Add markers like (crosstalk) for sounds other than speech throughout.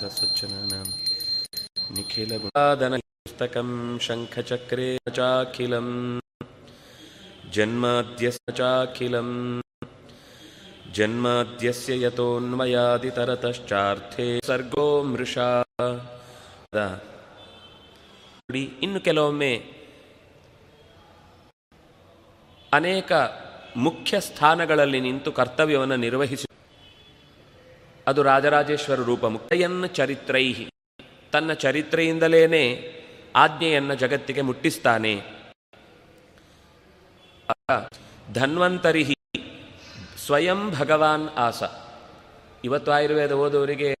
ಶ್ರೀಮಂತದ ಸಜ್ಜನಾನ ನಿಖಿಲ ಗುಣಾದನ ಪುಸ್ತಕಂ ಶಂಖಚಕ್ರೇ ಚಾಖಿಲಂ ಜನ್ಮಾದ್ಯಸ್ಯ ಚಾಖಿಲಂ ಜನ್ಮಾದ್ಯಸ್ಯ ಯತೋನ್ಮಯಾದಿತರತಶ್ಚಾರ್ಥೇ ಸರ್ಗೋ ಮೃಷಾ. ಇನ್ನು ಕೆಲವೊಮ್ಮೆ ಅನೇಕ ಮುಖ್ಯ ಸ್ಥಾನಗಳಲ್ಲಿ ನಿಂತು ಕರ್ತವ್ಯವನ್ನು ನಿರ್ವಹಿಸಿ ಅದು ರಾಜರಾಜೇಶ್ವರ ರೂಪ ಮುಕ್ತಯನ್ನ ಚರಿತ್ರೈಹಿ. ತನ್ನ ಚರಿತ್ರೆಯಿಂದಲೇನೆ ಆಜ್ಞೆಯನ್ನು ಜಗತ್ತಿಗೆ ಮುಟ್ಟಿಸ್ತಾನೆ. ಧನ್ವಂತರಿಹಿ ಸ್ವಯಂ ಭಗವಾನ್ ಆಸ. ಇವತ್ತು ಆಯುರ್ವೇದ ಓದೋರಿಗೆ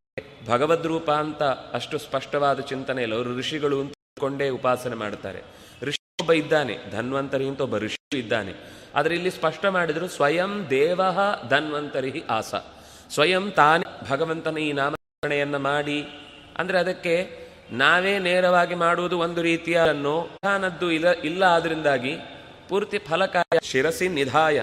ಭಗವದ್ ರೂಪ ಅಂತ ಅಷ್ಟು ಸ್ಪಷ್ಟವಾದ ಚಿಂತನೆ ಇಲ್ಲ. ಅವರು ಋಷಿಗಳು ಅಂತಕೊಂಡೇ ಉಪಾಸನೆ ಮಾಡ್ತಾರೆ. ಋಷಿ ಒಬ್ಬ ಇದ್ದಾನೆ, ಧನ್ವಂತರಿ ಅಂತ ಒಬ್ಬ ಋಷಿ ಇದ್ದಾನೆ. ಆದರೆ ಇಲ್ಲಿ ಸ್ಪಷ್ಟ ಮಾಡಿದ್ರು ಸ್ವಯಂ ದೇವ ಧನ್ವಂತರಿ ಆಸ. ಸ್ವಯಂ ತಾನೇ ಭಗವಂತನ ಈ ನಾಮಕರಣೆಯನ್ನು ಮಾಡಿ, ಅಂದ್ರೆ ಅದಕ್ಕೆ ನಾವೇ ನೇರವಾಗಿ ಮಾಡುವುದು ಒಂದು ರೀತಿಯ ಅನ್ನೋ ಇಲ್ಲ ಇಲ್ಲ ಆದ್ರಿಂದಾಗಿ ಪೂರ್ತಿ ಫಲಕಾಯ ಶಿರಸಿ ನಿಧಾಯ.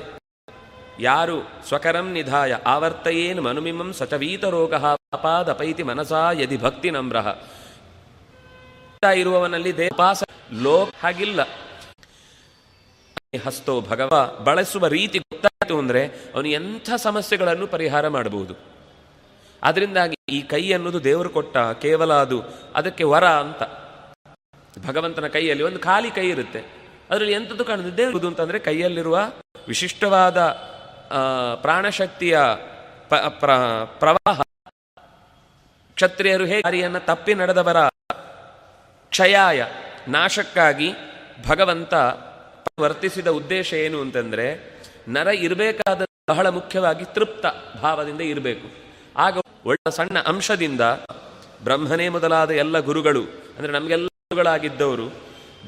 ಯಾರು ಸ್ವಕರಂ ನಿಧಾಯ, ಆವರ್ತಯೇನ್ ಮನುಮಿಮಂ ಸಚವೀತ ರೋಗ ಅಪಾದಪೈತಿ ಮನಸಾ ಯದಿ ಭಕ್ತಿ ನಮ್ರಹ ಇರುವವನಲ್ಲಿ ದೇಪಾಸ ಲೋಕ ಹಾಗಿಲ್ಲ. ಹಸ್ತೋ ಭಗವ ಬಳಸುವ ರೀತಿ ಗೊತ್ತಾಯಿತು ಅಂದ್ರೆ ಅವನು ಎಂಥ ಸಮಸ್ಯೆಗಳನ್ನು ಪರಿಹಾರ ಮಾಡಬಹುದು. ಅದರಿಂದಾಗಿ ಈ ಕೈ ಅನ್ನೋದು ದೇವರು ಕೊಟ್ಟ ಕೇವಲ ಅದು, ಅದಕ್ಕೆ ವರ ಅಂತ. ಭಗವಂತನ ಕೈಯಲ್ಲಿ ಒಂದು ಖಾಲಿ ಕೈ ಇರುತ್ತೆ. ಅದರಲ್ಲಿ ಎಂಥದ್ದು ಕಾಣುತ್ತೆ? ದೇವರು ಅಂತಂದ್ರೆ ಕೈಯಲ್ಲಿರುವ ವಿಶಿಷ್ಟವಾದ ಪ್ರಾಣಶಕ್ತಿಯ ಪ್ರವಾಹ. ಕ್ಷತ್ರಿಯರು ಹೇಗೆ ತಪ್ಪಿ ನಡೆದವರ ಕ್ಷಯಾಯ ನಾಶಕ್ಕಾಗಿ ಭಗವಂತ ವರ್ತಿಸಿದ ಉದ್ದೇಶ ಏನು ಅಂತಂದ್ರೆ, ನರ ಇರಬೇಕಾದ ಬಹಳ ಮುಖ್ಯವಾಗಿ ತೃಪ್ತ ಭಾವದಿಂದ ಇರಬೇಕು. ಆಗ ಒಳ್ಳೆ ಸಣ್ಣ ಅಂಶದಿಂದ ಬ್ರಹ್ಮನೇ ಮೊದಲಾದ ಎಲ್ಲ ಗುರುಗಳು, ಅಂದ್ರೆ ನಮಗೆಲ್ಲ ಗುರುಗಳಾಗಿದ್ದವರು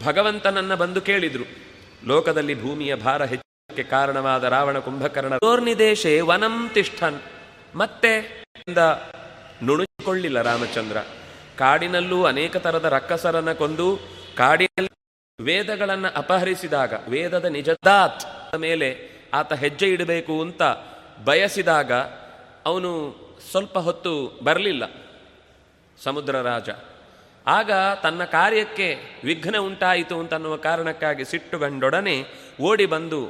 ಭಗವಂತನನ್ನ ಬಂದು ಕೇಳಿದ್ರು, ಲೋಕದಲ್ಲಿ ಭೂಮಿಯ ಭಾರ ಹೆಚ್ಚಕ್ಕೆ ಕಾರಣವಾದ ರಾವಣ ಕುಂಭಕರ್ಣ ದೋರ್ನಿದೇಶೆ ವನಂ ತಿಷ್ಠನ್. ಮತ್ತೆ ನುಣುಚಿಕೊಳ್ಳಿಲ್ಲ ರಾಮಚಂದ್ರ. ಕಾಡಿನಲ್ಲೂ ಅನೇಕ ತರದ ರಕ್ಕಸರನ್ನ ಕೊಂದು ಕಾಡಿನಲ್ಲಿ ವೇದಗಳನ್ನ ಅಪಹರಿಸಿದಾಗ, ವೇದದ ನಿಜದಾತ್ ಮೇಲೆ ಆತ ಹೆಜ್ಜೆ ಇಡಬೇಕು ಅಂತ ಬಯಸಿದಾಗ ಅವನು ಸ್ವಲ್ಪ ಹೊತ್ತು ಬರಲಿಲ್ಲ ಸಮುದ್ರ ರಾಜ. ಆಗ ತನ್ನ ಕಾರ್ಯಕ್ಕೆ ವಿಘ್ನ ಉಂಟಾಯಿತು ಅಂತನ್ನುವ ಕಾರಣಕ್ಕಾಗಿ ಸಿಟ್ಟುಗಂಡೊಡನೆ ಓಡಿ ಬಂದು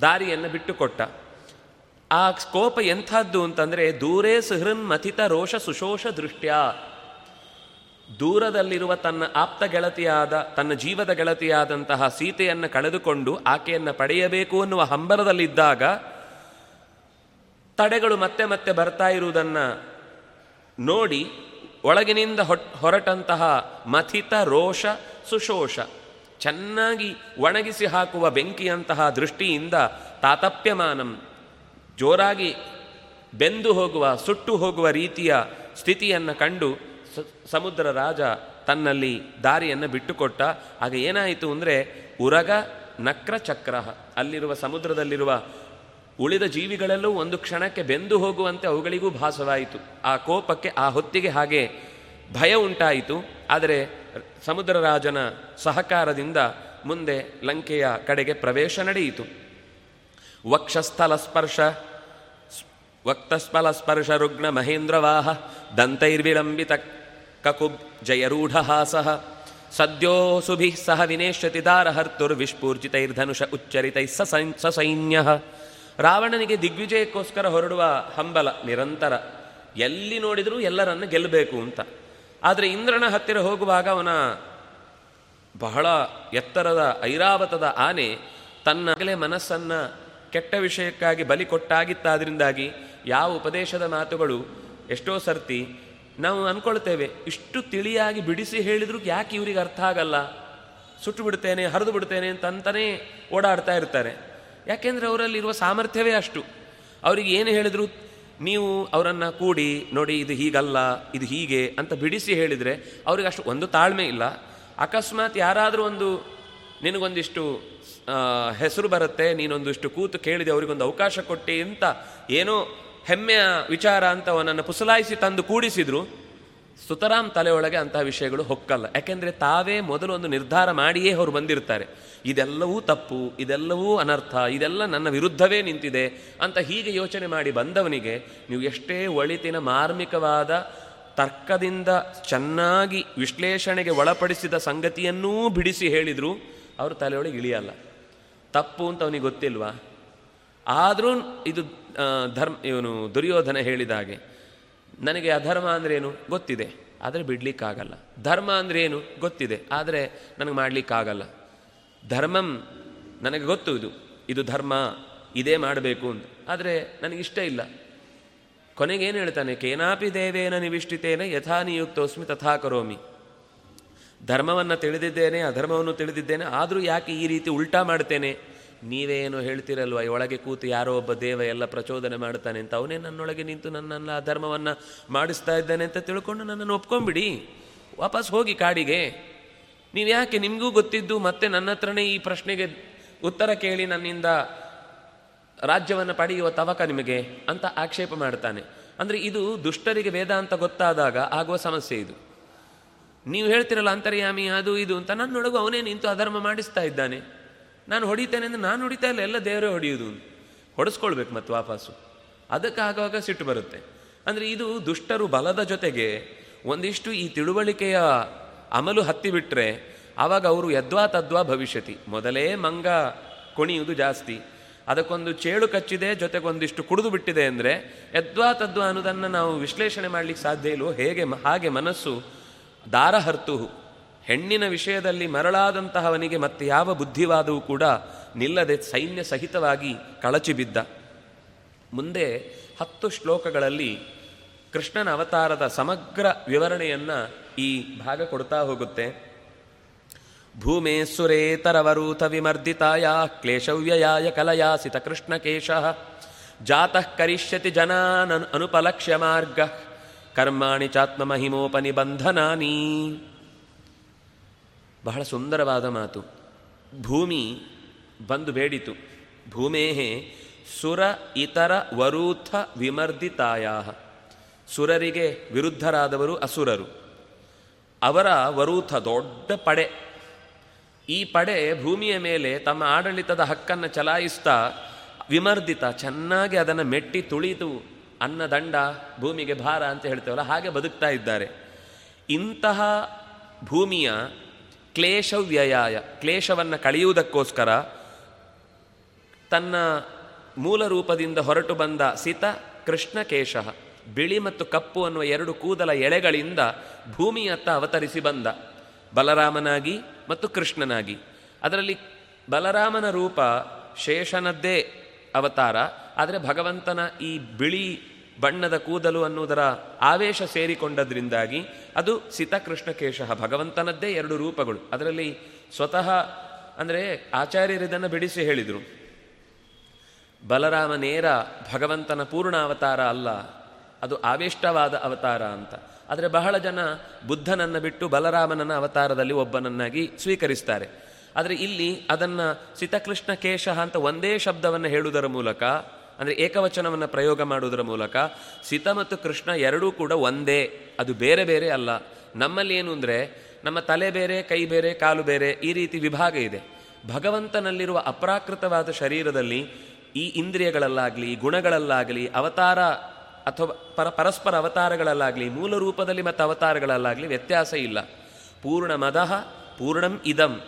ದಾರಿಯನ್ನು ಬಿಟ್ಟುಕೊಟ್ಟ. ಆ ಕೋಪ ಎಂಥದ್ದು ಅಂತಂದರೆ ದೂರೇ ಸುಹೃನ್ ಮಥಿತ ರೋಷ ಸುಶೋಷ ದೃಷ್ಟ್ಯ. ದೂರದಲ್ಲಿರುವ ತನ್ನ ಆಪ್ತ ಗೆಳತಿಯಾದ, ತನ್ನ ಜೀವದ ಗೆಳತಿಯಾದಂತಹ ಸೀತೆಯನ್ನು ಕಳೆದುಕೊಂಡು ಆಕೆಯನ್ನು ಪಡೆಯಬೇಕು ಅನ್ನುವ ಹಂಬರದಲ್ಲಿದ್ದಾಗ ತಡೆಗಳು ಮತ್ತೆ ಮತ್ತೆ ಬರ್ತಾ ಇರುವುದನ್ನು ನೋಡಿ ಒಳಗಿನಿಂದ ಹೊರಟಂತಹ ಮಥಿತ ರೋಷ ಸುಶೋಷ, ಚೆನ್ನಾಗಿ ಒಣಗಿಸಿ ಹಾಕುವ ಬೆಂಕಿಯಂತಹ ದೃಷ್ಟಿಯಿಂದ ತಾತಪ್ಯಮಾನಂ, ಜೋರಾಗಿ ಬೆಂದು ಹೋಗುವ, ಸುಟ್ಟು ಹೋಗುವ ರೀತಿಯ ಸ್ಥಿತಿಯನ್ನು ಕಂಡು ಸಮುದ್ರ ರಾಜ ತನ್ನಲ್ಲಿ ದಾರಿಯನ್ನು ಬಿಟ್ಟುಕೊಟ್ಟ. ಆಗ ಏನಾಯಿತು ಅಂದರೆ ಉರಗ ನಕ್ರ ಚಕ್ರ ಅಲ್ಲಿರುವ ಸಮುದ್ರದಲ್ಲಿರುವ ಉಳಿದ ಜೀವಿಗಳಲ್ಲೂ ಒಂದು ಕ್ಷಣಕ್ಕೆ ಬೆಂದು ಹೋಗುವಂತೆ ಅವುಗಳಿಗೂ ಭಾಸವಾಯಿತು. ಆ ಕೋಪಕ್ಕೆ, ಆ ಹೊತ್ತಿಗೆ ಹಾಗೆ ಭಯ ಉಂಟಾಯಿತು. ಆದರೆ ಸಮುದ್ರ ರಾಜನ ಸಹಕಾರದಿಂದ ಮುಂದೆ ಲಂಕೆಯ ಕಡೆಗೆ ಪ್ರವೇಶ ನಡೆಯಿತು. ವಕ್ಷಸ್ಥಲ ಸ್ಪರ್ಶ ವಕ್ತಸ್ಫಲ ಸ್ಪರ್ಶ ರುಗ್ಣ ಮಹೇಂದ್ರವಾಹ, ದಂತೈರ್ವಿಳಂಬಿತ ಕಕುಬ್ ಜಯರೂಢಹಾಸಃ ಸದ್ಯೋ ಸುಭಿ ಸಹ ವಿನೇಶ್ಯತಿ ದಾರಹರ್ತುರ್ವಿಷ್ಪೂರ್ಜಿತೈರ್ಧನುಷ ಉಚ್ಚರಿತೈ ಸಸೈನ್ಯ ರಾವಣನಿಗೆ ದಿಗ್ವಿಜಯಕ್ಕೋಸ್ಕರ ಹೊರಡುವ ಹಂಬಲ ನಿರಂತರ. ಎಲ್ಲಿ ನೋಡಿದರೂ ಎಲ್ಲರನ್ನು ಗೆಲ್ಲಬೇಕು ಅಂತ. ಆದರೆ ಇಂದ್ರನ ಹತ್ತಿರ ಹೋಗುವಾಗ ಅವನ ಬಹಳ ಎತ್ತರದ, ಐರಾವತದ ಆನೆ ತನ್ನ ಮನಸ್ಸನ್ನ ಕೆಟ್ಟ ವಿಷಯಕ್ಕಾಗಿ ಬಲಿ ಕೊಟ್ಟಾಗಿತ್ತಾದ್ರಿಂದಾಗಿ ಯಾವ ಉಪದೇಶದ ಮಾತುಗಳು ಎಷ್ಟೋ ಸರ್ತಿ ನಾವು ಅನ್ಕೊಳ್ತೇವೆ, ಇಷ್ಟು ತಿಳಿಯಾಗಿ ಬಿಡಿಸಿ ಹೇಳಿದ್ರು ಯಾಕೆ ಇವರಿಗೆ ಅರ್ಥ ಆಗಲ್ಲ? ಸುಟ್ಟು ಬಿಡ್ತೇನೆ, ಹರಿದು ಬಿಡ್ತೇನೆ ಅಂತಂತಾನೆ ಓಡಾಡ್ತಾ ಇರ್ತಾರೆ. ಯಾಕೆಂದ್ರೆ ಅವರಲ್ಲಿರುವ ಸಾಮರ್ಥ್ಯವೇ ಅಷ್ಟು. ಅವರಿಗೆ ಏನು ಹೇಳಿದ್ರು? ನೀವು ಅವರನ್ನು ಕೂಡಿ, ನೋಡಿ ಇದು ಹೀಗಲ್ಲ, ಇದು ಹೀಗೆ ಅಂತ ಬಿಡಿಸಿ ಹೇಳಿದರೆ ಅವ್ರಿಗೆ ಅಷ್ಟು ಒಂದು ತಾಳ್ಮೆ ಇಲ್ಲ. ಅಕಸ್ಮಾತ್ ಯಾರಾದರೂ ಒಂದು, ನಿನಗೊಂದಿಷ್ಟು ಹೆಸರು ಬರುತ್ತೆ, ನೀನೊಂದಿಷ್ಟು ಕೂತು ಕೇಳಿದೆ, ಅವರಿಗೊಂದು ಅವಕಾಶ ಕೊಟ್ಟಿ ಅಂತ ಏನೋ ಹೆಮ್ಮೆಯ ವಿಚಾರ ಅಂತ ಅವನನ್ನು ಪುಸಲಾಯಿಸಿ ತಂದು ಕೂಡಿಸಿದ್ರು, ಸುತರಾಮ್ ತಲೆಯೊಳಗೆ ಅಂತಹ ವಿಷಯಗಳು ಹೊಕ್ಕಲ್ಲ. ಯಾಕೆಂದರೆ ತಾವೇ ಮೊದಲು ಒಂದು ನಿರ್ಧಾರ ಮಾಡಿಯೇ ಅವರು ಬಂದಿರ್ತಾರೆ. ಇದೆಲ್ಲವೂ ತಪ್ಪು, ಇದೆಲ್ಲವೂ ಅನರ್ಥ, ಇದೆಲ್ಲ ನನ್ನ ವಿರುದ್ಧವೇ ನಿಂತಿದೆ ಅಂತ ಹೀಗೆ ಯೋಚನೆ ಮಾಡಿ ಬಂದವನಿಗೆ ನೀವು ಎಷ್ಟೇ ಒಳಿತಿನ ಮಾರ್ಮಿಕವಾದ ತರ್ಕದಿಂದ ಚೆನ್ನಾಗಿ ವಿಶ್ಲೇಷಣೆಗೆ ಒಳಪಡಿಸಿದ ಸಂಗತಿಯನ್ನೂ ಬಿಡಿಸಿ ಹೇಳಿದರೂ, ಅವರು ತಲೆಯೊಳಗೆ ಇಳಿಯಲ್ಲ. ತಪ್ಪು ಅಂತ ಅವನಿಗೆ ಗೊತ್ತಿಲ್ವಾ? ಆದರೂ ಇದು ಧರ್ಮ, ಇವನು ದುರ್ಯೋಧನ ಹೇಳಿದ ಹಾಗೆ, ನನಗೆ ಅಧರ್ಮ ಅಂದ್ರೇನು? ಗೊತ್ತಿದೆ. ಆದರೆ ಬಿಡ್ಲಿಕ್ಕಾಗಲ್ಲ. ಧರ್ಮ ಅಂದ್ರೇನು? ಗೊತ್ತಿದೆ. ಆದರೆ ನನಗೆ ಮಾಡಲಿಕ್ಕಾಗಲ್ಲ. ಧರ್ಮಂ ನನಗೆ ಗೊತ್ತು ಇದು. ಇದು ಧರ್ಮ, ಇದೇ ಮಾಡಬೇಕು ಅಂತ. ಆದರೆ ನನಗಿಷ್ಟ ಇಲ್ಲ. ಕೊನೆಗೇನು ಹೇಳ್ತಾನೆ? ಕೇನಾಪಿ ದೇವೇನ ನಿವಿಷ್ಟಿತೇನೆ ಯಥಾ ನಿಯುಕ್ತೋಸ್ಮಿ ತಥಾ ಕರೋಮಿ. ಧರ್ಮವನ್ನು ತಿಳಿದಿದ್ದೇನೆ, ಅಧರ್ಮವನ್ನು ತಿಳಿದಿದ್ದೇನೆ, ಆದರೂ ಯಾಕೆ ಈ ರೀತಿ ಉಲ್ಟಾ ಮಾಡ್ತೇನೆ? ನೀವೇನು ಹೇಳ್ತಿರಲ್ವ? ಈ ಒಳಗೆ ಕೂತು ಯಾರೋ ಒಬ್ಬ ದೇವ ಎಲ್ಲ ಪ್ರಚೋದನೆ ಮಾಡ್ತಾನೆ ಅಂತ. ಅವನೇ ನನ್ನೊಳಗೆ ನಿಂತು ನನ್ನನ್ನು ಆ ಧರ್ಮವನ್ನು ಮಾಡಿಸ್ತಾ ಇದ್ದಾನೆ ಅಂತ ತಿಳ್ಕೊಂಡು ನನ್ನನ್ನು ಒಪ್ಕೊಂಬಿಡಿ ವಾಪಸ್ ಹೋಗಿ ಕಾಡಿಗೆ. ನೀವು ಯಾಕೆ ನಿಮಗೂ ಗೊತ್ತಿದ್ದು ಮತ್ತೆ ನನ್ನ ಹತ್ರನೇ ಈ ಪ್ರಶ್ನೆಗೆ ಉತ್ತರ ಕೇಳಿ ನನ್ನಿಂದ ರಾಜ್ಯವನ್ನು ಪಡೆಯುವ ತವಕ ನಿಮಗೆ ಅಂತ ಆಕ್ಷೇಪ ಮಾಡ್ತಾನೆ ಅಂದರೆ ಇದು ದುಷ್ಟರಿಗೆ ವೇದಾಂತ ಗೊತ್ತಾದಾಗ ಆಗುವ ಸಮಸ್ಯೆ ಇದು. ನೀವು ಹೇಳ್ತಿರಲ್ಲ, ಅಂತರ್ಯಾಮಿ ಅದು ಇದು ಅಂತ. ನನ್ನೊಳಗೂ ಅವನೇ ನಿಂತು ಅಧರ್ಮ ಮಾಡಿಸ್ತಾ ಇದ್ದಾನೆ. ನಾನು ಹೊಡಿತೇನೆ ಅಂದರೆ ನಾನು ಹೊಡಿತಾ ಇಲ್ಲ, ಎಲ್ಲ ದೇವರೇ ಹೊಡೆಯೋದು ಹೊಡೆಸ್ಕೊಳ್ಬೇಕು ಮತ್ತು ವಾಪಸ್ಸು. ಅದಕ್ಕೆ ಆಗುವಾಗ ಸಿಟ್ಟು ಬರುತ್ತೆ. ಅಂದರೆ ಇದು ದುಷ್ಟರು ಬಲದ ಜೊತೆಗೆ ಒಂದಿಷ್ಟು ಈ ತಿಳುವಳಿಕೆಯ ಅಮಲು ಹತ್ತಿಬಿಟ್ರೆ ಆವಾಗ ಅವರು ಯದ್ವಾ ತದ್ವಾ ಭವಿಷ್ಯತಿ. ಮೊದಲೇ ಮಂಗ ಕುಣಿಯುವುದು ಜಾಸ್ತಿ. ಅದಕ್ಕೊಂದು ಚೇಳು ಕಚ್ಚಿದೆ, ಜೊತೆಗೊಂದಿಷ್ಟು ಕುಡಿದು ಬಿಟ್ಟಿದೆ ಅಂದರೆ ಯದ್ವಾ ತದ್ವಾ ಅನ್ನೋದನ್ನು ನಾವು ವಿಶ್ಲೇಷಣೆ ಮಾಡಲಿಕ್ಕೆ ಸಾಧ್ಯ ಇಲ್ಲವೋ ಹೇಗೆ ಹಾಗೆ ಮನಸ್ಸು ದಾರ ಹರ್ತು ಹೆಣ್ಣಿನ ವಿಷಯದಲ್ಲಿ ಮರಳಾದಂತಹವನಿಗೆ ಮತ್ತೆ ಯಾವ ಬುದ್ಧಿವಾದವೂ ಕೂಡ ನಿಲ್ಲದೆ ಸೈನ್ಯ ಸಹಿತವಾಗಿ ಕಳಚಿ ಬಿದ್ದ. ಮುಂದೆ ಹತ್ತು ಶ್ಲೋಕಗಳಲ್ಲಿ ಕೃಷ್ಣನ ಅವತಾರದ ಸಮಗ್ರ ವಿವರಣೆಯನ್ನು ಈ ಭಾಗ ಕೊಡ್ತಾ ಹೋಗುತ್ತೆ. ಭೂಮೇ ಸುರೇತರವರೂತ ವಿಮರ್ದಿತಾಯ ಕ್ಲೇಶವ್ಯಯಾಯ ಕಲಯಾಸಿತ ಕೃಷ್ಣಕೇಶ ಜಾತಃ ಕರಿಷ್ಯತಿ ಜನಾನ ಅನುಪಲಕ್ಷ್ಯ ಮಾರ್ಗ ಕರ್ಮಾಣಿ ಚಾತ್ಮ ಚಾತ್ಮಮಹಿಮೋಪನಿಬಂಧನಾನಿ. ಬಹಳ ಸುಂದರವಾದ ಮಾತು. ಭೂಮಿ ಬಂದು ಬೇಡಿತು. ಭೂಮೇಹೆ ಸುರ ಇತರ ವರೂಥ ವಿಮರ್ದಿತಾಯ ಸುರರಿಗೆ ವಿರುದ್ಧರಾದವರು ಅಸುರರು. ಅವರ ವರೂಥ ದೊಡ್ಡ ಪಡೆ. ಈ ಪಡೆ ಭೂಮಿಯ ಮೇಲೆ ತಮ್ಮ ಆಡಳಿತದ ಹಕ್ಕನ್ನು ಚಲಾಯಿಸ್ತಾ ವಿಮರ್ದಿತ, ಚೆನ್ನಾಗಿ ಅದನ್ನು ಮೆಟ್ಟಿ ತುಳಿದು ಅನ್ನದಂಡ ಭೂಮಿಗೆ ಭಾರ ಅಂತ ಹೇಳ್ತೇವಲ್ಲ, ಹಾಗೆ ಬದುಕ್ತಾ ಇದ್ದಾರೆ. ಇಂತಹ ಭೂಮಿಯ ಕ್ಲೇಶವ್ಯಯಾಯ, ಕ್ಲೇಶವನ್ನು ಕಳೆಯುವುದಕ್ಕೋಸ್ಕರ ತನ್ನ ಮೂಲ ರೂಪದಿಂದ ಹೊರಟು ಬಂದ ಸಿತ ಕೃಷ್ಣ ಕೇಶ ಬಿಳಿ ಮತ್ತು ಕಪ್ಪು ಅನ್ನುವ ಎರಡು ಕೂದಲ ಎಳೆಗಳಿಂದ ಭೂಮಿಯತ್ತ ಅವತರಿಸಿ ಬಂದ. ಬಲರಾಮನಾಗಿ ಮತ್ತು ಕೃಷ್ಣನಾಗಿ. ಅದರಲ್ಲಿ ಬಲರಾಮನ ರೂಪ ಶೇಷನದ್ದೇ ಅವತಾರ, ಆದರೆ ಭಗವಂತನ ಈ ಬಿಳಿ ಬಣ್ಣದ ಕೂದಲು ಅನ್ನುವುದರ ಆವೇಶ ಸೇರಿಕೊಂಡದ್ರಿಂದಾಗಿ ಅದು ಸಿತಕೃಷ್ಣ ಕೇಶ ಭಗವಂತನದ್ದೇ ಎರಡು ರೂಪಗಳು. ಅದರಲ್ಲಿ ಸ್ವತಃ ಅಂದರೆ ಆಚಾರ್ಯರಿದನ್ನು ಬಿಡಿಸಿ ಹೇಳಿದರು. ಬಲರಾಮ ನೇರ ಭಗವಂತನ ಪೂರ್ಣ ಅವತಾರ ಅಲ್ಲ, ಅದು ಆವಿಷ್ಟವಾದ ಅವತಾರ ಅಂತ. ಆದರೆ ಬಹಳ ಜನ ಬುದ್ಧನನ್ನು ಬಿಟ್ಟು ಬಲರಾಮನನ್ನ ಅವತಾರದಲ್ಲಿ ಒಬ್ಬನನ್ನಾಗಿ ಸ್ವೀಕರಿಸ್ತಾರೆ. ಆದರೆ ಇಲ್ಲಿ ಅದನ್ನು ಸಿತಕೃಷ್ಣ ಕೇಶ ಅಂತ ಒಂದೇ ಶಬ್ದವನ್ನು ಹೇಳುವುದರ ಮೂಲಕ ಅಂದರೆ ಏಕವಚನವನ್ನು ಪ್ರಯೋಗ ಮಾಡುವುದರ ಮೂಲಕ ಸೀತಾ ಮತ್ತು ಕೃಷ್ಣ ಎರಡೂ ಕೂಡ ಒಂದೇ. ಅದು ಬೇರೆ ಬೇರೆ ಅಲ್ಲ. ನಮ್ಮಲ್ಲಿ ಏನು ಅಂದರೆ ನಮ್ಮ ತಲೆ ಬೇರೆ, ಕೈ ಬೇರೆ, ಕಾಲು ಬೇರೆ ಈ ರೀತಿ ವಿಭಾಗ ಇದೆ. ಭಗವಂತನಲ್ಲಿರುವ ಅಪ್ರಾಕೃತವಾದ ಶರೀರದಲ್ಲಿ ಈ ಇಂದ್ರಿಯಗಳಲ್ಲಾಗಲಿ ಗುಣಗಳಲ್ಲಾಗಲಿ, ಅವತಾರ ಅಥವಾ ಪರ, ಪರಸ್ಪರ ಅವತಾರಗಳಲ್ಲಾಗಲಿ, ಮೂಲ ರೂಪದಲ್ಲಿ ಮತ್ತು ಅವತಾರಗಳಲ್ಲಾಗಲಿ ವ್ಯತ್ಯಾಸ ಇಲ್ಲ. ಪೂರ್ಣ ಮದಃ ಪೂರ್ಣಂ ಇದಂ.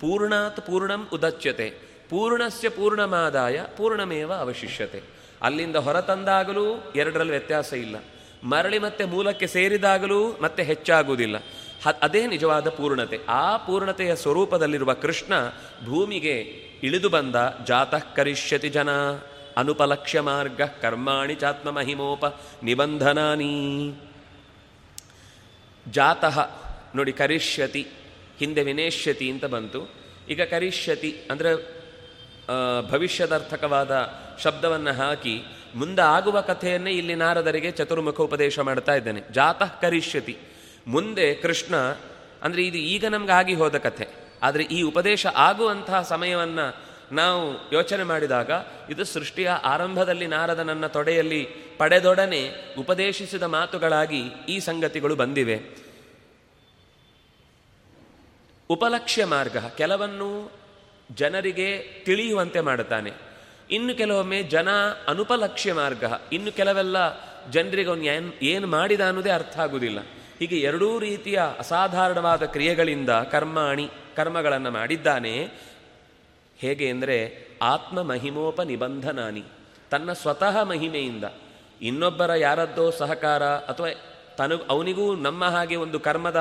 ಪೂರ್ಣಾತ್ ಪೂರ್ಣಂ ಉದಚ್ಯತೆ. ಪೂರ್ಣಸ್ಯ ಪೂರ್ಣಮಾದಾಯ, ಪೂರ್ಣಮೇವ ಅವಶಿಷ್ಯತೆ. ಅಲ್ಲಿಂದ ಹೊರತಂದಾಗಲೂ ಎರಡರಲ್ಲಿ ವ್ಯತ್ಯಾಸ ಇಲ್ಲ. ಮರಳಿ ಮತ್ತೆ ಮೂಲಕ್ಕೆ ಸೇರಿದಾಗಲೂ ಮತ್ತೆ ಹೆಚ್ಚಾಗುವುದಿಲ್ಲ. ಅದೇ ನಿಜವಾದ ಪೂರ್ಣತೆ. ಆ ಪೂರ್ಣತೆಯ ಸ್ವರೂಪದಲ್ಲಿರುವ ಕೃಷ್ಣ ಭೂಮಿಗೆ ಇಳಿದು ಬಂದ, ಜಾತಃ ಕರಿಷ್ಯತಿ ಜನ, ಅನುಪಲಕ್ಷ್ಯ ಮಾರ್ಗ, ಕರ್ಮಾಣಿ ಚಾತ್ಮ ಮಹಿಮೋಪ, ನಿಬಂಧನಾನಿ. ಜಾತಃ ನೋಡಿ ಕರಿಷ್ಯತಿ, ಹಿಂದೆ ವಿನೇಷ್ಯತಿ ಅಂತ ಬಂತು. ಈಗ ಕರಿಷ್ಯತಿ ಅಂದರೆ ಭವಿಷ್ಯದರ್ಥಕವಾದ ಶಬ್ದವನ್ನು ಹಾಕಿ ಮುಂದೆ ಆಗುವ ಕಥೆಯನ್ನೇ ಇಲ್ಲಿ ನಾರದರಿಗೆ ಚತುರ್ಮುಖ ಉಪದೇಶ ಮಾಡ್ತಾ ಇದ್ದಾನೆ. ಜಾತಃ ಕರಿಷ್ಯತಿ. ಮುಂದೆ ಕೃಷ್ಣ, ಅಂದರೆ ಇದು ಈಗ ನಮ್ಗೆ ಆಗಿ ಹೋದ ಕಥೆ. ಆದರೆ ಈ ಉಪದೇಶ ಆಗುವಂತಹ ಸಮಯವನ್ನು ನಾವು ಯೋಚನೆ ಮಾಡಿದಾಗ ಇದು ಸೃಷ್ಟಿಯ ಆರಂಭದಲ್ಲಿ ನಾರದನನ್ನ ತೊಡೆಯಲ್ಲಿ ಪಡೆದೊಡನೆ ಉಪದೇಶಿಸಿದ ಮಾತುಗಳಾಗಿ ಈ ಸಂಗತಿಗಳು ಬಂದಿವೆ. ಉಪಲಕ್ಷ್ಯ ಮಾರ್ಗ. ಕೆಲವನ್ನು ಜನರಿಗೆ ತಿಳಿಯುವಂತೆ ಮಾಡುತ್ತಾನೆ. ಇನ್ನು ಕೆಲವೊಮ್ಮೆ ಜನ ಅನುಪಲಕ್ಷ್ಯ ಮಾರ್ಗ, ಇನ್ನು ಕೆಲವೆಲ್ಲ ಜನರಿಗೆ ಅವನು ಏನು ಮಾಡಿದ ಅನ್ನೋದೇ ಅರ್ಥ ಆಗುವುದಿಲ್ಲ. ಹೀಗೆ ಎರಡೂ ರೀತಿಯ ಅಸಾಧಾರಣವಾದ ಕ್ರಿಯೆಗಳಿಂದ ಕರ್ಮಾಣಿ ಕರ್ಮಗಳನ್ನು ಮಾಡಿದ್ದಾನೆ. ಹೇಗೆ ಅಂದರೆ ಆತ್ಮ ಮಹಿಮೋಪ ನಿಬಂಧನಾನಿ ತನ್ನ ಸ್ವತಃ ಮಹಿಮೆಯಿಂದ. ಇನ್ನೊಬ್ಬರ ಯಾರದ್ದೋ ಸಹಕಾರ ಅಥವಾ ತನ, ಅವನಿಗೂ ನಮ್ಮ ಹಾಗೆ ಒಂದು ಕರ್ಮದ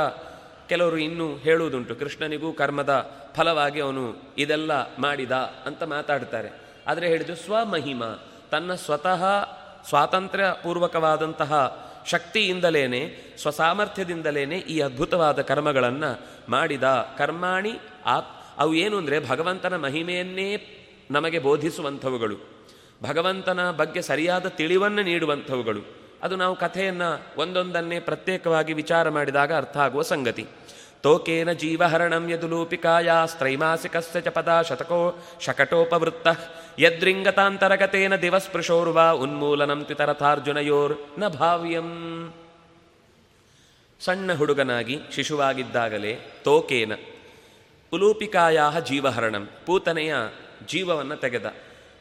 ಕೆಲವರು ಇನ್ನೂ ಹೇಳುವುದುಂಟು, ಕೃಷ್ಣನಿಗೂ ಕರ್ಮದ ಫಲವಾಗಿ ಅವನು ಇದೆಲ್ಲ ಮಾಡಿದ ಅಂತ ಮಾತಾಡ್ತಾರೆ. ಆದರೆ ಹೇಳಿದ್ದು ಸ್ವಮಹಿಮ, ತನ್ನ ಸ್ವತಃ ಸ್ವಾತಂತ್ರ್ಯ ಪೂರ್ವಕವಾದಂತಹ ಶಕ್ತಿಯಿಂದಲೇನೆ, ಸ್ವಸಾಮರ್ಥ್ಯದಿಂದಲೇನೆ ಈ ಅದ್ಭುತವಾದ ಕರ್ಮಗಳನ್ನು ಮಾಡಿದ. ಕರ್ಮಾಣಿ ಆತ್, ಅವು ಏನು ಅಂದರೆ ಭಗವಂತನ ಮಹಿಮೆಯನ್ನೇ ನಮಗೆ ಬೋಧಿಸುವಂಥವುಗಳು. ಭಗವಂತನ ಬಗ್ಗೆ ಸರಿಯಾದ ತಿಳಿವನ್ನು ನೀಡುವಂಥವುಗಳು. ಅದು ನಾವು ಕಥೆಯನ್ನು ಒಂದೊಂದನ್ನೇ ಪ್ರತ್ಯೇಕವಾಗಿ ವಿಚಾರ ಮಾಡಿದಾಗ ಅರ್ಥ ಆಗುವ ಸಂಗತಿ. ತೋಕೇನ ಜೀವಹರಣಂ ಯದುಲೂಪಿಕಾಯಾಸ್ತ್ರೈಮಾಸಿಕಸ್ಯ ಚ ಪದ ಶತಕೋ ಶಕಟೋಪವೃತ್ತ ಯದ್ರಿಂಗತಾಂತರಗತೇನ ದಿವಸ್ಪೃಶೋರ್ವಾ ಉನ್ಮೂಲನಂ ತ್ವಿತರಥಾರ್ಜುನಯೋರ್ನ ಭಾವ್ಯಂ. ಸಣ್ಣ ಹುಡುಗನಾಗಿ ಶಿಶುವಾಗಿದ್ದಾಗಲೇ ತೋಕೇನ ಉಲೂಪಿಕಾಯ ಜೀವಹರಣಂ ಪೂತನೆಯ ಜೀವವನ್ನು ತೆಗೆದ.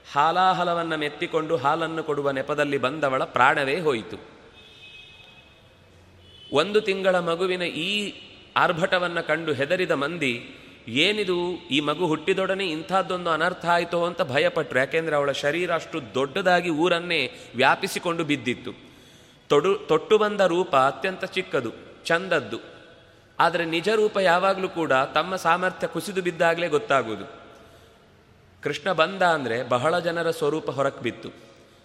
ಹಾಲಾಹಲವನ್ನು ಮೆತ್ತಿಕೊಂಡು ಹಾಲನ್ನು ಕೊಡುವ ನೆಪದಲ್ಲಿ ಬಂದವಳ ಪ್ರಾಣವೇ ಹೋಯಿತು. ಒಂದು ತಿಂಗಳ ಮಗುವಿನ ಈ ಆರ್ಭಟವನ್ನು ಕಂಡು ಹೆದರಿದ ಮಂದಿ, ಏನಿದು ಈ ಮಗು ಹುಟ್ಟಿದೊಡನೆ ಇಂಥದ್ದೊಂದು ಅನರ್ಥ ಆಯಿತು ಅಂತ ಭಯಪಟ್ಟರು ಯಾಕೆಂದರೆ ಅವಳ ಶರೀರ ಅಷ್ಟು ದೊಡ್ಡದಾಗಿ ಊರನ್ನೇ ವ್ಯಾಪಿಸಿಕೊಂಡು ಬಿದ್ದಿತ್ತು. ತೊಡು, ತೊಟ್ಟು ಬಂದ ರೂಪ ಅತ್ಯಂತ ಚಿಕ್ಕದು, ಚಂದದ್ದು. ಆದರೆ ನಿಜ ರೂಪ ಯಾವಾಗಲೂ ಕೂಡ ತಮ್ಮ ಸಾಮರ್ಥ್ಯ ಕುಸಿದು ಬಿದ್ದಾಗಲೇ ಗೊತ್ತಾಗುವುದು. ಕೃಷ್ಣ ಬಂದ ಅಂದರೆ ಬಹಳ ಜನರ ಸ್ವರೂಪ ಹೊರಕ್ಕೆ ಬಿತ್ತು.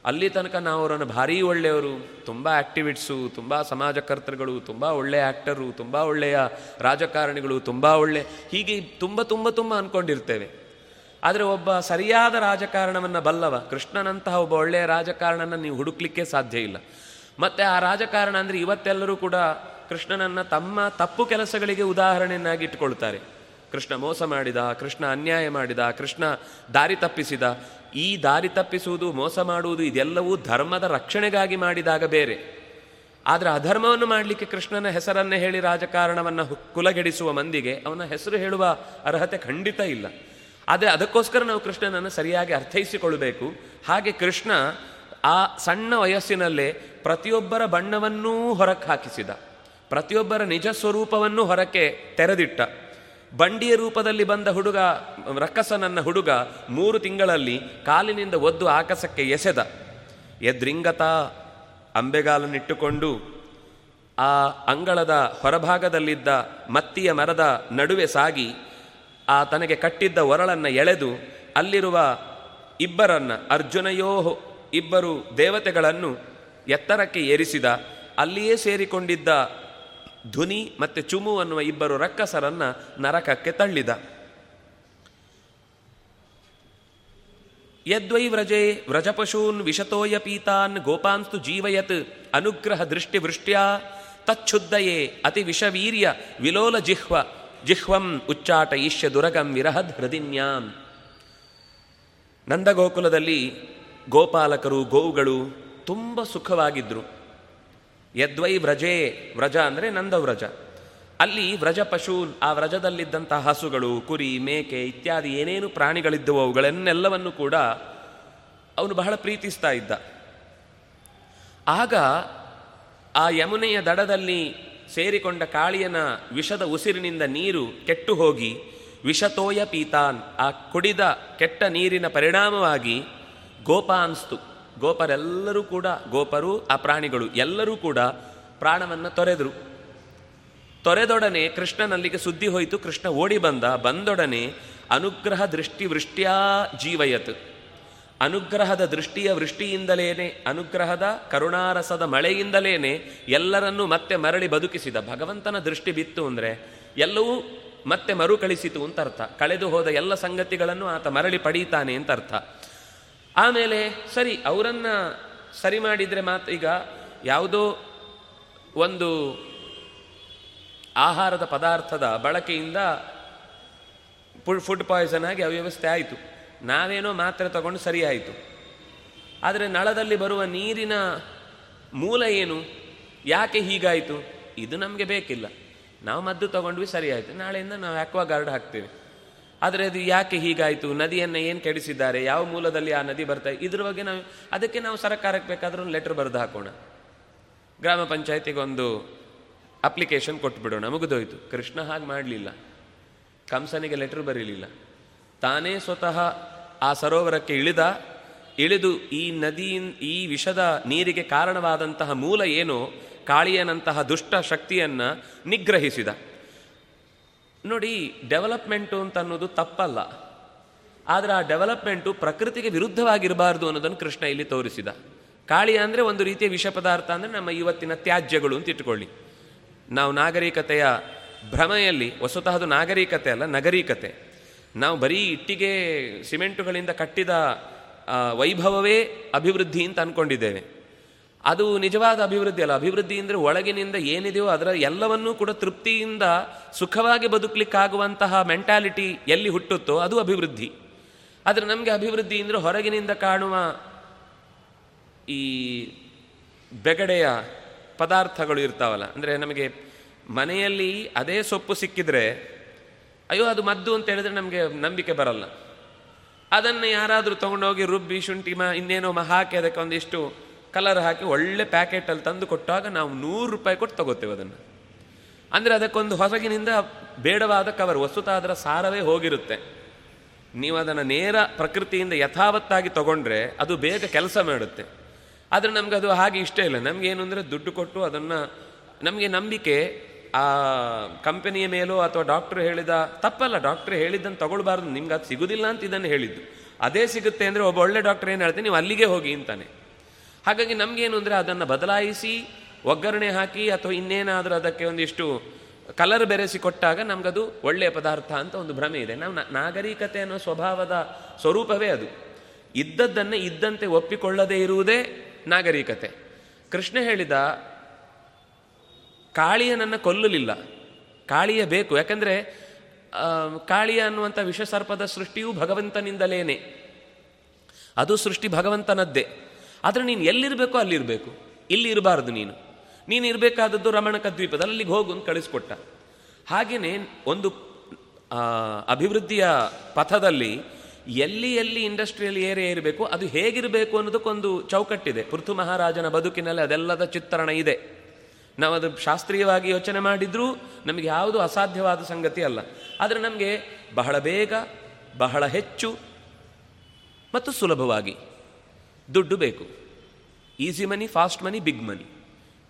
ಅಲ್ಲಿ ತನಕ ನಾವು ಅವರನ್ನು ಭಾರೀ ಒಳ್ಳೆಯವರು, ತುಂಬ ಆ್ಯಕ್ಟಿವಿಟ್ಸು ತುಂಬ ಸಮಾಜಕರ್ತರುಗಳು, ತುಂಬ ಒಳ್ಳೆಯ ಆ್ಯಕ್ಟರು ತುಂಬ ಒಳ್ಳೆಯ ರಾಜಕಾರಣಿಗಳು, ತುಂಬ ಒಳ್ಳೆ, ಹೀಗೆ ತುಂಬ ತುಂಬ ತುಂಬ ಅಂದ್ಕೊಂಡಿರ್ತೇವೆ ಆದರೆ ಒಬ್ಬ ಸರಿಯಾದ ರಾಜಕಾರಣವನ್ನು ಬಲ್ಲವ, ಕೃಷ್ಣನಂತಹ ಒಬ್ಬ ಒಳ್ಳೆಯ ರಾಜಕಾರಣನ ನೀವು ಹುಡುಕ್ಲಿಕ್ಕೆ ಸಾಧ್ಯ ಇಲ್ಲ. ಮತ್ತು ಆ ರಾಜಕಾರಣ ಅಂದರೆ ಇವತ್ತೆಲ್ಲರೂ ಕೂಡ ಕೃಷ್ಣನನ್ನು ತಮ್ಮ ತಪ್ಪು ಕೆಲಸಗಳಿಗೆ ಉದಾಹರಣೆಯನ್ನಾಗಿ ಇಟ್ಟುಕೊಳ್ತಾರೆ. ಕೃಷ್ಣ ಮೋಸ ಮಾಡಿದ, ಕೃಷ್ಣ ಅನ್ಯಾಯ ಮಾಡಿದ, ಕೃಷ್ಣ ದಾರಿ ತಪ್ಪಿಸಿದ, ಈ ದಾರಿ ತಪ್ಪಿಸುವುದು, ಮೋಸ ಮಾಡುವುದು ಇದೆಲ್ಲವೂ ಧರ್ಮದ ರಕ್ಷಣೆಗಾಗಿ ಮಾಡಿದಾಗ ಬೇರೆ. ಆದರೆ ಅಧರ್ಮವನ್ನು ಮಾಡಲಿಕ್ಕೆ ಕೃಷ್ಣನ ಹೆಸರನ್ನೇ ಹೇಳಿ ರಾಜಕಾರಣವನ್ನು ಕುಲಗೆಡಿಸುವ ಮಂದಿಗೆ ಅವನ ಹೆಸರು ಹೇಳುವ ಅರ್ಹತೆ ಖಂಡಿತ ಇಲ್ಲ. ಆದರೆ ಅದಕ್ಕೋಸ್ಕರ ನಾವು ಕೃಷ್ಣನನ್ನು ಸರಿಯಾಗಿ ಅರ್ಥೈಸಿಕೊಳ್ಳಬೇಕು. ಹಾಗೆ ಕೃಷ್ಣ ಆ ಸಣ್ಣ ವಯಸ್ಸಿನಲ್ಲೇ ಪ್ರತಿಯೊಬ್ಬರ ಬಣ್ಣವನ್ನೂ ಹೊರಕ್ಕೆ ಹಾಕಿಸಿದ. ಪ್ರತಿಯೊಬ್ಬರ ನಿಜ ಸ್ವರೂಪವನ್ನು ಹೊರಕ್ಕೆ ತೆರೆದಿಟ್ಟ. ಬಂಡಿಯ ರೂಪದಲ್ಲಿ ಬಂದ ಹುಡುಗ, ರಕ್ಕಸನನ್ನ ಹುಡುಗ ಮೂರು ತಿಂಗಳಲ್ಲಿ ಕಾಲಿನಿಂದ ಒದ್ದು ಆಕಾಶಕ್ಕೆ ಎಸೆದ. ಎದ್ರಿಂಗತ ಅಂಬೆಗಾಲನ್ನಿಟ್ಟುಕೊಂಡು ಆ ಅಂಗಳದ ಹೊರಭಾಗದಲ್ಲಿದ್ದ ಮತ್ತಿಯ ಮರದ ನಡುವೆ ಸಾಗಿ ಆ ತನಗೆ ಕಟ್ಟಿದ್ದ ಒರಳನ್ನು ಎಳೆದು ಅಲ್ಲಿರುವ ಇಬ್ಬರನ್ನ, ಅರ್ಜುನಯೋ ಇಬ್ಬರು ದೇವತೆಗಳನ್ನು ಎತ್ತರಕ್ಕೆ ಏರಿಸಿದ, ಅಲ್ಲಿಯೇ ಸೇರಿಕೊಂಡಿದ್ದ ಧ್ವನಿ ಮತ್ತು ಚುಮು ಅನ್ನುವ ಇಬ್ಬರು ರಕ್ಕಸರನ್ನ ನರಕಕ್ಕೆ ತಳ್ಳಿದ. ಯದ್ವೈ ವ್ರಜೆ ವ್ರಜಪಶೂನ್ ವಿಷತೋಯ ಪೀತಾನ್ ಗೋಪಾಂಸ್ತು ಜೀವಯತ್ ಅನುಗ್ರಹ ದೃಷ್ಟಿ ವೃಷ್ಟ್ಯಾ ತಚ್ಛುದ್ದಯೇ ಅತಿ ವಿಷವೀರ್ಯ ವಿಲೋಲ ಜಿಹ್ವ ಜಿಹ್ವಂ ಉಚ್ಚಾಟ ಈಶ್ಯ ದುರಗಂ ವಿರಹದ್ ಹೃದಿನ್ಯಾಂ. ನಂದಗೋಕುಲದಲ್ಲಿ ಗೋಪಾಲಕರು ಗೋವುಗಳು ತುಂಬ ಸುಖವಾಗಿದ್ದರು ಯದ್ವೈ ವ್ರಜೇ, ವ್ರಜ ಅಂದರೆ ನಂದವ್ರಜ ಅಲ್ಲಿ ವ್ರಜ ಪಶು, ಆ ವ್ರಜದಲ್ಲಿದ್ದಂಥ ಹಸುಗಳು, ಕುರಿ, ಮೇಕೆ ಇತ್ಯಾದಿ ಏನೇನು ಪ್ರಾಣಿಗಳಿದ್ದವು ಅವುಗಳನ್ನೆಲ್ಲವನ್ನು ಕೂಡ ಅವನು ಬಹಳ ಪ್ರೀತಿಸ್ತಾ ಇದ್ದ. ಆಗ ಆ ಯಮುನೆಯ ದಡದಲ್ಲಿ ಸೇರಿಕೊಂಡ ಕಾಳಿಯನ ವಿಷದ ಉಸಿರಿನಿಂದ ನೀರು ಕೆಟ್ಟು ಹೋಗಿ ವಿಷತೋಯ ಪೀತಾನ್ ಆ ಕುಡಿದ ಕೆಟ್ಟ ನೀರಿನ ಪರಿಣಾಮವಾಗಿ ಗೋಪಾನ್ಸ್ತು ಗೋಪರೆಲ್ಲರೂ ಕೂಡ, ಗೋಪರು, ಆ ಪ್ರಾಣಿಗಳು ಎಲ್ಲರೂ ಕೂಡ ಪ್ರಾಣವನ್ನು ತೊರೆದರು. ತೊರೆದೊಡನೆ ಕೃಷ್ಣನಲ್ಲಿಗೆ ಸುದ್ದಿ ಹೋಯಿತು, ಕೃಷ್ಣ ಓಡಿ ಬಂದ, ಬಂದೊಡನೆ ಅನುಗ್ರಹ ದೃಷ್ಟಿ ವೃಷ್ಟ್ಯಾ ಜೀವಯತ್. ಅನುಗ್ರಹದ ದೃಷ್ಟಿಯ ವೃಷ್ಟಿಯಿಂದಲೇನೆ, ಅನುಗ್ರಹದ ಕರುಣಾರಸದ ಮಳೆಯಿಂದಲೇನೆ ಎಲ್ಲರನ್ನೂ ಮತ್ತೆ ಮರಳಿ ಬದುಕಿಸಿದ. ಭಗವಂತನ ದೃಷ್ಟಿ ಬಿತ್ತು ಅಂದರೆ ಎಲ್ಲವೂ ಮತ್ತೆ ಮರುಕಳಿಸಿತು ಅಂತ ಅರ್ಥ. ಕಳೆದು ಹೋದ ಎಲ್ಲ ಸಂಗತಿಗಳನ್ನು ಆತ ಮರಳಿ ಪಡೀತಾನೆ ಅಂತ ಅರ್ಥ. ಆಮೇಲೆ ಸರಿ, ಅವರನ್ನು ಸರಿ ಮಾಡಿದರೆ ಮಾತ್ರ ಈಗ ಯಾವುದೋ ಒಂದು ಆಹಾರದ ಪದಾರ್ಥದ ಬಳಕೆಯಿಂದ ಫುಡ್ ಪಾಯ್ಸನ್ ಆಗಿ ಅವ್ಯವಸ್ಥೆ ಆಯಿತು. ನಾವೇನೋ ಮಾತ್ರೆ ತಗೊಂಡು ಸರಿ ಆಯಿತು. ಆದರೆ ನಳದಲ್ಲಿ ಬರುವ ನೀರಿನ ಮೂಲ ಏನು? ಯಾಕೆ ಹೀಗಾಯಿತು? ಇದು ನಮಗೆ ಬೇಕಿಲ್ಲ. ನಾವು ಮದ್ದು ತಗೊಂಡ್ವಿ ಸರಿ ಆಯಿತು. ನಾಳೆಯಿಂದ ನಾವು ಆಕ್ವಾ ಗಾರ್ಡ್ ಹಾಕ್ತೇವೆ. ಆದರೆ ಅದು ಯಾಕೆ ಹೀಗಾಯಿತು? ನದಿಯನ್ನು ಏನು ಕೆಡಿಸಿದ್ದಾರೆ? ಯಾವ ಮೂಲದಲ್ಲಿ ಆ ನದಿ ಬರ್ತಾ ಇದ್ರ ಬಗ್ಗೆ ನಾವು ಅದಕ್ಕೆ ನಾವು ಸರ್ಕಾರಕ್ಕೆ ಬೇಕಾದರೂ ಒಂದು ಲೆಟ್ರ್ ಬರೆದು ಹಾಕೋಣ. ಗ್ರಾಮ ಪಂಚಾಯತಿಗೆ ಒಂದು ಅಪ್ಲಿಕೇಶನ್ ಕೊಟ್ಬಿಡೋಣ. ಮುಗಿದೋಯ್ತು. ಕೃಷ್ಣ ಹಾಗೆ ಮಾಡಲಿಲ್ಲ. ಕಂಸನಿಗೆ ಲೆಟ್ರ್ ಬರೀಲಿಲ್ಲ. ತಾನೇ ಸ್ವತಃ ಆ ಸರೋವರಕ್ಕೆ ಇಳಿದ. ಇಳಿದು ಈ ನದಿಯಿಂದ ಈ ವಿಷದ ನೀರಿಗೆ ಕಾರಣವಾದಂತಹ ಮೂಲ ಏನು? ಕಾಳಿಯನಂತಹ ದುಷ್ಟ ಶಕ್ತಿಯನ್ನು ನಿಗ್ರಹಿಸಿದ. ನೋಡಿ ಡೆವಲಪ್ಮೆಂಟು ಅಂತ ಅನ್ನೋದು ತಪ್ಪಲ್ಲ. ಆದರೆ ಆ ಡೆವಲಪ್ಮೆಂಟು ಪ್ರಕೃತಿಗೆ ವಿರುದ್ಧವಾಗಿರಬಾರ್ದು ಅನ್ನೋದನ್ನು ಕೃಷ್ಣ ಇಲ್ಲಿ ತೋರಿಸಿದ. ಕಾಳಿ ಅಂದರೆ ಒಂದು ರೀತಿಯ ವಿಷ ಪದಾರ್ಥ ಅಂದರೆ ನಮ್ಮ ಇವತ್ತಿನ ತ್ಯಾಜ್ಯಗಳು ಅಂತ ಇಟ್ಕೊಳ್ಳಿ. ನಾವು ನಾಗರಿಕತೆಯ ಭ್ರಮೆಯಲ್ಲಿ, ವಸ್ತುತಃ ಅದು ನಾಗರಿಕತೆ ಅಲ್ಲ, ನಗರೀಕತೆ. ನಾವು ಬರೀ ಇಟ್ಟಿಗೆ, ಸಿಮೆಂಟುಗಳಿಂದ ಕಟ್ಟಿದ ವೈಭವವೇ ಅಭಿವೃದ್ಧಿ ಅಂತ ಅಂದ್ಕೊಂಡಿದ್ದೇವೆ ಅದು ನಿಜವಾದ ಅಭಿವೃದ್ಧಿ ಅಲ್ಲ. ಅಭಿವೃದ್ಧಿ ಅಂದರೆ ಒಳಗಿನಿಂದ ಏನಿದೆಯೋ ಅದರ ಎಲ್ಲವನ್ನೂ ಕೂಡ ತೃಪ್ತಿಯಿಂದ ಸುಖವಾಗಿ ಬದುಕಲಿಕ್ಕಾಗುವಂತಹ ಮೆಂಟಾಲಿಟಿ ಎಲ್ಲಿ ಹುಟ್ಟುತ್ತೋ ಅದು ಅಭಿವೃದ್ಧಿ. ಆದರೆ ನಮಗೆ ಅಭಿವೃದ್ಧಿ ಅಂದರೆ ಹೊರಗಿನಿಂದ ಕಾಣುವ ಈ ಬೆಗಡೆಯ ಪದಾರ್ಥಗಳು ಇರ್ತಾವಲ್ಲ. ಅಂದರೆ ನಮಗೆ ಮನೆಯಲ್ಲಿ ಅದೇ ಸೊಪ್ಪು ಸಿಕ್ಕಿದ್ರೆ, ಅಯ್ಯೋ ಅದು ಮದ್ದು ಅಂತ ಹೇಳಿದ್ರೆ ನಮಗೆ ನಂಬಿಕೆ ಬರಲ್ಲ. ಅದನ್ನು ಯಾರಾದರೂ ತೊಗೊಂಡೋಗಿ ರುಬ್ಬಿ ಶುಂಠಿ ಮ ಇನ್ನೇನೋ ಹಾಕಿ ಅದಕ್ಕೆ ಒಂದಿಷ್ಟು ಕಲರ್ ಹಾಕಿ ಒಳ್ಳೆ ಪ್ಯಾಕೆಟಲ್ಲಿ ತಂದು ಕೊಟ್ಟಾಗ ನಾವು ನೂರು ರೂಪಾಯಿ ಕೊಟ್ಟು ತಗೋತೇವೆ ಅದನ್ನು. ಅಂದರೆ ಅದಕ್ಕೊಂದು ಹೊಸಗಿನಿಂದ ಬೇಡವಾದ ಕವರ್ ವಸ್ತುತ ಅದರ ಸಾರವೇ ಹೋಗಿರುತ್ತೆ. ನೀವು ಅದನ್ನು ನೇರ ಪ್ರಕೃತಿಯಿಂದ ಯಥಾವತ್ತಾಗಿ ತಗೊಂಡ್ರೆ ಅದು ಬೇಗ ಕೆಲಸ ಮಾಡುತ್ತೆ. ಆದರೆ ನಮ್ಗೆ ಅದು ಹಾಗೆ ಇಷ್ಟ ಇಲ್ಲ. ನಮ್ಗೆ ಏನು ಅಂದರೆ ದುಡ್ಡು ಕೊಟ್ಟು ಅದನ್ನು ನಮಗೆ ನಂಬಿಕೆ, ಆ ಕಂಪನಿಯ ಮೇಲೋ ಅಥವಾ ಡಾಕ್ಟ್ರು ಹೇಳಿದ, ತಪ್ಪಲ್ಲ ಡಾಕ್ಟ್ರ್ ಹೇಳಿದ್ದನ್ನು ತಗೊಳ್ಬಾರ್ದು. ನಿಮ್ಗೆ ಅದು ಸಿಗುದಿಲ್ಲ ಅಂತ ಇದನ್ನು ಹೇಳಿದ್ದು. ಅದೇ ಸಿಗುತ್ತೆ ಅಂದರೆ ಒಬ್ಬ ಒಳ್ಳೆ ಡಾಕ್ಟರ್ ಏನು ಹೇಳ್ತೀನಿ, ನೀವು ಅಲ್ಲಿಗೆ ಹೋಗಿ ಅಂತಾನೆ. ಹಾಗಾಗಿ ನಮಗೇನು ಅಂದರೆ ಅದನ್ನು ಬದಲಾಯಿಸಿ, ಒಗ್ಗರಣೆ ಹಾಕಿ ಅಥವಾ ಇನ್ನೇನಾದರೂ ಅದಕ್ಕೆ ಒಂದಿಷ್ಟು ಕಲರ್ ಬೆರೆಸಿ ಕೊಟ್ಟಾಗ ನಮಗದು ಒಳ್ಳೆಯ ಪದಾರ್ಥ ಅಂತ ಒಂದು ಭ್ರಮೆ ಇದೆ. ನಾವು ನಾಗರಿಕತೆ ಅನ್ನೋ ಸ್ವಭಾವದ ಸ್ವರೂಪವೇ ಅದು. ಇದ್ದದ್ದನ್ನೇ ಇದ್ದಂತೆ ಒಪ್ಪಿಕೊಳ್ಳದೇ ಇರುವುದೇ ನಾಗರಿಕತೆ. ಕೃಷ್ಣ ಹೇಳಿದ ಕಾಳಿಯನನ್ನು ಕೊಲ್ಲಲಿಲ್ಲ. ಕಾಳಿಯ ಬೇಕು. ಯಾಕಂದರೆ ಕಾಳಿಯ ಅನ್ನುವಂಥ ವಿಷಸರ್ಪದ ಸೃಷ್ಟಿಯೂ ಭಗವಂತನಿಂದಲೇನೆ. ಅದು ಸೃಷ್ಟಿ ಭಗವಂತನದ್ದೇ. ಆದರೆ ನೀನು ಎಲ್ಲಿರಬೇಕೋ ಅಲ್ಲಿರಬೇಕು. ಇಲ್ಲಿ ಇರಬಾರ್ದು ನೀನು. ನೀನು ಇರಬೇಕಾದದ್ದು ರಮಣಕ ದ್ವೀಪದಲ್ಲಿ ಅಲ್ಲಿಗೆ ಹೋಗು ಅಂತ ಕಳಿಸ್ಕೊಟ್ಟ. ಹಾಗೆಯೇ ಒಂದು ಅಭಿವೃದ್ಧಿಯ ಪಥದಲ್ಲಿ ಎಲ್ಲಿ ಎಲ್ಲಿ ಇಂಡಸ್ಟ್ರಿಯಲ್ ಏರಿಯಾ ಇರಬೇಕು, ಅದು ಹೇಗಿರಬೇಕು ಅನ್ನೋದಕ್ಕೊಂದು ಚೌಕಟ್ಟಿದೆ. ಪೃಥು ಮಹಾರಾಜನ ಬದುಕಿನಲ್ಲಿ ಅದೆಲ್ಲದ ಚಿತ್ರಣ ಇದೆ. ನಾವು ಅದು ಶಾಸ್ತ್ರೀಯವಾಗಿ ಯೋಚನೆ ಮಾಡಿದರೂ ನಮಗೆ ಯಾವುದು ಅಸಾಧ್ಯವಾದ ಸಂಗತಿ ಅಲ್ಲ. ಆದರೆ ನಮಗೆ ಬಹಳ ಬೇಗ, ಬಹಳ ಹೆಚ್ಚು, ಮತ್ತು ಸುಲಭವಾಗಿ. ದುಡ್ಡು ಬೇಕು. Easy money fast money big money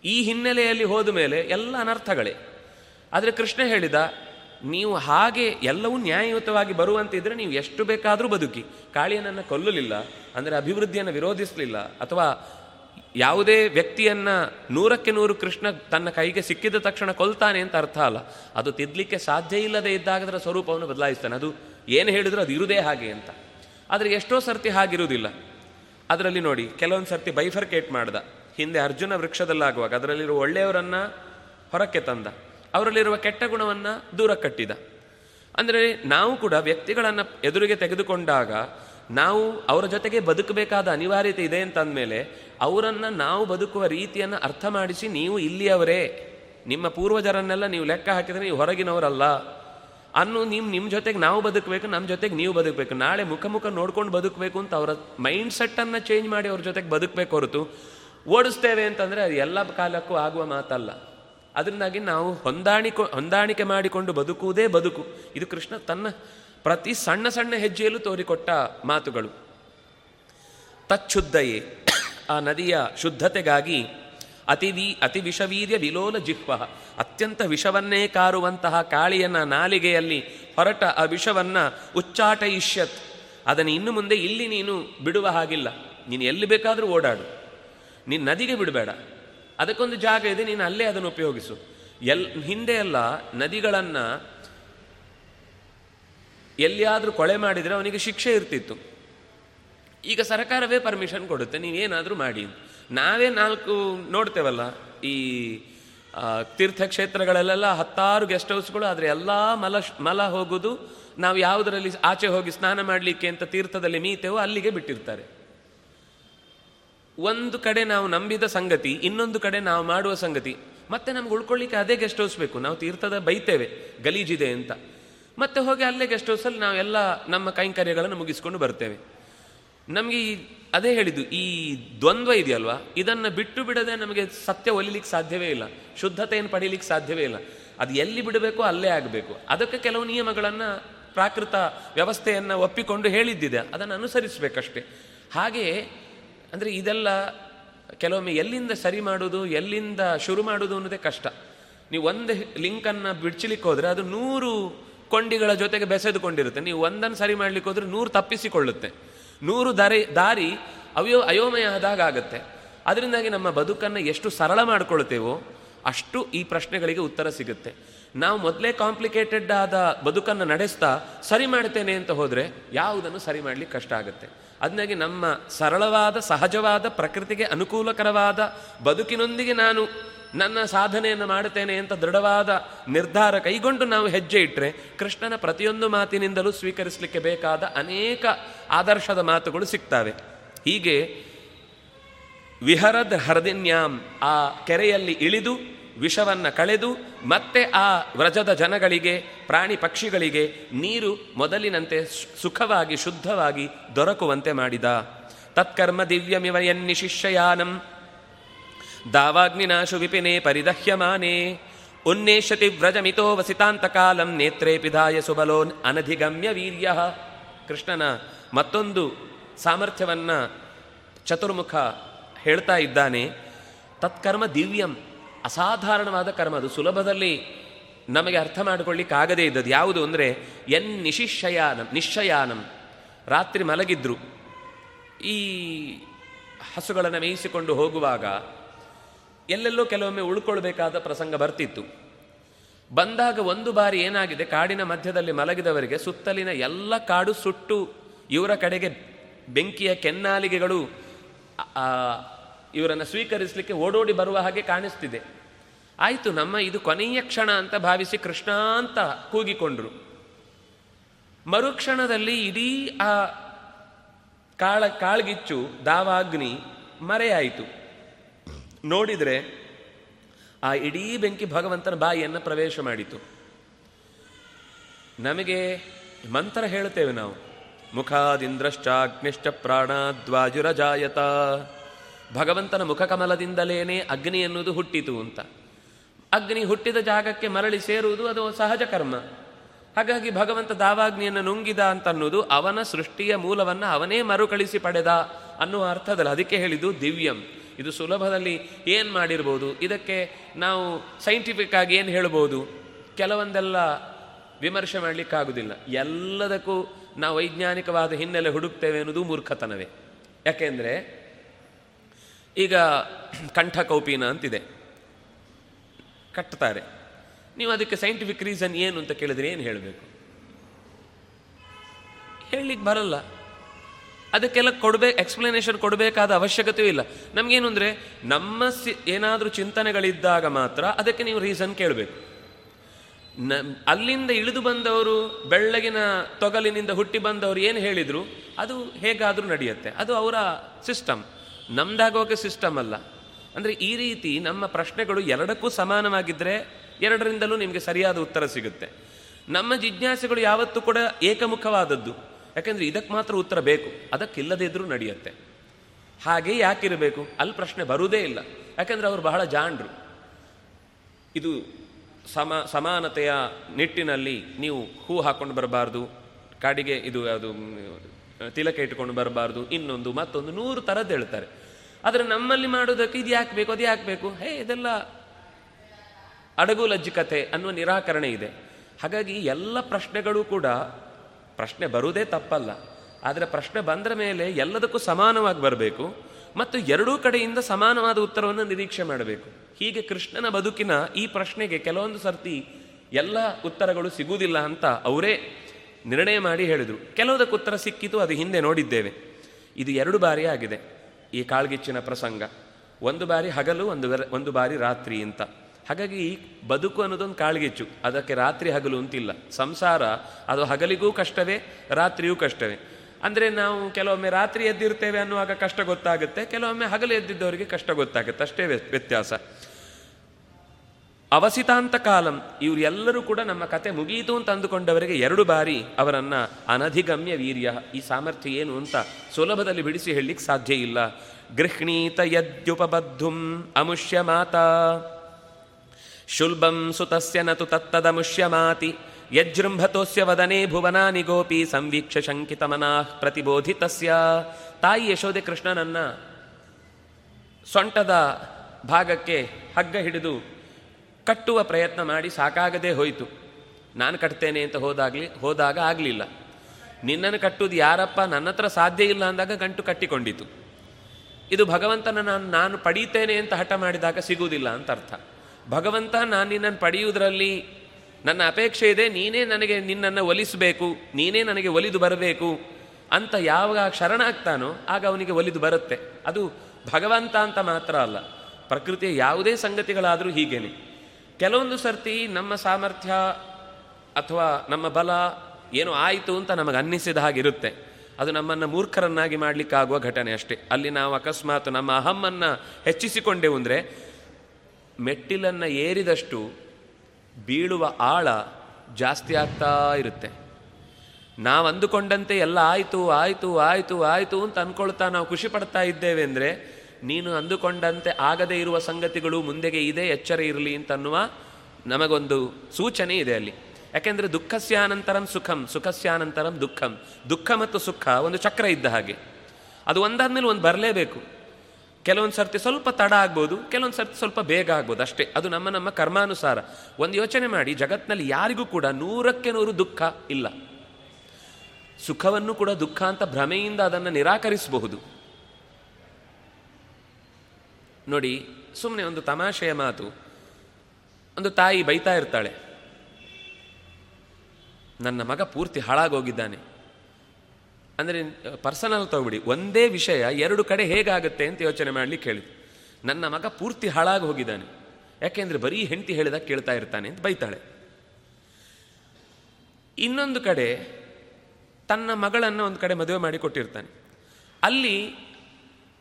ಈ ಹಿನ್ನೆಲೆಯಲ್ಲಿ ಹೋದ ಮೇಲೆ ಎಲ್ಲ ಅನರ್ಥಗಳೇ. ಆದರೆ ಕೃಷ್ಣ ಹೇಳಿದ, ನೀವು ಹಾಗೆ ಎಲ್ಲವೂ ನ್ಯಾಯಯುತವಾಗಿ ಬರುವಂತಿದ್ರೆ ನೀವು ಎಷ್ಟು ಬೇಕಾದರೂ ಬದುಕಿ. ಕಾಳಿಯನನ್ನು ಕೊಲ್ಲಲಿಲ್ಲ, ಅಂದರೆ ಅಭಿವೃದ್ಧಿಯನ್ನು ವಿರೋಧಿಸಲಿಲ್ಲ, ಅಥವಾ ಯಾವುದೇ ವ್ಯಕ್ತಿಯನ್ನು ನೂರಕ್ಕೆ ನೂರು ಕೃಷ್ಣ ತನ್ನ ಕೈಗೆ ಸಿಕ್ಕಿದ ತಕ್ಷಣ ಕೊಲ್ತಾನೆ ಅಂತ ಅರ್ಥ ಅಲ್ಲ. ಅದು ತಿದ್ದಲಿಕ್ಕೆ ಸಾಧ್ಯ ಇಲ್ಲದೆ ಇದ್ದಾಗ ಅದರ ಸ್ವರೂಪವನ್ನು ಬದಲಾಯಿಸ್ತಾನೆ. ಅದು ಏನು ಹೇಳಿದ್ರು ಅದು ಇರುವುದೇ ಹಾಗೆ ಅಂತ. ಆದರೆ ಎಷ್ಟೋ ಸರ್ತಿ ಹಾಗಿರುವುದಿಲ್ಲ. ಅದರಲ್ಲಿ ನೋಡಿ, ಕೆಲವೊಂದು ಸರ್ತಿ ಬೈಫರ್ಕೇಟ್ ಮಾಡ್ದ. ಹಿಂದೆ ಅರ್ಜುನ ವೃಕ್ಷದಲ್ಲಾಗುವಾಗ ಅದರಲ್ಲಿರುವ ಒಳ್ಳೆಯವರನ್ನ ಹೊರಕ್ಕೆ ತಂದ. ಅವರಲ್ಲಿರುವ ಕೆಟ್ಟ ಗುಣವನ್ನು ದೂರ ಕಟ್ಟಿದ. ಅಂದರೆ ನಾವು ಕೂಡ ವ್ಯಕ್ತಿಗಳನ್ನು ಎದುರಿಗೆ ತೆಗೆದುಕೊಂಡಾಗ ನಾವು ಅವರ ಜೊತೆಗೆ ಬದುಕಬೇಕಾದ ಅನಿವಾರ್ಯತೆ ಇದೆ ಅಂತ ಅಂದಮೇಲೆ ಅವರನ್ನು ನಾವು ಬದುಕುವ ರೀತಿಯನ್ನು ಅರ್ಥ ಮಾಡಿಸಿ ನೀವು ಇಲ್ಲಿಯವರೇ, ನಿಮ್ಮ ಪೂರ್ವಜರನ್ನೆಲ್ಲ ನೀವು ಲೆಕ್ಕ ಹಾಕಿದರೆ ನೀವು ಹೊರಗಿನವರಲ್ಲ. ಅನ್ನು ನೀವು ನಿಮ್ಮ ಜೊತೆಗೆ ನಾವು ಬದುಕಬೇಕು ನಮ್ಮ ಜೊತೆಗೆ ನೀವು ಬದುಕಬೇಕು. ನಾಳೆ ಮುಖ ಮುಖ ನೋಡ್ಕೊಂಡು ಬದುಕಬೇಕು ಅಂತ ಅವರ ಮೈಂಡ್ ಸೆಟ್ಟನ್ನು ಚೇಂಜ್ ಮಾಡಿ ಅವ್ರ ಜೊತೆಗೆ ಬದುಕಬೇಕು ಹೊರತು ಓಡಿಸ್ತೇವೆ ಅಂತಂದರೆ ಅದು ಎಲ್ಲ ಕಾಲಕ್ಕೂ ಆಗುವ ಮಾತಲ್ಲ. ಅದರಿಂದಾಗಿ ನಾವು ಹೊಂದಾಣಿಕೆ ಹೊಂದಾಣಿಕೆ ಮಾಡಿಕೊಂಡು ಬದುಕುವುದೇ ಬದುಕು. ಇದು ಕೃಷ್ಣ ತನ್ನ ಪ್ರತಿ ಸಣ್ಣ ಸಣ್ಣ ಹೆಜ್ಜೆಯಲ್ಲೂ ತೋರಿಕೊಟ್ಟ ಮಾತುಗಳು. ತಚ್ಚುದ್ದಯೇ, ಆ ನದಿಯ ಶುದ್ಧತೆಗಾಗಿ ಅತಿವಿ ಅತಿ ವಿಷವೀರ್ಯ ವಿಲೋಲ ಜಿಹ್ವ. ಅತ್ಯಂತ ವಿಷವನ್ನೇ ಕಾರುವಂತಹ ಕಾಳಿಯನ್ನ ನಾಲಿಗೆಯಲ್ಲಿ ಹೊರಟ ಆ ವಿಷವನ್ನ ಉಚ್ಚಾಟಯಿಷ್ಯತ್. ಅದನ್ನು ಇನ್ನು ಮುಂದೆ ಇಲ್ಲಿ ನೀನು ಬಿಡುವ ಹಾಗಿಲ್ಲ. ನೀನು ಎಲ್ಲಿ ಬೇಕಾದರೂ ಓಡಾಡು. ನೀನು ನದಿಗೆ ಬಿಡಬೇಡ. ಅದಕ್ಕೊಂದು ಜಾಗ ಇದೆ, ನೀನು ಅಲ್ಲೇ ಅದನ್ನು ಉಪಯೋಗಿಸು. ಎಲ್, ಹಿಂದೆ ಎಲ್ಲ ನದಿಗಳನ್ನು ಎಲ್ಲಿಯಾದರೂ ಕೊಳೆ ಮಾಡಿದರೆ ಅವನಿಗೆ ಶಿಕ್ಷೆ ಇರ್ತಿತ್ತು. ಈಗ ಸರ್ಕಾರವೇ ಪರ್ಮಿಷನ್ ಕೊಡುತ್ತೆ ನೀವೇನಾದರೂ ಮಾಡಿ ನಾವೇ ನಾಲ್ಕು ನೋಡ್ತೇವಲ್ಲ, ಈ ತೀರ್ಥಕ್ಷೇತ್ರಗಳಲ್ಲೆಲ್ಲ ಹತ್ತಾರು ಗೆಸ್ಟ್ ಹೌಸ್ಗಳು ಆದರೆ ಎಲ್ಲ ಮಲ ಮಲ ಹೋಗುದು, ನಾವು ಯಾವುದರಲ್ಲಿ ಆಚೆ ಹೋಗಿ ಸ್ನಾನ ಮಾಡಲಿಕ್ಕೆ ಅಂತ ತೀರ್ಥದಲ್ಲಿ ಮೀತೇವೋ, ಅಲ್ಲಿಗೆ ಬಿಟ್ಟಿರ್ತಾರೆ. ಒಂದು ಕಡೆ ನಾವು ನಂಬಿದ ಸಂಗತಿ, ಇನ್ನೊಂದು ಕಡೆ ನಾವು ಮಾಡುವ ಸಂಗತಿ. ಮತ್ತೆ ನಮ್ಗೆ ಉಳ್ಕೊಳ್ಳಿಕ್ಕೆ ಅದೇ ಗೆಸ್ಟ್ ಹೌಸ್ ಬೇಕು, ನಾವು ತೀರ್ಥದ ಬೈತೇವೆ, ಗಲೀಜಿದೆ ಅಂತ. ಮತ್ತೆ ಹೋಗಿ ಅಲ್ಲೇ ಗೆಸ್ಟ್ ಹೌಸಲ್ಲಿ ನಾವೆಲ್ಲ ನಮ್ಮ ಕೈಂಕರ್ಯಗಳನ್ನು ಮುಗಿಸ್ಕೊಂಡು ಬರ್ತೇವೆ. ನಮಗೆ ಈ ಅದೇ ಹೇಳಿದ್ದು, ಈ ದ್ವಂದ್ವ ಇದೆಯಲ್ವಾ? ಇದನ್ನು ಬಿಟ್ಟು ಬಿಡದೆ ನಮಗೆ ಸತ್ಯ ಒಲಿಲಿಕ್ಕೆ ಸಾಧ್ಯವೇ ಇಲ್ಲ. ಶುದ್ಧತೆಯನ್ನು ಪಡೀಲಿಕ್ಕೆ ಸಾಧ್ಯವೇ ಇಲ್ಲ. ಅದು ಎಲ್ಲಿ ಬಿಡಬೇಕೋ ಅಲ್ಲೇ ಆಗಬೇಕು. ಅದಕ್ಕೆ ಕೆಲವು ನಿಯಮಗಳನ್ನು, ಪ್ರಾಕೃತ ವ್ಯವಸ್ಥೆಯನ್ನು ಒಪ್ಪಿಕೊಂಡು ಹೇಳಿದ್ದಿದೆ. ಅದನ್ನು ಅನುಸರಿಸಬೇಕಷ್ಟೆ. ಹಾಗೆಯೇ ಅಂದರೆ ಇದೆಲ್ಲ ಕೆಲವೊಮ್ಮೆ ಎಲ್ಲಿಂದ ಸರಿ ಮಾಡೋದು, ಎಲ್ಲಿಂದ ಶುರು ಮಾಡೋದು ಅನ್ನೋದೇ ಕಷ್ಟ. ನೀವು ಒಂದು ಲಿಂಕನ್ನು ಬಿಡ್ಚಲಿಕ್ಕೆ ಹೋದರೆ ಅದು ನೂರು ಕೊಂಡಿಗಳ ಜೊತೆಗೆ ಬೆಸೆದುಕೊಂಡಿರುತ್ತೆ. ನೀವು ಒಂದನ್ನು ಸರಿ ಮಾಡಲಿಕ್ಕೆ ಹೋದರೆ ನೂರು ತಪ್ಪಿಸಿಕೊಳ್ಳುತ್ತೆ. ನೂರು ದಾರಿ ದಾರಿ ಅವಯೋ, ಅಯೋಮಯ ಆದಾಗ ಆಗುತ್ತೆ. ಅದರಿಂದಾಗಿ ನಮ್ಮ ಬದುಕನ್ನು ಎಷ್ಟು ಸರಳ ಮಾಡಿಕೊಳ್ತೇವೋ ಅಷ್ಟು ಈ ಪ್ರಶ್ನೆಗಳಿಗೆ ಉತ್ತರ ಸಿಗುತ್ತೆ. ನಾವು ಮೊದಲೇ ಕಾಂಪ್ಲಿಕೇಟೆಡ್ ಆದ ಬದುಕನ್ನು ನಡೆಸ್ತಾ ಸರಿ ಮಾಡ್ತೇನೆ ಅಂತ ಹೋದರೆ ಯಾವುದನ್ನು ಸರಿ ಮಾಡಲಿಕ್ಕೆ ಕಷ್ಟ ಆಗುತ್ತೆ. ಅದನ್ನಾಗಿ ನಮ್ಮ ಸರಳವಾದ, ಸಹಜವಾದ, ಪ್ರಕೃತಿಗೆ ಅನುಕೂಲಕರವಾದ ಬದುಕಿನೊಂದಿಗೆ ನಾನು ನನ್ನ ಸಾಧನೆಯನ್ನು ಮಾಡುತ್ತೇನೆ ಅಂತ ದೃಢವಾದ ನಿರ್ಧಾರ ಕೈಗೊಂಡು ನಾವು ಹೆಜ್ಜೆ ಇಟ್ಟರೆ ಕೃಷ್ಣನ ಪ್ರತಿಯೊಂದು ಮಾತಿನಿಂದಲೂ ಸ್ವೀಕರಿಸಲಿಕ್ಕೆ ಬೇಕಾದ ಅನೇಕ ಆದರ್ಶದ ಮಾತುಗಳು ಸಿಗ್ತವೆ. ಹೀಗೆ ವಿಹರದ್ ಹರದಿನ್ಯಾಮ್ ಆ ಕೆರೆಯಲ್ಲಿ ಇಳಿದು, ವಿಷವನ್ನು ಕಳೆದು, ಮತ್ತೆ ಆ ವ್ರಜದ ಜನಗಳಿಗೆ, ಪ್ರಾಣಿ ಪಕ್ಷಿಗಳಿಗೆ ನೀರು ಮೊದಲಿನಂತೆ ಸುಖವಾಗಿ, ಶುದ್ಧವಾಗಿ ದೊರಕುವಂತೆ ಮಾಡಿದ. ತತ್ಕರ್ಮ ದಿವ್ಯಮಿವ ಎನ್ನಿಶಿಷ್ಯಯಾನಂ ದಾವಾಗ್ನಿನಾಶು ವಿಪಿನೆ ಪರಿದಹ್ಯಮಾನೆ. ಉನ್ನೇಷತಿ ವ್ರಜಮಿತೋ ವಸಿತಾಂತಕಾಲಂ ನೇತ್ರೇ ಪಿಧಾಯ ಸುಬಲೋನ್ ಅನಧಿಗಮ್ಯ ವೀರ್ಯ. ಕೃಷ್ಣನ ಮತ್ತೊಂದು ಸಾಮರ್ಥ್ಯವನ್ನು ಚತುರ್ಮುಖ ಹೇಳ್ತಾ ಇದ್ದಾನೆ. ತತ್ಕರ್ಮ ದಿವ್ಯಂ, ಅಸಾಧಾರಣವಾದ ಕರ್ಮ, ಅದು ಸುಲಭದಲ್ಲಿ ನಮಗೆ ಅರ್ಥ ಮಾಡಿಕೊಳ್ಳಿಕ್ಕಾಗದೇ ಇದ್ದದ್ದು. ಯಾವುದು ಅಂದರೆ, ಎನ್ ನಿಶಿಶಯಾನಂ ನಿಶ್ಚಯಾನಂ. ರಾತ್ರಿ ಮಲಗಿದ್ರು. ಈ ಹಸುಗಳನ್ನು ಮೇಯಿಸಿಕೊಂಡು ಹೋಗುವಾಗ ಎಲ್ಲೆಲ್ಲೋ ಕೆಲವೊಮ್ಮೆ ಉಳ್ಕೊಳ್ಬೇಕಾದ ಪ್ರಸಂಗ ಬರ್ತಿತ್ತು. ಬಂದಾಗ ಒಂದು ಬಾರಿ ಏನಾಗಿದೆ, ಕಾಡಿನ ಮಧ್ಯದಲ್ಲಿ ಮಲಗಿದವರಿಗೆ ಸುತ್ತಲಿನ ಎಲ್ಲ ಕಾಡು ಸುಟ್ಟು ಇವರ ಕಡೆಗೆ ಬೆಂಕಿಯ ಕೆನ್ನಾಲಿಗೆಗಳು ಇವರನ್ನು ಸ್ವೀಕರಿಸಲಿಕ್ಕೆ ಓಡೋಡಿ ಬರುವ ಹಾಗೆ ಕಾಣಿಸ್ತಿದೆ. ಆಯಿತು, ನಮ್ಮ ಇದು ಕೊನೆಯ ಕ್ಷಣ ಅಂತ ಭಾವಿಸಿ ಕೃಷ್ಣ ಅಂತ ಕೂಗಿಕೊಂಡ್ರು. ಮರುಕ್ಷಣದಲ್ಲಿ ಇಡೀ ಆ ಕಾಳ, ಕಾಳ್ಗಿಚ್ಚು, ದಾವಾಗ್ನಿ ಮರೆಯಾಯಿತು. ನೋಡಿದರೆ ಆ ಇಡೀ ಬೆಂಕಿ ಭಗವಂತನ ಬಾಯಿಯನ್ನು ಪ್ರವೇಶ ಮಾಡಿತು. ನಮಗೆ ಮಂತ್ರ ಹೇಳುತ್ತೇವೆ ನಾವು. ಮುಖಾದಿಂದ್ರಶ್ಚಾಗ್ನಿಶ್ಚ ಪ್ರಾಣಾದ್ವಾಜುರಜಾಯತ. ಭಗವಂತನ ಮುಖಕಮಲದಿಂದಲೇನೆ ಅಗ್ನಿ ಎನ್ನುವುದು ಹುಟ್ಟಿತು ಅಂತ. ಅಗ್ನಿ ಹುಟ್ಟಿದ ಜಾಗಕ್ಕೆ ಮರಳಿ ಸೇರುವುದು ಅದು ಸಹಜ ಕರ್ಮ. ಹಾಗಾಗಿ ಭಗವಂತ ದಾವಾಗ್ನಿಯನ್ನು ನುಂಗಿದ ಅಂತ ಅನ್ನೋದು ಅವನ ಸೃಷ್ಟಿಯ ಮೂಲವನ್ನು ಅವನೇ ಮರುಕಳಿಸಿ ಪಡೆದ ಅನ್ನುವ ಅರ್ಥದಲ್ಲಿ. ಅದಕ್ಕೆ ಹೇಳಿದ್ದು ದಿವ್ಯಂ. ಇದು ಸುಲಭದಲ್ಲಿ ಏನು ಮಾಡಿರ್ಬೋದು? ಇದಕ್ಕೆ ನಾವು ಸೈಂಟಿಫಿಕ್ ಆಗಿ ಏನು ಹೇಳ್ಬೋದು? ಕೆಲವೊಂದೆಲ್ಲ ವಿಮರ್ಶೆ ಮಾಡಲಿಕ್ಕಾಗುವುದಿಲ್ಲ ಎಲ್ಲದಕ್ಕೂ ನಾವು ವೈಜ್ಞಾನಿಕವಾದ ಹಿನ್ನೆಲೆ ಹುಡುಕ್ತೇವೆ ಅನ್ನೋದು ಮೂರ್ಖತನವೇ. ಯಾಕೆಂದರೆ, ಈಗ ಕಂಠಕೌಪಿನ ಅಂತಿದೆ. ಕಟ್ತಾರೆ. ನೀವು ಅದಕ್ಕೆ ಸೈಂಟಿಫಿಕ್ ರೀಸನ್ ಏನು ಅಂತ ಕೇಳಿದ್ರೆ ಏನು ಹೇಳಬೇಕು? ಹೇಳಲಿಕ್ಕೆ ಬರಲ್ಲ. ಅದಕ್ಕೆಲ್ಲ ಕೊಡಬೇಕು ಎಕ್ಸ್ಪ್ಲನೇಷನ್ ಕೊಡಬೇಕಾದ ಅವಶ್ಯಕತೆಯೂ ಇಲ್ಲ. ನಮಗೇನು ಅಂದರೆ, ನಮ್ಮ ಸಿ, ಏನಾದರೂ ಚಿಂತನೆಗಳಿದ್ದಾಗ ಮಾತ್ರ ಅದಕ್ಕೆ ನೀವು ರೀಸನ್ ಕೇಳಬೇಕು. ನ, ಅಲ್ಲಿಂದ ಇಳಿದು ಬಂದವರು, ಬೆಳ್ಳಗಿನ ತೊಗಲಿನಿಂದ ಹುಟ್ಟಿ ಬಂದವರು ಏನು ಹೇಳಿದರು, ಅದು ಹೇಗಾದರೂ ನಡೆಯುತ್ತೆ. ಅದು ಅವರ ಸಿಸ್ಟಮ್ ನಮ್ದಾಗೋಕೆ ಸಿಸ್ಟಮ್ ಅಲ್ಲ. ಅಂದರೆ ಈ ರೀತಿ ನಮ್ಮ ಪ್ರಶ್ನೆಗಳು ಎರಡಕ್ಕೂ ಸಮಾನವಾಗಿದ್ದರೆ ಎರಡರಿಂದಲೂ ನಿಮಗೆ ಸರಿಯಾದ ಉತ್ತರ ಸಿಗುತ್ತೆ. ನಮ್ಮ ಜಿಜ್ಞಾಸೆಗಳು ಯಾವತ್ತೂ ಕೂಡ ಏಕಮುಖವಾದದ್ದು. ಯಾಕೆಂದರೆ ಇದಕ್ಕೆ ಮಾತ್ರ ಉತ್ತರ ಬೇಕು. ಅದಕ್ಕಿಲ್ಲದೇ ಇದ್ರೂ ನಡೆಯುತ್ತೆ. ಹಾಗೆ ಯಾಕಿರಬೇಕು? ಅಲ್ಲಿ ಪ್ರಶ್ನೆ ಬರುವುದೇ ಇಲ್ಲ. ಯಾಕೆಂದರೆ ಅವರು ಬಹಳ ಜಾಣರು. ಇದು ಸಮ, ಸಮಾನತೆಯ ನಿಟ್ಟಿನಲ್ಲಿ ನೀವು ಹೂ ಹಾಕೊಂಡು ಬರಬಾರ್ದು. ಕಾಡಿಗೆ ಇದು ಅದು ತಿಲಕ ಇಟ್ಕೊಂಡು ಬರಬಾರ್ದು. ಇನ್ನೊಂದು, ಮತ್ತೊಂದು ನೂರು ಥರದ್ದು ಹೇಳ್ತಾರೆ. ಆದರೆ ನಮ್ಮಲ್ಲಿ ಮಾಡೋದಕ್ಕೆ ಇದು ಯಾಕೆ ಬೇಕು, ಅದು ಯಾಕೆ ಬೇಕು? ಹೇ, ಇದೆಲ್ಲ ಅಡಗು ಲಜ್ಜಿಕತೆ ಅನ್ನುವ ನಿರಾಕರಣೆ ಇದೆ. ಹಾಗಾಗಿ ಎಲ್ಲ ಪ್ರಶ್ನೆಗಳು ಕೂಡ ಪ್ರಶ್ನೆ ಬರುವುದೇ ತಪ್ಪಲ್ಲ. ಆದರೆ ಪ್ರಶ್ನೆ ಬಂದ ಮೇಲೆ ಎಲ್ಲದಕ್ಕೂ ಸಮಾನವಾಗಿ ಬರಬೇಕು ಮತ್ತು ಎರಡೂ ಕಡೆಯಿಂದ ಸಮಾನವಾದ ಉತ್ತರವನ್ನು ನಿರೀಕ್ಷೆ ಮಾಡಬೇಕು. ಹೀಗೆ ಕೃಷ್ಣನ ಬದುಕಿನ ಈ ಪ್ರಶ್ನೆಗೆ ಕೆಲವೊಂದು ಸರ್ತಿ ಎಲ್ಲ ಉತ್ತರಗಳು ಸಿಗುವುದಿಲ್ಲ ಅಂತ ಅವರೇ ನಿರ್ಣಯ ಮಾಡಿ ಹೇಳಿದರು. ಕೆಲವುದಕ್ಕೆ ಉತ್ತರ ಸಿಕ್ಕಿತು, ಅದು ಹಿಂದೆ ನೋಡಿದ್ದೇವೆ. ಇದು ಎರಡು ಬಾರಿ ಆಗಿದೆ. ಈ ಕಾಳ್ಗಿಚ್ಚಿನ ಪ್ರಸಂಗ. ಒಂದು ಬಾರಿ ಹಗಲು, ಒಂದು ಒಂದು ಬಾರಿ ರಾತ್ರಿ ಅಂತ. ಹಾಗಾಗಿ ಬದುಕು ಅನ್ನೋದೊಂದು ಕಾಳ್ಗಿಚ್ಚು. ಅದಕ್ಕೆ ರಾತ್ರಿ ಹಗಲು ಅಂತಿಲ್ಲ. ಸಂಸಾರ, ಅದು ಹಗಲಿಗೂ ಕಷ್ಟವೇ, ರಾತ್ರಿಯೂ ಕಷ್ಟವೇ. ಅಂದರೆ ನಾವು ಕೆಲವೊಮ್ಮೆ ರಾತ್ರಿ ಎದ್ದಿರ್ತೇವೆ ಅನ್ನುವಾಗ ಕಷ್ಟ ಗೊತ್ತಾಗುತ್ತೆ, ಕೆಲವೊಮ್ಮೆ ಹಗಲು ಎದ್ದಿದ್ದವರಿಗೆ ಕಷ್ಟ ಗೊತ್ತಾಗುತ್ತೆ. ಅಷ್ಟೇ ವ್ಯ- ವ್ಯತ್ಯಾಸ. ಅವಸಿತಾಂತ ಕಾಲಂ ಇವರೆಲ್ಲರೂ ಕೂಡ ನಮ್ಮ ಕತೆ ಮುಗಿಯಿತು ಅಂತ ಅಂದುಕೊಂಡವರಿಗೆ ಎರಡು ಬಾರಿ ಅವರನ್ನ ಅನಧಿಗಮ್ಯ ವೀರ್ಯ, ಈ ಸಾಮರ್ಥ್ಯ ಏನು ಅಂತ ಸುಲಭದಲ್ಲಿ ಬಿಡಿಸಿ ಹೇಳಲಿಕ್ಕೆ ಸಾಧ್ಯ ಇಲ್ಲ. ಗೃಹ್ಣೀತ ಯದ್ಯುಪಬದ್ಧುಂ ಅಮುಷ್ಯ ಮಾತಾ ಶುಲ್ಬಂ ಸುತಸ್ಯ ನತು ತತ್ತದಮುಷ್ಯಮಾತಿ. ಯಜೃಂಭತೋಸ್ಯ ವದನೆ ಭುವನಾನಿ ಗೋಪಿ ಸಂವೀಕ್ಷ ಶಂಕಿತಮನಾಃ ಪ್ರತಿಬೋಧಿತಸ್ಯ. ತಾಯಿ ಯಶೋದೆ ಕೃಷ್ಣನನ್ನ ಸೊಂಟದ ಭಾಗಕ್ಕೆ ಹಗ್ಗ ಹಿಡಿದು ಕಟ್ಟುವ ಪ್ರಯತ್ನ ಮಾಡಿ ಸಾಕಾಗದೇ ಹೋಯಿತು. ನಾನು ಕಟ್ತೇನೆ ಅಂತ ಹೋದಾಗಲಿ, ಹೋದಾಗ ಆಗಲಿಲ್ಲ. ನಿನ್ನನ್ನು ಕಟ್ಟುವುದು ಯಾರಪ್ಪ? ನನ್ನ ಹತ್ರ ಸಾಧ್ಯ ಇಲ್ಲ ಅಂದಾಗ ಗಂಟು ಕಟ್ಟಿಕೊಂಡಿತು. ಇದು ಭಗವಂತನ ನಾನು ನಾನು ಪಡೀತೇನೆ ಅಂತ ಹಠ ಮಾಡಿದಾಗ ಸಿಗುವುದಿಲ್ಲ ಅಂತ ಅರ್ಥ. ಭಗವಂತ, ನಾನು ನಿನ್ನನ್ನು ಪಡೆಯುವುದರಲ್ಲಿ ನನ್ನ ಅಪೇಕ್ಷೆ ಇದೆ, ನೀನೇ ನನಗೆ ನಿನ್ನನ್ನು ಒಲಿಸಬೇಕು, ನೀನೇ ನನಗೆ ಒಲಿದು ಬರಬೇಕು ಅಂತ ಯಾವಾಗ ಶರಣಾಗ್ತಾನೋ ಆಗ ಅವನಿಗೆ ಒಲಿದು ಬರುತ್ತೆ. ಅದು ಭಗವಂತ ಅಂತ ಮಾತ್ರ ಅಲ್ಲ, ಪ್ರಕೃತಿಯ ಯಾವುದೇ ಸಂಗತಿಗಳಾದರೂ ಹೀಗೇನೆ. ಕೆಲವೊಂದು ಸರ್ತಿ ನಮ್ಮ ಸಾಮರ್ಥ್ಯ ಅಥವಾ ನಮ್ಮ ಬಲ ಏನು ಆಯಿತು ಅಂತ ನಮಗೆ ಅನ್ನಿಸಿದ ಹಾಗಿರುತ್ತೆ. ಅದು ನಮ್ಮನ್ನು ಮೂರ್ಖರನ್ನಾಗಿ ಮಾಡಲಿಕ್ಕಾಗುವ ಘಟನೆ ಅಷ್ಟೇ. ಅಲ್ಲಿ ನಾವು ಅಕಸ್ಮಾತ್ ನಮ್ಮ ಅಹಮ್ಮನ್ನು ಹೆಚ್ಚಿಸಿಕೊಂಡೆವು ಅಂದರೆ ಮೆಟ್ಟಿಲನ್ನು ಏರಿದಷ್ಟು ಬೀಳುವ ಆಳ ಜಾಸ್ತಿ ಆಗ್ತಾ ಇರುತ್ತೆ. ನಾವು ಅಂದುಕೊಂಡಂತೆ ಎಲ್ಲ ಆಯಿತು ಆಯಿತು ಆಯಿತು ಆಯಿತು ಅಂತ ಅಂದ್ಕೊಳ್ತಾ ನಾವು ಖುಷಿ ಪಡ್ತಾ ಇದ್ದೇವೆ ಅಂದರೆ, ನೀನು ಅಂದುಕೊಂಡಂತೆ ಆಗದೇ ಇರುವ ಸಂಗತಿಗಳು ಮುಂದೆಗೆ ಇದೆ ಎಚ್ಚರ ಇರಲಿ ಅಂತನ್ನುವ ನಮಗೊಂದು ಸೂಚನೆ ಇದೆ ಅಲ್ಲಿ. ಯಾಕೆಂದರೆ ದುಃಖಸ್ಯಾನಂತರಂ ಸುಖಂ, ಸುಖಸ್ಯಾನಂತರಂ ದುಃಖಂ. ದುಃಖ ಮತ್ತು ಸುಖ ಒಂದು ಚಕ್ರ ಇದ್ದ ಹಾಗೆ. ಅದು ಒಂದಾದ್ಮೇಲೆ ಒಂದು ಬರಲೇಬೇಕು. ಕೆಲವೊಂದು ಸರ್ತಿ ಸ್ವಲ್ಪ ತಡ ಆಗ್ಬೋದು, ಕೆಲವೊಂದು ಸರ್ತಿ ಸ್ವಲ್ಪ ಬೇಗ ಆಗ್ಬೋದು ಅಷ್ಟೇ. ಅದು ನಮ್ಮ ನಮ್ಮ ಕರ್ಮಾನುಸಾರ. ಒಂದು ಯೋಚನೆ ಮಾಡಿ ಜಗತ್ತಿನಲ್ಲಿ ಯಾರಿಗೂ ಕೂಡ ನೂರಕ್ಕೆ ನೂರು ದುಃಖ ಇಲ್ಲ. ಸುಖವನ್ನು ಕೂಡ ದುಃಖ ಅಂತ ಭ್ರಮೆಯಿಂದ ಅದನ್ನು ನಿರಾಕರಿಸಬಹುದು. ನೋಡಿ ಸುಮ್ಮನೆ ಒಂದು ತಮಾಷೆಯ ಮಾತು. ಒಂದು ತಾಯಿ ಬೈತಾ ಇರ್ತಾಳೆ. ನನ್ನ ಮಗ ಪೂರ್ತಿ ಹಾಳಾಗೋಗಿದ್ದಾನೆ. ಅಂದರೆ ಪರ್ಸನಲ್ ತಗೊಬಿಡಿ ಒಂದೇ ವಿಷಯ, ಎರಡು ಕಡೆ ಹೇಗಾಗುತ್ತೆ ಅಂತ ಯೋಚನೆ ಮಾಡ್ಲಿಕ್ಕೆ ಹೇಳಿದ್ರು. ನನ್ನ ಮಗ ಪೂರ್ತಿ ಹಾಳಾಗಿ ಹೋಗಿದ್ದಾನೆ. ಯಾಕೆಂದ್ರೆ ಬರೀ ಹೆಂಡತಿ ಹೇಳಿದಾಗ ಕೇಳ್ತಾ ಇರ್ತಾನೆ ಅಂತ ಬೈತಾಳೆ. ಇನ್ನೊಂದು ಕಡೆ, ತನ್ನ ಮಗಳನ್ನು ಒಂದು ಕಡೆ ಮದುವೆ ಮಾಡಿ ಕೊಟ್ಟಿರ್ತಾನೆ. ಅಲ್ಲಿ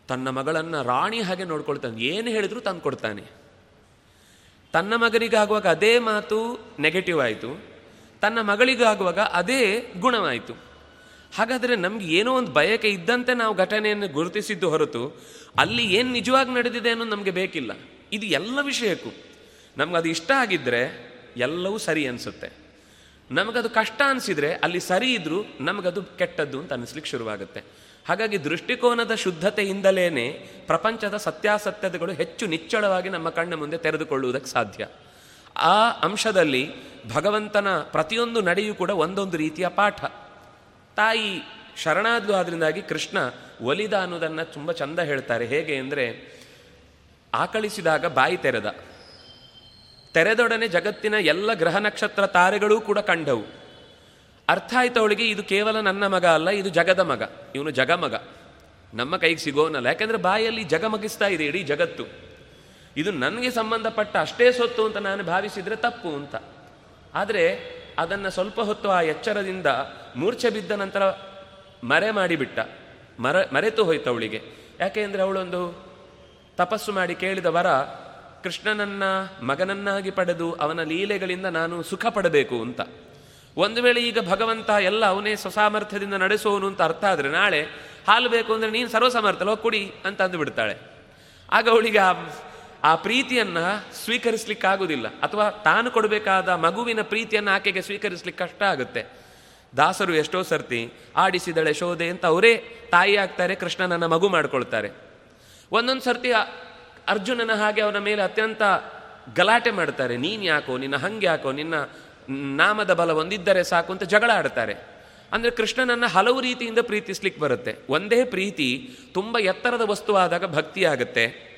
ತನ್ನ ಮಗಳನ್ನು ರಾಣಿ ಹಾಗೆ ನೋಡ್ಕೊಳ್ತಾನೆ. ಏನು ಹೇಳಿದ್ರು ತಂದು ಕೊಡ್ತಾನೆ. ತನ್ನ ಮಗನಿಗಾಗುವಾಗ ಅದೇ ಮಾತು ನೆಗೆಟಿವ್ ಆಯಿತು. ತನ್ನ ಮಗಳಿಗಾಗುವಾಗ ಅದೇ ಗುಣವಾಯಿತು. ಹಾಗಾದರೆ ನಮ್ಗೆ ಏನೋ ಒಂದು ಬಯಕೆ ಇದ್ದಂತೆ ನಾವು ಘಟನೆಯನ್ನು ಗುರುತಿಸಿದ್ದು ಹೊರತು ಅಲ್ಲಿ ಏನು ನಿಜವಾಗಿ ನಡೆದಿದೆ ಅನ್ನೋದು ನಮಗೆ ಬೇಕಿಲ್ಲ. ಇದು ಎಲ್ಲ ವಿಷಯಕ್ಕೂ. ನಮಗದು ಇಷ್ಟ ಆಗಿದ್ದರೆ ಎಲ್ಲವೂ ಸರಿ ಅನಿಸುತ್ತೆ. ನಮಗದು ಕಷ್ಟ ಅನಿಸಿದ್ರೆ ಅಲ್ಲಿ ಸರಿ ಇದ್ರೂ ನಮಗದು ಕೆಟ್ಟದ್ದು ಅಂತ ಅನಿಸ್ಲಿಕ್ಕೆ ಶುರುವಾಗುತ್ತೆ. ಹಾಗಾಗಿ ದೃಷ್ಟಿಕೋನದ ಶುದ್ಧತೆಯಿಂದಲೇ ಪ್ರಪಂಚದ ಸತ್ಯಾಸತ್ಯತೆಗಳು ಹೆಚ್ಚು ನಿಚ್ಚಳವಾಗಿ ನಮ್ಮ ಕಣ್ಣ ಮುಂದೆ ತೆರೆದುಕೊಳ್ಳುವುದಕ್ಕೆ ಸಾಧ್ಯ. ಆ ಅಂಶದಲ್ಲಿ ಭಗವಂತನ ಪ್ರತಿಯೊಂದು ನಡೆಯೂ ಕೂಡ ಒಂದೊಂದು ರೀತಿಯ ಪಾಠ. ತಾಯಿ ಶರಣಾದ್ಲು ಆದ್ರಿಂದಾಗಿ ಕೃಷ್ಣ ಒಲಿದ ಅನ್ನೋದನ್ನು ತುಂಬ ಚಂದ ಹೇಳ್ತಾರೆ. ಹೇಗೆ ಅಂದರೆ, ಆಕಳಿಸಿದಾಗ ಬಾಯಿ ತೆರೆದ. ತೆರೆದೊಡನೆ ಜಗತ್ತಿನ ಎಲ್ಲ ಗ್ರಹ ನಕ್ಷತ್ರ ತಾರೆಗಳೂ ಕೂಡ ಕಂಡವು. ಅರ್ಥ ಆಯ್ತು ಅವಳಿಗೆ, ಇದು ಕೇವಲ ನನ್ನ ಮಗ ಅಲ್ಲ, ಇದು ಜಗದ ಮಗ. ಇವನು ಜಗಮಗ. ನಮ್ಮ ಕೈಗೆ ಸಿಗೋನಲ್ಲ. ಯಾಕೆಂದ್ರೆ ಬಾಯಲ್ಲಿ ಜಗಮಗಿಸ್ತಾ ಇದೆ, ಇಡೀ ಜಗತ್ತು. ಇದು ನನಗೆ ಸಂಬಂಧಪಟ್ಟ ಅಷ್ಟೇ ಸೊತ್ತು ಅಂತ ನಾನು ಭಾವಿಸಿದ್ರೆ ತಪ್ಪು ಅಂತ. ಆದರೆ ಅದನ್ನು ಸ್ವಲ್ಪ ಹೊತ್ತು ಆ ಎಚ್ಚರದಿಂದ ಮೂರ್ಛೆ ಬಿದ್ದ ನಂತರ ಮರೆ ಮಾಡಿಬಿಟ್ಟ. ಮರ, ಮರೆತು ಹೋಯ್ತು ಅವಳಿಗೆ. ಯಾಕೆ ಅಂದರೆ ಅವಳೊಂದು ತಪಸ್ಸು ಮಾಡಿ ಕೇಳಿದ ವರ, ಕೃಷ್ಣನನ್ನ ಮಗನನ್ನಾಗಿ ಪಡೆದು ಅವನ ಲೀಲೆಗಳಿಂದ ನಾನು ಸುಖ ಪಡಬೇಕು ಅಂತ. ಒಂದು ವೇಳೆ ಈಗ ಭಗವಂತ ಎಲ್ಲ ಅವನೇ ಸ್ವಸಾಮರ್ಥ್ಯದಿಂದ ನಡೆಸೋನು ಅಂತ ಅರ್ಥ ಆದರೆ ನಾಳೆ ಹಾಲು ಬೇಕು ಅಂದರೆ ನೀನು ಸರ್ವಸಮರ್ಥಲ್ಲ ಕುಡಿ ಅಂತ ಅಂದು ಬಿಡ್ತಾಳೆ ಆಗ ಅವಳಿಗೆ ಆ ಆ ಪ್ರೀತಿಯನ್ನು ಸ್ವೀಕರಿಸಲಿಕ್ಕಾಗುವುದಿಲ್ಲ ಅಥವಾ ತಾನು ಕೊಡಬೇಕಾದ ಮಗುವಿನ ಪ್ರೀತಿಯನ್ನು ಆಕೆಗೆ ಸ್ವೀಕರಿಸ್ಲಿಕ್ಕೆ ಕಷ್ಟ ಆಗುತ್ತೆ. ದಾಸರು ಎಷ್ಟೋ ಸರ್ತಿ ಆಡಿಸಿದಳೆ ಶೋಧೆ ಅಂತ ಅವರೇ ತಾಯಿ ಆಗ್ತಾರೆ, ಕೃಷ್ಣನನ್ನ ಮಗು ಮಾಡ್ಕೊಳ್ತಾರೆ. ಒಂದೊಂದು ಸರ್ತಿ ಅರ್ಜುನನ ಹಾಗೆ ಅವನ ಮೇಲೆ ಅತ್ಯಂತ ಗಲಾಟೆ ಮಾಡ್ತಾರೆ. ನೀನು ಯಾಕೋ, ನಿನ್ನ ಹಂಗೆ ಯಾಕೋ, ನಿನ್ನ ನಾಮದ ಬಲ ಒಂದಿದ್ದರೆ ಸಾಕು ಅಂತ ಜಗಳ ಆಡ್ತಾರೆ. ಅಂದರೆ ಕೃಷ್ಣನನ್ನು ಹಲವು ರೀತಿಯಿಂದ ಪ್ರೀತಿಸ್ಲಿಕ್ಕೆ ಬರುತ್ತೆ. ಒಂದೇ ಪ್ರೀತಿ ತುಂಬ ಎತ್ತರದ ವಸ್ತುವಾದಾಗ ಭಕ್ತಿ ಆಗುತ್ತೆ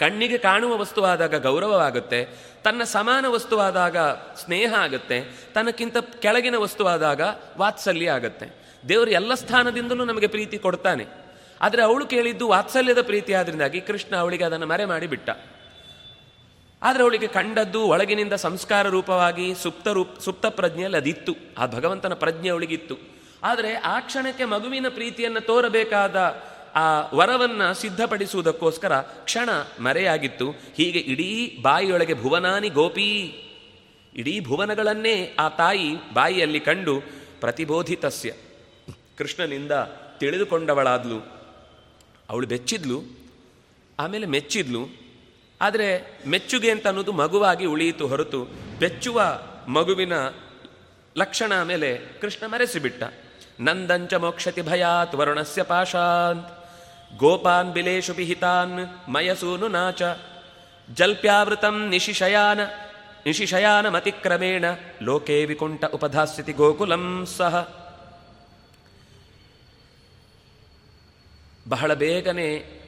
ಕಣ್ಣಿಗೆ ಕಾಣುವ ವಸ್ತುವಾದಾಗ ಗೌರವವಾಗುತ್ತೆ, ತನ್ನ ಸಮಾನ ವಸ್ತುವಾದಾಗ ಸ್ನೇಹ ಆಗುತ್ತೆ ತನ್ನಕ್ಕಿಂತ ಕೆಳಗಿನ ವಸ್ತುವಾದಾಗ ವಾತ್ಸಲ್ಯ ಆಗುತ್ತೆ. ದೇವರು ಎಲ್ಲ ಸ್ಥಾನದಿಂದಲೂ ನಮಗೆ ಪ್ರೀತಿ ಕೊಡ್ತಾನೆ. ಆದರೆ ಅವಳು ಕೇಳಿದ್ದು ವಾತ್ಸಲ್ಯದ ಪ್ರೀತಿ ಆದ್ರಿಂದಾಗಿ ಕೃಷ್ಣ ಅವಳಿಗೆ ಅದನ್ನು ಮರೆ ಮಾಡಿಬಿಟ್ಟ. ಆದರೆ ಅವಳಿಗೆ ಕಂಡದ್ದು ಒಳಗಿನಿಂದ ಸಂಸ್ಕಾರ ರೂಪವಾಗಿ ಸುಪ್ತ ರೂಪ, ಸುಪ್ತ ಪ್ರಜ್ಞೆಯಲ್ಲಿ ಅದಿತ್ತು. ಆ ಭಗವಂತನ ಪ್ರಜ್ಞೆ ಅವಳಿಗಿತ್ತು. ಆದರೆ ಆ ಕ್ಷಣಕ್ಕೆ ಮಗುವಿನ ಪ್ರೀತಿಯನ್ನು ತೋರಬೇಕಾದ ಆ ವರವನ್ನು ಸಿದ್ಧಪಡಿಸುವುದಕ್ಕೋಸ್ಕರ ಕ್ಷಣ ಮರೆಯಾಗಿತ್ತು. ಹೀಗೆ ಇಡೀ ಬಾಯಿಯೊಳಗೆ ಭುವನಾನಿ ಗೋಪಿ. ಇಡೀ ಭುವನಗಳನ್ನೇ ಆ ತಾಯಿ ಬಾಯಿಯಲ್ಲಿ ಕಂಡು ಪ್ರತಿಬೋಧಿತಸ್ಯ. ಕೃಷ್ಣನಿಂದ ತಿಳಿದುಕೊಂಡವಳಾದ್ಲು. ಅವಳು ಬೆಚ್ಚಿದ್ಲು. ಆಮೇಲೆ ಮೆಚ್ಚಿದ್ಲು. ಆದರೆ ಮೆಚ್ಚುಗೆ ಅಂತ ಅನ್ನೋದು ಮಗುವಾಗಿ ಉಳಿಯಿತು ಹೊರತು ಬೆಚ್ಚುವ ಮಗುವಿನ ಲಕ್ಷಣ ಮೇಲೆ ಕೃಷ್ಣ ಮರೆಸಿಬಿಟ್ಟ. ನಂದಂಚ ಮೋಕ್ಷತಿ ಭಯಾತ್ ವರುಣಸ್ಯ ಪಾಶಾಂತ್. ಗೋಪಾನ್ ಬಿಲೇಶು ಪಿಹಿತಾನ್ ಮಯಸೂನು ನಾಚ ಜಲ್ಪ್ಯಾವೃತಂ ನಿಶಿಶಯಾನ ನಿಶಿಶಯಾನ ಮತಿಕ್ರಮೇಣ ಲೋಕೇ ವಿಕುಂಠ ಉಪಧಾಸ್ಯತಿ ಗೋಕುಲಂ ಸಹ. ಬಹಳ ಬೇಗನೆ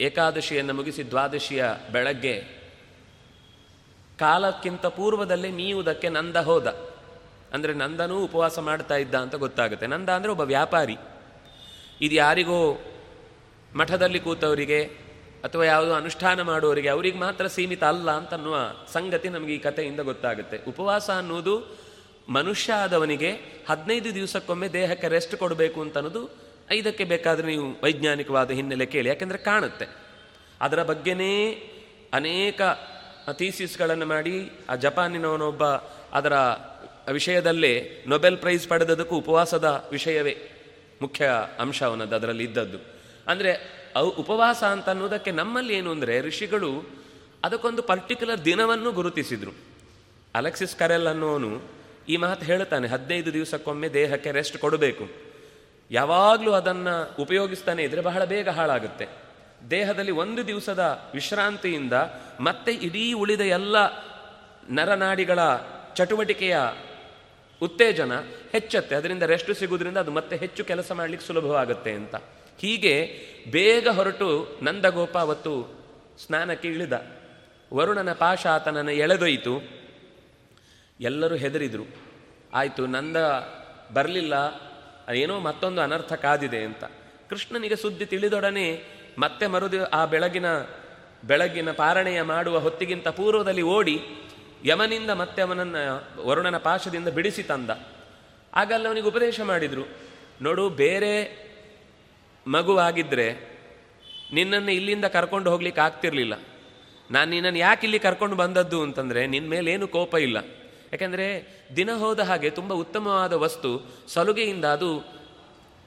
ಏಕಾದಶಿಯನ್ನು ಮುಗಿಸಿ ದ್ವಾದಶಿಯ ಬೆಳಗ್ಗೆ ಕಾಲಕ್ಕಿಂತ ಪೂರ್ವದಲ್ಲೇ ಮೀಯುವುದಕ್ಕೆ ನಂದ ಹೋದ. ಅಂದರೆ ನಂದನೂ ಉಪವಾಸ ಮಾಡ್ತಾ ಇದ್ದ ಅಂತ ಗೊತ್ತಾಗುತ್ತೆ. ನಂದ ಅಂದರೆ ಒಬ್ಬ ವ್ಯಾಪಾರಿ. ಇದು ಯಾರಿಗೋ ಮಠದಲ್ಲಿ ಕೂತವರಿಗೆ ಅಥವಾ ಯಾವುದೋ ಅನುಷ್ಠಾನ ಮಾಡುವವರಿಗೆ ಅವರಿಗೆ ಮಾತ್ರ ಸೀಮಿತ ಅಲ್ಲ ಅಂತನ್ನುವ ಸಂಗತಿ ನಮಗೆ ಈ ಕಥೆಯಿಂದ ಗೊತ್ತಾಗುತ್ತೆ. ಉಪವಾಸ ಅನ್ನೋದು ಮನುಷ್ಯ ಆದವನಿಗೆ ಹದಿನೈದು ದಿವಸಕ್ಕೊಮ್ಮೆ ದೇಹಕ್ಕೆ ರೆಸ್ಟ್ ಕೊಡಬೇಕು ಅಂತ ಅನ್ನೋದು ಇದಕ್ಕೆ ಬೇಕಾದರೆ ನೀವು ವೈಜ್ಞಾನಿಕವಾದ ಹಿನ್ನೆಲೆ ಕೇಳಿ, ಯಾಕೆಂದರೆ ಕಾಣುತ್ತೆ. ಅದರ ಬಗ್ಗೆನೇ ಅನೇಕ ಥೀಸಿಸ್ಗಳನ್ನು ಮಾಡಿ, ಆ ಜಪಾನಿನವನೊಬ್ಬ ಅದರ ವಿಷಯದಲ್ಲೇ ನೊಬೆಲ್ ಪ್ರೈಸ್ ಪಡೆದದಕ್ಕೂ ಉಪವಾಸದ ವಿಷಯವೇ ಮುಖ್ಯ ಅಂಶ ಅವನದ್ದು, ಅದರಲ್ಲಿ ಇದ್ದದ್ದು. ಅಂದರೆ ಅವು ಉಪವಾಸ ಅಂತ ಅನ್ನೋದಕ್ಕೆ ನಮ್ಮಲ್ಲಿ ಏನು ಅಂದರೆ ಋಷಿಗಳು ಅದಕ್ಕೊಂದು ಪರ್ಟಿಕ್ಯುಲರ್ ದಿನವನ್ನು ಗುರುತಿಸಿದರು. ಅಲೆಕ್ಸಿಸ್ ಕರೆಲ್ ಅನ್ನೋನು ಈ ಮಾತು ಹೇಳ್ತಾನೆ, ಹದಿನೈದು ದಿವಸಕ್ಕೊಮ್ಮೆ ದೇಹಕ್ಕೆ ರೆಸ್ಟ್ ಕೊಡಬೇಕು. ಯಾವಾಗಲೂ ಅದನ್ನು ಉಪಯೋಗಿಸ್ತಾನೆ ಇದ್ರೆ ಬಹಳ ಬೇಗ ಹಾಳಾಗುತ್ತೆ. ದೇಹದಲ್ಲಿ ಒಂದು ದಿವಸದ ವಿಶ್ರಾಂತಿಯಿಂದ ಮತ್ತೆ ಇಡೀ ಉಳಿದ ಎಲ್ಲ ನರನಾಡಿಗಳ ಚಟುವಟಿಕೆಯ ಉತ್ತೇಜನ ಹೆಚ್ಚತ್ತೆ. ಅದರಿಂದ ರೆಸ್ಟ್ ಸಿಗೋದ್ರಿಂದ ಅದು ಮತ್ತೆ ಹೆಚ್ಚು ಕೆಲಸ ಮಾಡಲಿಕ್ಕೆ ಸುಲಭವಾಗುತ್ತೆ ಅಂತ. ಹೀಗೆ ಬೇಗ ಹೊರಟು ನಂದಗೋಪ ಅವತ್ತು ಸ್ನಾನಕ್ಕೆ ಇಳಿದ. ವರುಣನ ಪಾಶ ಆತನನ್ನು ಎಳೆದೊಯ್ತು. ಎಲ್ಲರೂ ಹೆದರಿದ್ರು. ಆಯಿತು, ನಂದ ಬರಲಿಲ್ಲ, ಏನೋ ಮತ್ತೊಂದು ಅನರ್ಥ ಕಾದಿದೆ ಅಂತ. ಕೃಷ್ಣನಿಗೆ ಸುದ್ದಿ ತಿಳಿದೊಡನೆ ಮತ್ತೆ ಮರುದಿ ಆ ಬೆಳಗಿನ ಬೆಳಗಿನ ಪಾರಣೆಯ ಮಾಡುವ ಹೊತ್ತಿಗಿಂತ ಪೂರ್ವದಲ್ಲಿ ಓಡಿ ಯಮನಿಂದ ಮತ್ತೆ ಅವನನ್ನು ವರುಣನ ಪಾಶದಿಂದ ಬಿಡಿಸಿ ತಂದ. ಆಗ ಅವನಿಗೆ ಉಪದೇಶ ಮಾಡಿದರು. ನೋಡು, ಬೇರೆ ಮಗುವಾಗಿದ್ದರೆ ನಿನ್ನನ್ನು ಇಲ್ಲಿಂದ ಕರ್ಕೊಂಡು ಹೋಗ್ಲಿಕ್ಕೆ ಆಗ್ತಿರ್ಲಿಲ್ಲ. ನಾನು ನಿನ್ನನ್ನು ಯಾಕೆ ಇಲ್ಲಿ ಕರ್ಕೊಂಡು ಬಂದದ್ದು ಅಂತಂದರೆ ನಿನ್ನ ಮೇಲೆ ಏನು ಕೋಪ ಇಲ್ಲ. ಯಾಕೆಂದರೆ ದಿನ ಹೋದ ಹಾಗೆ ತುಂಬ ಉತ್ತಮವಾದ ವಸ್ತು, ಸಲುಗೆಯಿಂದ ಅದು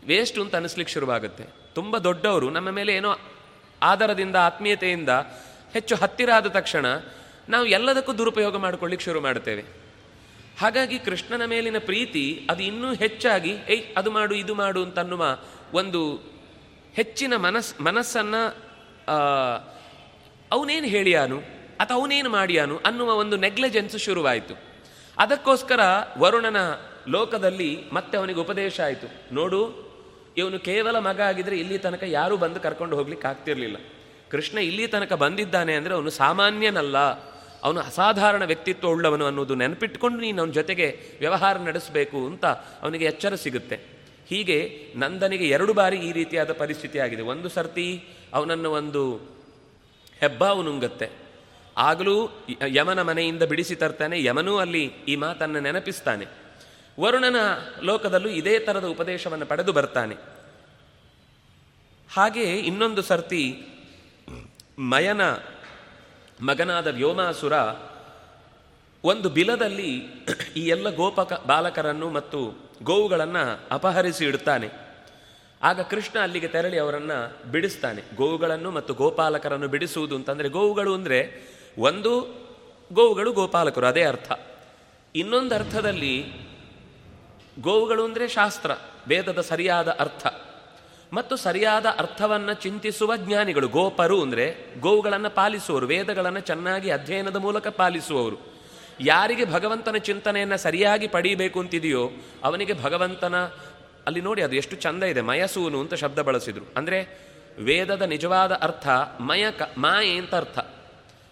ವೇಸ್ಟ್ ಅಂತ ಅನಿಸ್ಲಿಕ್ಕೆ ಶುರುವಾಗುತ್ತೆ. ತುಂಬ ದೊಡ್ಡವರು ನಮ್ಮ ಮೇಲೆ ಏನೋ ಆಧಾರದಿಂದ ಆತ್ಮೀಯತೆಯಿಂದ ಹೆಚ್ಚು ಹತ್ತಿರ ಆದ ತಕ್ಷಣ ನಾವು ಎಲ್ಲದಕ್ಕೂ ದುರುಪಯೋಗ ಮಾಡಿಕೊಳ್ಳಿಕ್ಕೆ ಶುರು ಮಾಡ್ತೇವೆ. ಹಾಗಾಗಿ ಕೃಷ್ಣನ ಮೇಲಿನ ಪ್ರೀತಿ ಅದು ಇನ್ನೂ ಹೆಚ್ಚಾಗಿ, ಏಯ್, ಅದು ಮಾಡು, ಇದು ಮಾಡು ಅಂತನ್ನುವ ಒಂದು ಹೆಚ್ಚಿನ ಮನಸ್, ಮನಸ್ಸನ್ನು ಅವನೇನು ಹೇಳಿಯಾನು, ಅಥವಾ ಅವನೇನು ಮಾಡಿಯಾನು ಅನ್ನುವ ಒಂದು ನೆಗ್ಲೆಜೆನ್ಸ್ ಶುರುವಾಯಿತು. ಅದಕ್ಕೋಸ್ಕರ ವರುಣನ ಲೋಕದಲ್ಲಿ ಮತ್ತೆ ಅವನಿಗೆ ಉಪದೇಶ ಆಯಿತು. ನೋಡು, ಇವನು ಕೇವಲ ಮಗ ಆಗಿದ್ರೆ ಇಲ್ಲಿ ತನಕ ಯಾರೂ ಬಂದು ಕರ್ಕೊಂಡು ಹೋಗ್ಲಿಕ್ಕೆ ಆಗ್ತಿರ್ಲಿಲ್ಲ. ಕೃಷ್ಣ ಇಲ್ಲಿ ತನಕ ಬಂದಿದ್ದಾನೆ ಅಂದರೆ ಅವನು ಸಾಮಾನ್ಯನಲ್ಲ. ಅವನು ಅಸಾಧಾರಣ ವ್ಯಕ್ತಿತ್ವ ಉಳ್ಳವನು ಅನ್ನೋದು ನೆನಪಿಟ್ಕೊಂಡು ನೀನು ಅವನ ಜೊತೆಗೆ ವ್ಯವಹಾರ ನಡೆಸಬೇಕು ಅಂತ ಅವನಿಗೆ ಎಚ್ಚರ ಸಿಗುತ್ತೆ. ಹೀಗೆ ನಂದನಿಗೆ ಎರಡು ಬಾರಿ ಈ ರೀತಿಯಾದ ಪರಿಸ್ಥಿತಿ ಆಗಿದೆ. ಒಂದು ಸರ್ತಿ ಅವನನ್ನು ಒಂದು ಹೆಬ್ಬಾವು ನುಂಗತ್ತೆ. ಆಗಲೂ ಯಮನ ಮನೆಯಿಂದ ಬಿಡಿಸಿ ತರ್ತಾನೆ, ಯಮನೂ ಅಲ್ಲಿ ಈ ಮಾತನ್ನು ನೆನಪಿಸ್ತಾನೆ. ವರುಣನ ಲೋಕದಲ್ಲೂ ಇದೇ ಥರದ ಉಪದೇಶವನ್ನು ಪಡೆದು ಬರ್ತಾನೆ. ಹಾಗೆ ಇನ್ನೊಂದು ಸರ್ತಿ ಮಯನ ಮಗನಾದ ವ್ಯೋಮಾಸುರ ಒಂದು ಬಿಲದಲ್ಲಿ ಈ ಎಲ್ಲ ಗೋಪಕ ಬಾಲಕರನ್ನು ಮತ್ತು ಗೋವುಗಳನ್ನು ಅಪಹರಿಸಿ ಇಡ್ತಾನೆ ಆಗ ಕೃಷ್ಣ ಅಲ್ಲಿಗೆ ತೆರಳಿ ಅವರನ್ನು ಬಿಡಿಸ್ತಾನೆ. ಗೋವುಗಳನ್ನು ಮತ್ತು ಗೋಪಾಲಕರನ್ನು ಬಿಡಿಸುವುದು ಅಂತಂದರೆ ಗೋವುಗಳು ಅಂದರೆ ಒಂದು ಗೋವುಗಳು ಗೋಪಾಲಕರು, ಅದೇ ಅರ್ಥ. ಇನ್ನೊಂದು ಅರ್ಥದಲ್ಲಿ ಗೋವುಗಳು ಅಂದರೆ ಶಾಸ್ತ್ರ, ವೇದದ ಸರಿಯಾದ ಅರ್ಥ. ಮತ್ತು ಸರಿಯಾದ ಅರ್ಥವನ್ನು ಚಿಂತಿಸುವ ಜ್ಞಾನಿಗಳು, ಗೋಪರು ಅಂದರೆ ಗೋವುಗಳನ್ನು ಪಾಲಿಸುವವರು, ವೇದಗಳನ್ನು ಚೆನ್ನಾಗಿ ಅಧ್ಯಯನದ ಮೂಲಕ ಪಾಲಿಸುವವರು. ಯಾರಿಗೆ ಭಗವಂತನ ಚಿಂತನೆಯನ್ನು ಸರಿಯಾಗಿ ಪಡೀಬೇಕು ಅಂತಿದೆಯೋ ಅವನಿಗೆ ಭಗವಂತನ, ಅಲ್ಲಿ ನೋಡಿ ಅದು ಎಷ್ಟು ಚಂದ ಇದೆ, ಮಯಸೂನು ಅಂತ ಶಬ್ದ ಬಳಸಿದ್ರು. ಅಂದರೆ ವೇದದ ನಿಜವಾದ ಅರ್ಥ ಮಯಕ ಮಾಯೆ ಅಂತ ಅರ್ಥ.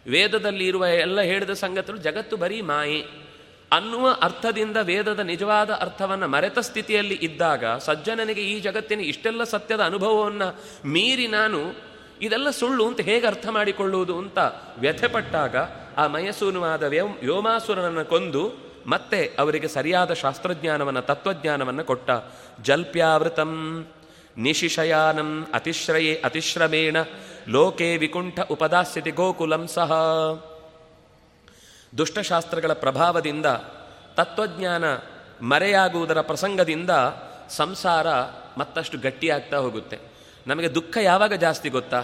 ವೇದದಲ್ಲಿ ಇರುವ ಎಲ್ಲ ಹೇಳಿದ ಸಂಗತಿಗಳು ಜಗತ್ತು ಬರೀ ಮಾಯೆ. ಅನ್ನುವ ಅರ್ಥದಿಂದ ವೇದದ ನಿಜವಾದ ಅರ್ಥವನ್ನು ಮರೆತ ಸ್ಥಿತಿಯಲ್ಲಿ ಇದ್ದಾಗ ಸಜ್ಜನನಿಗೆ ಈ ಜಗತ್ತಿನ ಇಷ್ಟೆಲ್ಲ ಸತ್ಯದ ಅನುಭವವನ್ನು ಮೀರಿ ನಾನು ಇದೆಲ್ಲ ಸುಳ್ಳು ಅಂತ ಹೇಗೆ ಅರ್ಥ ಮಾಡಿಕೊಳ್ಳುವುದು ಅಂತ ವ್ಯಥೆಪಟ್ಟಾಗ ಆ ಮಯಸೂನುವಾದ ವ್ಯೋ ವ್ಯೋಮಾಸುರನನ್ನು ಕೊಂದು ಮತ್ತೆ ಅವರಿಗೆ ಸರಿಯಾದ ಶಾಸ್ತ್ರಜ್ಞಾನವನ್ನು, ತತ್ವಜ್ಞಾನವನ್ನು ಕೊಟ್ಟ. ಜಲ್ಪ್ಯಾವೃತಂ ನಿಶಿಶಯಾನಂ ಅತಿಶ್ರಯೇ ಅತಿಶ್ರಮೇಣ ಲೋಕೆ ವಿಕುಂಠ ಉಪದಾಸ್ಯತಿ ಗೋಕುಲಂ ಸಹ. ದುಷ್ಟಶಾಸ್ತ್ರಗಳ ಪ್ರಭಾವದಿಂದ, ತತ್ವಜ್ಞಾನ ಮರೆಯಾಗುವುದರ ಪ್ರಸಂಗದಿಂದ ಸಂಸಾರ ಮತ್ತಷ್ಟು ಗಟ್ಟಿಯಾಗ್ತಾ ಹೋಗುತ್ತೆ. ನಮಗೆ ದುಃಖ ಯಾವಾಗ ಜಾಸ್ತಿ ಗೊತ್ತಾ?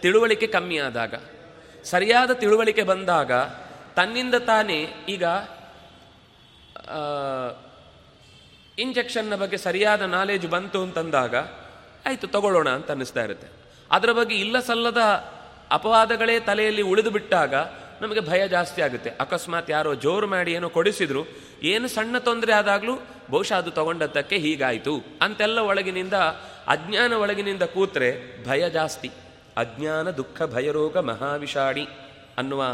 ತಿಳುವಳಿಕೆ ಕಮ್ಮಿ ಆದಾಗ. ಸರಿಯಾದ ತಿಳುವಳಿಕೆ ಬಂದಾಗ ತನ್ನಿಂದ ತಾನೇ ಈಗ ಇಂಜೆಕ್ಷನ್ನ ಬಗ್ಗೆ ಸರಿಯಾದ ನಾಲೆಜ್ ಬಂತು ಅಂತಂದಾಗ, ಆಯಿತು ತಗೊಳ್ಳೋಣ ಅಂತ ಅನ್ನಿಸ್ತಾ ಇರುತ್ತೆ. ಅದರ ಬಗ್ಗೆ ಇಲ್ಲ ಸಲ್ಲದ ಅಪವಾದಗಳೇ ತಲೆಯಲ್ಲಿ ಉಳಿದು ಬಿಟ್ಟಾಗ ನಮಗೆ ಭಯ ಜಾಸ್ತಿ ಆಗುತ್ತೆ. ಅಕಸ್ಮಾತ್ ಯಾರೋ ಜೋರು ಮಾಡಿ ಏನೋ ಕೊಡಿಸಿದ್ರು, ಏನು ಸಣ್ಣ ತೊಂದರೆ ಆದಾಗಲೂ ಬಹುಶಃ ಅದು ತಗೊಂಡದ್ದಕ್ಕೆ ಹೀಗಾಯಿತು. ಅಂತೆಲ್ಲ ಒಳಗಿನಿಂದ ಅಜ್ಞಾನ ಒಳಗಿನಿಂದ ಕೂತ್ರೆ ಭಯ ಜಾಸ್ತಿ. ಅಜ್ಞಾನ, ದುಃಖ ಭಯರೋಗ ಮಹಾವಿಷಾಣಿ ಅನ್ನುವ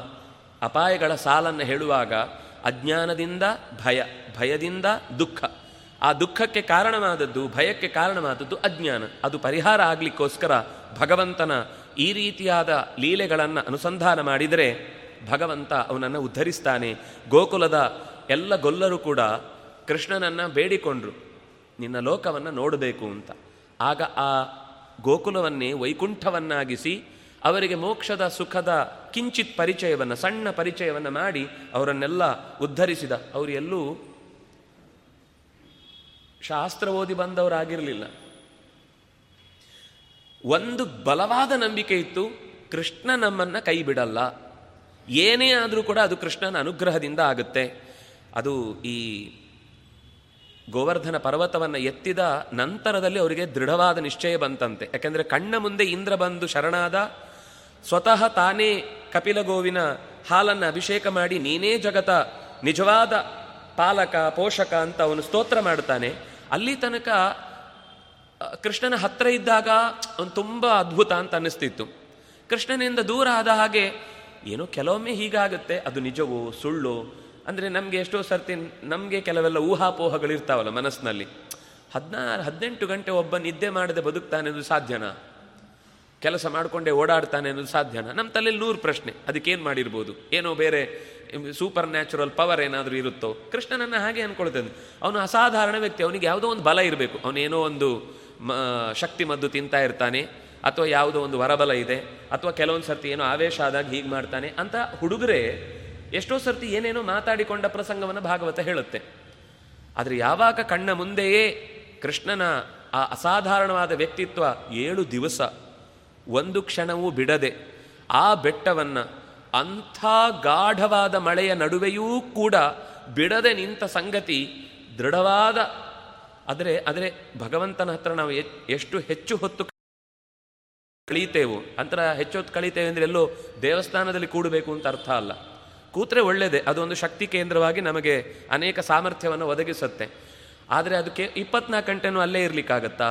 ಅಪಾಯಗಳ ಸಾಲನ್ನು ಹೇಳುವಾಗ ಅಜ್ಞಾನದಿಂದ ಭಯ, ಭಯದಿಂದ ದುಃಖ. ಆ ದುಃಖಕ್ಕೆ ಕಾರಣವಾದದ್ದು, ಭಯಕ್ಕೆ ಕಾರಣವಾದದ್ದು ಅಜ್ಞಾನ. ಅದು ಪರಿಹಾರ ಆಗಲಿಕ್ಕೋಸ್ಕರ ಭಗವಂತನ ಈ ರೀತಿಯಾದ ಲೀಲೆಗಳನ್ನು ಅನುಸಂಧಾನ ಮಾಡಿದರೆ ಭಗವಂತ ಅವನನ್ನು ಉದ್ಧರಿಸ್ತಾನೆ. ಗೋಕುಲದ ಎಲ್ಲ ಗೊಲ್ಲರು ಕೂಡ ಕೃಷ್ಣನನ್ನು ಬೇಡಿಕೊಂಡ್ರು. ನಿನ್ನ ಲೋಕವನ್ನು ನೋಡಬೇಕು ಅಂತ. ಆಗ ಆ ಗೋಕುಲವನ್ನೇ ವೈಕುಂಠವನ್ನಾಗಿಸಿ ಅವರಿಗೆ ಮೋಕ್ಷದ ಸುಖದ ಕಿಂಚಿತ್ ಪರಿಚಯವನ್ನು, ಸಣ್ಣ ಪರಿಚಯವನ್ನು ಮಾಡಿ ಅವರನ್ನೆಲ್ಲ ಉದ್ಧರಿಸಿದ. ಅವರು ಎಲ್ಲೂ ಶಾಸ್ತ್ರ ಓದಿ ಬಂದವರಾಗಿರಲಿಲ್ಲ. ಒಂದು ಬಲವಾದ ನಂಬಿಕೆ ಇತ್ತು, ಕೃಷ್ಣ ನಮ್ಮನ್ನು ಕೈ ಬಿಡಲ್ಲ. ಏನೇ ಆದರೂ ಕೂಡ ಅದು ಕೃಷ್ಣನ ಅನುಗ್ರಹದಿಂದ ಆಗುತ್ತೆ. ಅದು ಈ ಗೋವರ್ಧನ ಪರ್ವತವನ್ನು ಎತ್ತಿದ ನಂತರದಲ್ಲಿ ಅವರಿಗೆ ದೃಢವಾದ ನಿಶ್ಚಯ ಬಂತಂತೆ. ಯಾಕೆಂದರೆ ಕಣ್ಣ ಮುಂದೆ ಇಂದ್ರ ಬಂದು ಶರಣಾದ ಸ್ವತಃ ತಾನೇ ಕಪಿಲಗೋವಿನ ಹಾಲನ್ನು ಅಭಿಷೇಕ ಮಾಡಿ ನೀನೇ ಜಗತ, ನಿಜವಾದ ಪಾಲಕ, ಪೋಷಕ ಅಂತ ಅವನು ಸ್ತೋತ್ರ ಮಾಡ್ತಾನೆ ಅಲ್ಲಿ ತನಕ ಕೃಷ್ಣನ ಹತ್ತಿರ ಇದ್ದಾಗ ಅವನು ತುಂಬ ಅದ್ಭುತ ಅಂತ ಅನ್ನಿಸ್ತಿತ್ತು. ಕೃಷ್ಣನಿಂದ ದೂರ ಆದ ಹಾಗೆ ಏನೋ ಕೆಲವೊಮ್ಮೆ ಹೀಗಾಗುತ್ತೆ. ಅದು ನಿಜವೋ ಸುಳ್ಳು ಅಂದರೆ ನಮಗೆ ಎಷ್ಟೋ ಸರ್ತಿ ನಮಗೆ ಕೆಲವೆಲ್ಲ ಊಹಾಪೋಹಗಳಿರ್ತಾವಲ್ಲ ಮನಸ್ಸಿನಲ್ಲಿ. ಹದಿನಾರು, ಹದಿನೆಂಟು ಗಂಟೆ ಒಬ್ಬ ನಿದ್ದೆ ಮಾಡದೆ ಬದುಕ್ತಾನೆ ಅನ್ನೋದು ಸಾಧ್ಯನಾ? ಕೆಲಸ ಮಾಡಿಕೊಂಡೇ ಓಡಾಡ್ತಾನೆ ಅನ್ನೋದು ಸಾಧ್ಯನಾ? ನಮ್ಮ ತಲೆಯಲ್ಲಿ ನೂರು ಪ್ರಶ್ನೆ, ಅದಕ್ಕೇನು ಮಾಡಿರ್ಬೋದು? ಏನೋ ಬೇರೆ ಸೂಪರ್ ನ್ಯಾಚುರಲ್ ಪವರ್ ಏನಾದರೂ ಇರುತ್ತೋ? ಕೃಷ್ಣನನ್ನು ಹಾಗೆ ಅನ್ಕೊಳ್ತಾನೆ. ಅವನು ಅಸಾಧಾರಣ ವ್ಯಕ್ತಿ, ಅವನಿಗೆ ಯಾವುದೋ ಒಂದು ಬಲ ಇರಬೇಕು. ಅವನೇನೋ ಒಂದು ಮ, ಶಕ್ತಿ ಮದ್ದು ತಿಂತಾ ಇರ್ತಾನೆ, ಅಥವಾ ಯಾವುದೋ ಒಂದು ವರಬಲ ಇದೆ, ಅಥವಾ ಕೆಲವೊಂದು ಸರ್ತಿ ಏನೋ ಆವೇಶ ಆದಾಗ ಹೀಗೆ ಮಾಡ್ತಾನೆ ಅಂತ ಹುಡುಗರೆ ಎಷ್ಟೋ ಸರ್ತಿ ಏನೇನೋ ಮಾತಾಡಿಕೊಂಡ ಪ್ರಸಂಗವನ್ನು ಭಾಗವತ ಹೇಳುತ್ತೆ. ಆದರೆ ಯಾವಾಗ ಕಣ್ಣ ಮುಂದೆಯೇ ಕೃಷ್ಣನ ಆ ಅಸಾಧಾರಣವಾದ ವ್ಯಕ್ತಿತ್ವ ಏಳು ದಿವಸ, ಒಂದು ಕ್ಷಣವೂ ಬಿಡದೆ ಆ ಬೆಟ್ಟವನ್ನು ಅಂಥ ಗಾಢವಾದ ಮಳೆಯ ನಡುವೆಯೂ ಕೂಡ ಬಿಡದೆ ನಿಂತ ಸಂಗತಿ ದೃಢವಾದ. ಆದರೆ ಆದರೆ ಭಗವಂತನ ಹತ್ರ ನಾವು ಎಷ್ಟು ಹೆಚ್ಚು ಹೊತ್ತು ಕಳೀತೇವೋ, ಅಂತರ ಹೆಚ್ಚು ಹೊತ್ತು ಕಳೀತೇವೆ ಅಂದರೆ ಎಲ್ಲೋ ದೇವಸ್ಥಾನದಲ್ಲಿ ಕೂಡಬೇಕು ಅಂತ ಅರ್ಥ ಅಲ್ಲ. ಕೂತ್ರೆ ಒಳ್ಳೆಯದೇ ಅದೊಂದು ಶಕ್ತಿ ಕೇಂದ್ರವಾಗಿ ನಮಗೆ ಅನೇಕ ಸಾಮರ್ಥ್ಯವನ್ನು ಒದಗಿಸುತ್ತೆ. ಆದರೆ ಅದಕ್ಕೆ ಇಪ್ಪತ್ನಾಲ್ಕು ಗಂಟೆನೂ ಅಲ್ಲೇ ಇರಲಿಕ್ಕಾಗತ್ತಾ?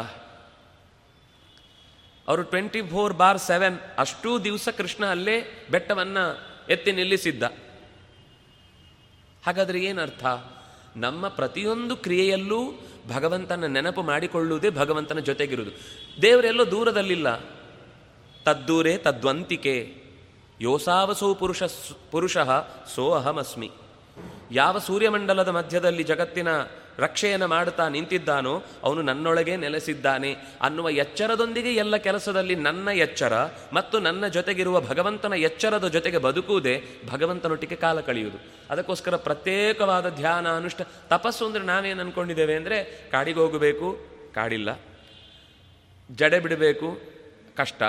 ಅವರು ಟ್ವೆಂಟಿ ಫೋರ್ ಬಾರ್ ಸೆವೆನ್ ಅಷ್ಟೂ ದಿವಸ ಕೃಷ್ಣ ಅಲ್ಲೇ ಬೆಟ್ಟವನ್ನು ಎತ್ತಿ ನಿಲ್ಲಿಸಿದ್ದ. ಹಾಗಾದರೆ ಏನರ್ಥ? ನಮ್ಮ ಪ್ರತಿಯೊಂದು ಕ್ರಿಯೆಯಲ್ಲೂ ಭಗವಂತನ ನೆನಪು ಮಾಡಿಕೊಳ್ಳುವುದೇ ಭಗವಂತನ ಜೊತೆಗಿರುವುದು. ದೇವರೆಲ್ಲೋ ದೂರದಲ್ಲಿಲ್ಲ. ತದ್ದೂರೇ ತದ್ವಂತಿಕೆ. ಯೋಸಾವಸೋ ಪುರುಷ ಪುರುಷ ಸೋ ಅಹಮಸ್ಮಿ. ಯಾವ ಸೂರ್ಯಮಂಡಲದ ಮಧ್ಯದಲ್ಲಿ ಜಗತ್ತಿನ ರಕ್ಷೆಯನ್ನು ಮಾಡುತ್ತಾ ನಿಂತಿದ್ದಾನೋ ಅವನು ನನ್ನೊಳಗೆ ನೆಲೆಸಿದ್ದಾನೆ. ಅನ್ನುವ ಎಚ್ಚರದೊಂದಿಗೆ ಎಲ್ಲ ಕೆಲಸದಲ್ಲಿ ನನ್ನ ಎಚ್ಚರ ಮತ್ತು ನನ್ನ ಜೊತೆಗಿರುವ ಭಗವಂತನ ಎಚ್ಚರದ ಜೊತೆಗೆ ಬದುಕುವುದೇ ಭಗವಂತನೊಟ್ಟಿಗೆ ಕಾಲ ಕಳೆಯುವುದು. ಅದಕ್ಕೋಸ್ಕರ ಪ್ರತ್ಯೇಕವಾದ ಧ್ಯಾನ, ಅನುಷ್ಠ, ತಪಸ್ಸು ಅಂದರೆ ನಾವೇನು ಅಂದ್ಕೊಂಡಿದ್ದೇವೆ ಅಂದರೆ ಕಾಡಿಗೆ ಹೋಗಬೇಕು, ಕಾಡಿಲ್ಲ. ಜಡೆ ಬಿಡಬೇಕು, ಕಷ್ಟ.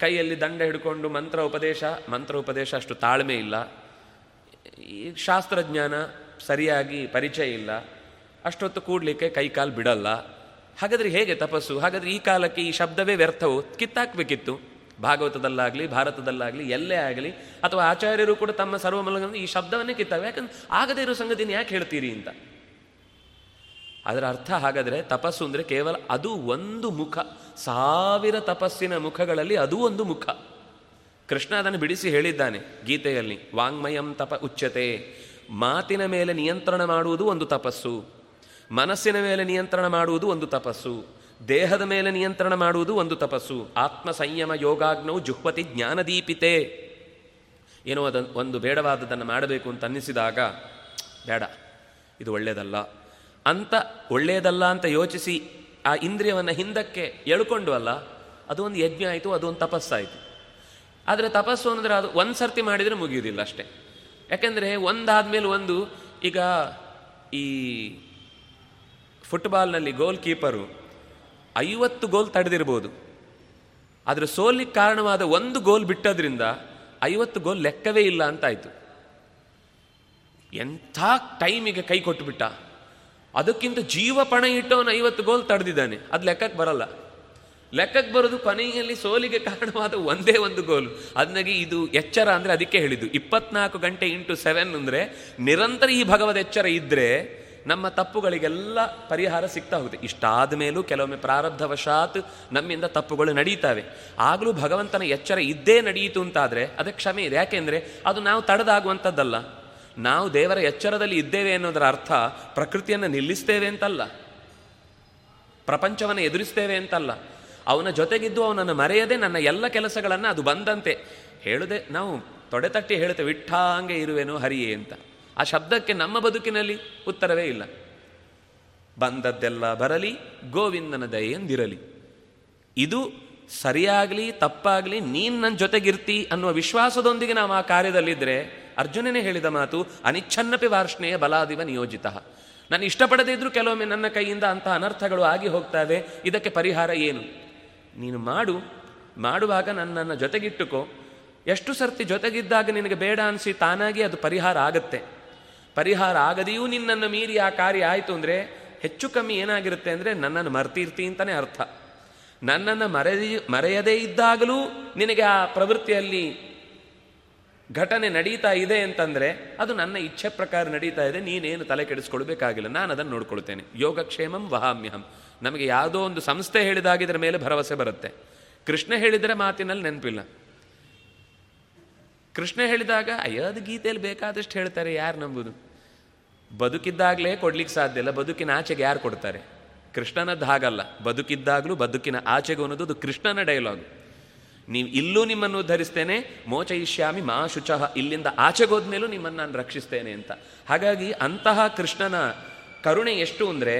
ಕೈಯಲ್ಲಿ ದಂಡ ಹಿಡ್ಕೊಂಡು ಮಂತ್ರ ಉಪದೇಶ ಮಂತ್ರ ಉಪದೇಶ ಅಷ್ಟು ತಾಳ್ಮೆ ಇಲ್ಲ. ಈ ಶಾಸ್ತ್ರಜ್ಞಾನ ಸರಿಯಾಗಿ ಪರಿಚಯ ಇಲ್ಲ. ಅಷ್ಟೊತ್ತು ಕೂಡಲಿಕ್ಕೆ ಕೈಕಾಲು ಬಿಡಲ್ಲ. ಹಾಗಾದರೆ ಹೇಗೆ ತಪಸ್ಸು? ಹಾಗಾದರೆ ಈ ಕಾಲಕ್ಕೆ ಈ ಶಬ್ದವೇ ವ್ಯರ್ಥವು? ಕಿತ್ತಾಕ್ಬೇಕಿತ್ತು. ಭಾಗವತದಲ್ಲಾಗಲಿ, ಭಾರತದಲ್ಲಾಗಲಿ, ಎಲ್ಲೇ ಆಗಲಿ, ಅಥವಾ ಆಚಾರ್ಯರು ಕೂಡ ತಮ್ಮ ಸರ್ವಮಲಗಳನ್ನು ಈ ಶಬ್ದವನ್ನೇ ಕಿತ್ತಾವೆ ಯಾಕಂದ್ರೆ ಆಗದೇ ಇರೋ ಸಂಗತಿನ ಯಾಕೆ ಹೇಳ್ತೀರಿ ಅಂತ. ಅದರ ಅರ್ಥ ಹಾಗಾದರೆ ತಪಸ್ಸು ಅಂದರೆ ಕೇವಲ ಅದು ಒಂದು ಮುಖ. ಸಾವಿರ ತಪಸ್ಸಿನ ಮುಖಗಳಲ್ಲಿ ಅದೂ ಒಂದು ಮುಖ. ಕೃಷ್ಣ ಅದನ್ನು ಬಿಡಿಸಿ ಹೇಳಿದ್ದಾನೆ ಗೀತೆಯಲ್ಲಿ, ವಾಂಗ್ಮಯಂ ತಪ ಉಚ್ಯತೆ. ಮಾತಿನ ಮೇಲೆ ನಿಯಂತ್ರಣ ಮಾಡುವುದು ಒಂದು ತಪಸ್ಸು. ಮನಸ್ಸಿನ ಮೇಲೆ ನಿಯಂತ್ರಣ ಮಾಡುವುದು ಒಂದು ತಪಸ್ಸು. ದೇಹದ ಮೇಲೆ ನಿಯಂತ್ರಣ ಮಾಡುವುದು ಒಂದು ತಪಸ್ಸು. ಆತ್ಮ ಸಂಯಮ ಯೋಗಾಗ್ನವು ಜುಹ್ವತಿ ಜ್ಞಾನದೀಪಿತೆ. ಏನೋ ಅದನ್ನು ಒಂದು ಬೇಡವಾದದನ್ನು ಮಾಡಬೇಕು ಅಂತ ಅನ್ನಿಸಿದಾಗ ಬೇಡ ಇದು ಒಳ್ಳೆಯದಲ್ಲ ಅಂತ ಒಳ್ಳೆಯದಲ್ಲ ಅಂತ ಯೋಚಿಸಿ ಆ ಇಂದ್ರಿಯವನ್ನು ಹಿಂದಕ್ಕೆ ಎಳ್ಕೊಂಡು ಅಲ್ಲ ಒಂದು ಯಜ್ಞ ಆಯಿತು, ಅದು ಒಂದು ತಪಸ್ಸಾಯಿತು. ಆದರೆ ತಪಸ್ಸು ಅಂದರೆ ಅದು ಒಂದು ಸರ್ತಿ ಮಾಡಿದರೆ ಮುಗಿಯುವುದಿಲ್ಲ ಅಷ್ಟೇ. ಯಾಕೆಂದರೆ ಒಂದಾದ್ಮೇಲೆ ಒಂದು ಈಗ ಈ ಫುಟ್ಬಾಲ್ನಲ್ಲಿ ಗೋಲ್ ಕೀಪರು ಐವತ್ತು ಗೋಲ್ ತಡೆದಿರ್ಬೋದು. ಆದರೆ ಸೋಲಿಗೆ ಕಾರಣವಾದ ಒಂದು ಗೋಲ್ ಬಿಟ್ಟದ್ರಿಂದ ಐವತ್ತು ಗೋಲ್ ಲೆಕ್ಕವೇ ಇಲ್ಲ ಅಂತಾಯಿತು. ಎಂಥ ಟೈಮಿಗೆ ಕೈ ಕೊಟ್ಟುಬಿಟ್ಟ ಅದಕ್ಕಿಂತ ಜೀವ ಪಣ ಇಟ್ಟವನು ಐವತ್ತು ಗೋಲ್ ತಡೆದಿದ್ದಾನೆ. ಅದು ಲೆಕ್ಕಕ್ಕೆ ಬರಲ್ಲ. ಲೆಕ್ಕಕ್ಕೆ ಬರೋದು ಕೊನೆಯಲ್ಲಿ ಸೋಲಿಗೆ ಕಾರಣವಾದ ಒಂದೇ ಒಂದು ಗೋಲು. ಅದನ್ನಾಗಿ ಇದು ಎಚ್ಚರ ಅಂದರೆ ಅದಕ್ಕೆ ಹೇಳಿದ್ದು. ಇಪ್ಪತ್ನಾಲ್ಕು ಗಂಟೆ ಇಂಟು ಸೆವೆನ್ ಅಂದರೆ ನಿರಂತರ ಈ ಭಗವದ್ ಎಚ್ಚರ ಇದ್ದರೆ ನಮ್ಮ ತಪ್ಪುಗಳಿಗೆಲ್ಲ ಪರಿಹಾರ ಸಿಗ್ತಾ ಹೋಗುತ್ತೆ. ಇಷ್ಟಾದ ಮೇಲೂ ಕೆಲವೊಮ್ಮೆ ಪ್ರಾರಬ್ಧವಶಾತ್ ನಮ್ಮಿಂದ ತಪ್ಪುಗಳು ನಡೀತಾವೆ. ಆಗಲೂ ಭಗವಂತನ ಎಚ್ಚರ ಇದ್ದೇ ನಡೆಯಿತು ಅಂತಾದರೆ ಅದಕ್ಕೆ ಕ್ಷಮೆ ಇದೆ. ಯಾಕೆಂದರೆ ಅದು ನಾವು ತಡೆದಾಗುವಂಥದ್ದಲ್ಲ. ನಾವು ದೇವರ ಎಚ್ಚರದಲ್ಲಿ ಇದ್ದೇವೆ ಅನ್ನೋದರ ಅರ್ಥ ಪ್ರಕೃತಿಯನ್ನು ನಿಲ್ಲಿಸ್ತೇವೆ ಅಂತಲ್ಲ. ಪ್ರಪಂಚವನ್ನು ಎದುರಿಸ್ತೇವೆ ಅಂತಲ್ಲ. ಅವನ ಜೊತೆಗಿದ್ದು ಅವನನ್ನು ಮರೆಯದೆ ನನ್ನ ಎಲ್ಲ ಕೆಲಸಗಳನ್ನು ಅದು ಬಂದಂತೆ. ಹೇಳದೆ, ನಾವು ತೊಡೆತಟ್ಟಿ ಹೇಳ್ತೇವೆ ವಿಠ್ಠಾಂಗೆ ಇರುವೆನು ಹರಿಯೇ ಅಂತ. ಆ ಶಬ್ದಕ್ಕೆ ನಮ್ಮ ಬದುಕಿನಲ್ಲಿ ಉತ್ತರವೇ ಇಲ್ಲ. ಬಂದದ್ದೆಲ್ಲ ಬರಲಿ, ಗೋವಿಂದನ ದಯೆಯಂದಿರಲಿ ಇದು ಸರಿಯಾಗಲಿ, ತಪ್ಪಾಗಲಿ, ನೀನು ನನ್ನ ಜೊತೆಗಿರ್ತಿ ಅನ್ನುವ ವಿಶ್ವಾಸದೊಂದಿಗೆ ನಾವು ಆ ಕಾರ್ಯದಲ್ಲಿದ್ದರೆ ಅರ್ಜುನನೇ ಹೇಳಿದ ಮಾತು, ಅನಿಚ್ಛನ್ನಪಿ ವಾರ್ಷ್ಣೆಯ ಬಲಾದಿವ ನಿಯೋಜಿತ. ನಾನು ಇಷ್ಟಪಡದೇ ಇದ್ರೂ ಕೆಲವೊಮ್ಮೆ ನನ್ನ ಕೈಯಿಂದ ಅಂತಹ ಅನರ್ಥಗಳು ಆಗಿ ಹೋಗ್ತವೆ, ಇದಕ್ಕೆ ಪರಿಹಾರ ಏನು? ನೀನು ಮಾಡು, ಮಾಡುವಾಗ ನನ್ನನ್ನು ಜೊತೆಗಿಟ್ಟುಕೋ. ಎಷ್ಟು ಸರ್ತಿ ಜೊತೆಗಿದ್ದಾಗ ನಿನಗೆ ಬೇಡ ಅನಿಸಿ ತಾನಾಗಿ ಅದು ಪರಿಹಾರ ಆಗತ್ತೆ. ಪರಿಹಾರ ಆಗದೆಯೂ ನಿನ್ನನ್ನು ಮೀರಿ ಆ ಕಾರ್ಯ ಆಯಿತು ಅಂದರೆ ಹೆಚ್ಚು ಕಮ್ಮಿ ಏನಾಗಿರುತ್ತೆ ಅಂದರೆ ನನ್ನನ್ನು ಮರ್ತಿರ್ತಿ ಅಂತಲೇ ಅರ್ಥ. ನನ್ನನ್ನು ಮರೆಯ ಮರೆಯದೇ ಇದ್ದಾಗಲೂ ನಿನಗೆ ಆ ಪ್ರವೃತ್ತಿಯಲ್ಲಿ ಘಟನೆ ನಡೀತಾ ಇದೆ ಅಂತಂದರೆ ಅದು ನನ್ನ ಇಚ್ಛೆ ಪ್ರಕಾರ ನಡೀತಾ ಇದೆ, ನೀನೇನು ತಲೆ ಕೆಡಿಸ್ಕೊಳ್ಬೇಕಾಗಿಲ್ಲ, ನಾನು ಅದನ್ನು ನೋಡ್ಕೊಳ್ತೇನೆ. ಯೋಗಕ್ಷೇಮಂ ವಹಾಮ್ಯಹಂ. ನಮಗೆ ಯಾವುದೋ ಒಂದು ಸಂಸ್ಥೆ ಹೇಳಿದಾಗ ಇದರ ಮೇಲೆ ಭರವಸೆ ಬರುತ್ತೆ. ಕೃಷ್ಣ ಹೇಳಿದರೆ ಮಾತಿನಲ್ಲಿ ನೆನಪಿಲ್ಲ. ಕೃಷ್ಣ ಹೇಳಿದಾಗ ಅಯ್ಯೋದು ಗೀತೆಯಲ್ಲಿ ಬೇಕಾದಷ್ಟು ಹೇಳ್ತಾರೆ, ಯಾರು ನಂಬುದು? ಬದುಕಿದ್ದಾಗಲೇ ಕೊಡ್ಲಿಕ್ಕೆ ಸಾಧ್ಯ ಇಲ್ಲ, ಬದುಕಿನ ಆಚೆಗೆ ಯಾರು ಕೊಡ್ತಾರೆ? ಕೃಷ್ಣನದ್ದು ಹಾಗಲ್ಲ, ಬದುಕಿದ್ದಾಗಲೂ ಬದುಕಿನ ಆಚೆಗೆ ಅನ್ನೋದು ಅದು ಕೃಷ್ಣನ ಡೈಲಾಗ್ ನೀವು ಇಲ್ಲೂ ನಿಮ್ಮನ್ನು ಉದ್ಧರಿಸ್ತೇನೆ, ಮೋಚಯಿಷ್ಯಾಮಿ ಮಾ ಶುಚಃ, ಇಲ್ಲಿಂದ ಆಚೆಗೋದ್ಮೇಲೂ ನಿಮ್ಮನ್ನು ನಾನು ರಕ್ಷಿಸ್ತೇನೆ ಅಂತ. ಹಾಗಾಗಿ ಅಂತಹ ಕೃಷ್ಣನ ಕರುಣೆ ಎಷ್ಟು ಅಂದರೆ,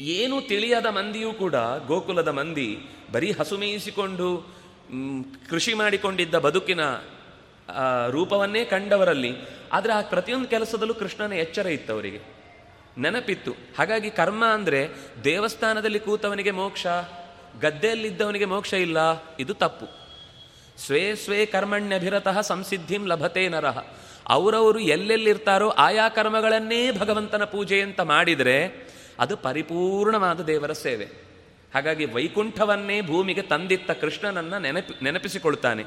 ಏನು ತಿಳಿಯದ ಮಂದಿಯೂ ಕೂಡ, ಗೋಕುಲದ ಮಂದಿ, ಬರೀ ಹಸುಮೇಯಿಸಿಕೊಂಡು ಕೃಷಿ ಮಾಡಿಕೊಂಡಿದ್ದ ಬದುಕಿನ ರೂಪವನ್ನೇ ಕಂಡವರಲ್ಲಿ, ಆದರೆ ಆ ಪ್ರತಿಯೊಂದು ಕೆಲಸದಲ್ಲೂ ಕೃಷ್ಣನ ಎಚ್ಚರ ಇತ್ತು ಅವರಿಗೆ. ನೆನಪಿತ್ತು. ಹಾಗಾಗಿ ಕರ್ಮ ಅಂದರೆ ದೇವಸ್ಥಾನದಲ್ಲಿ ಕೂತವನಿಗೆ ಮೋಕ್ಷ ಗದ್ದೆಯಲ್ಲಿದ್ದವನಿಗೆ ಮೋಕ್ಷ ಇಲ್ಲ, ಇದು ತಪ್ಪು. ಸ್ವೇ ಸ್ವೇ ಕರ್ಮಣ್ಯಭಿರತಃ ಸಂಸಿದ್ಧಿಂ ಲಭತೆ ನರಹ ಅವರವರು ಎಲ್ಲೆಲ್ಲಿರ್ತಾರೋ ಆಯಾ ಕರ್ಮಗಳನ್ನೇ ಭಗವಂತನ ಪೂಜೆ ಅಂತ ಮಾಡಿದರೆ ಅದು ಪರಿಪೂರ್ಣವಾದ ದೇವರ ಸೇವೆ. ಹಾಗಾಗಿ ವೈಕುಂಠವನ್ನೇ ಭೂಮಿಗೆ ತಂದಿತ್ತ ಕೃಷ್ಣನನ್ನ ನೆನಪಿ, ನೆನಪಿಸಿಕೊಳ್ತಾನೆ.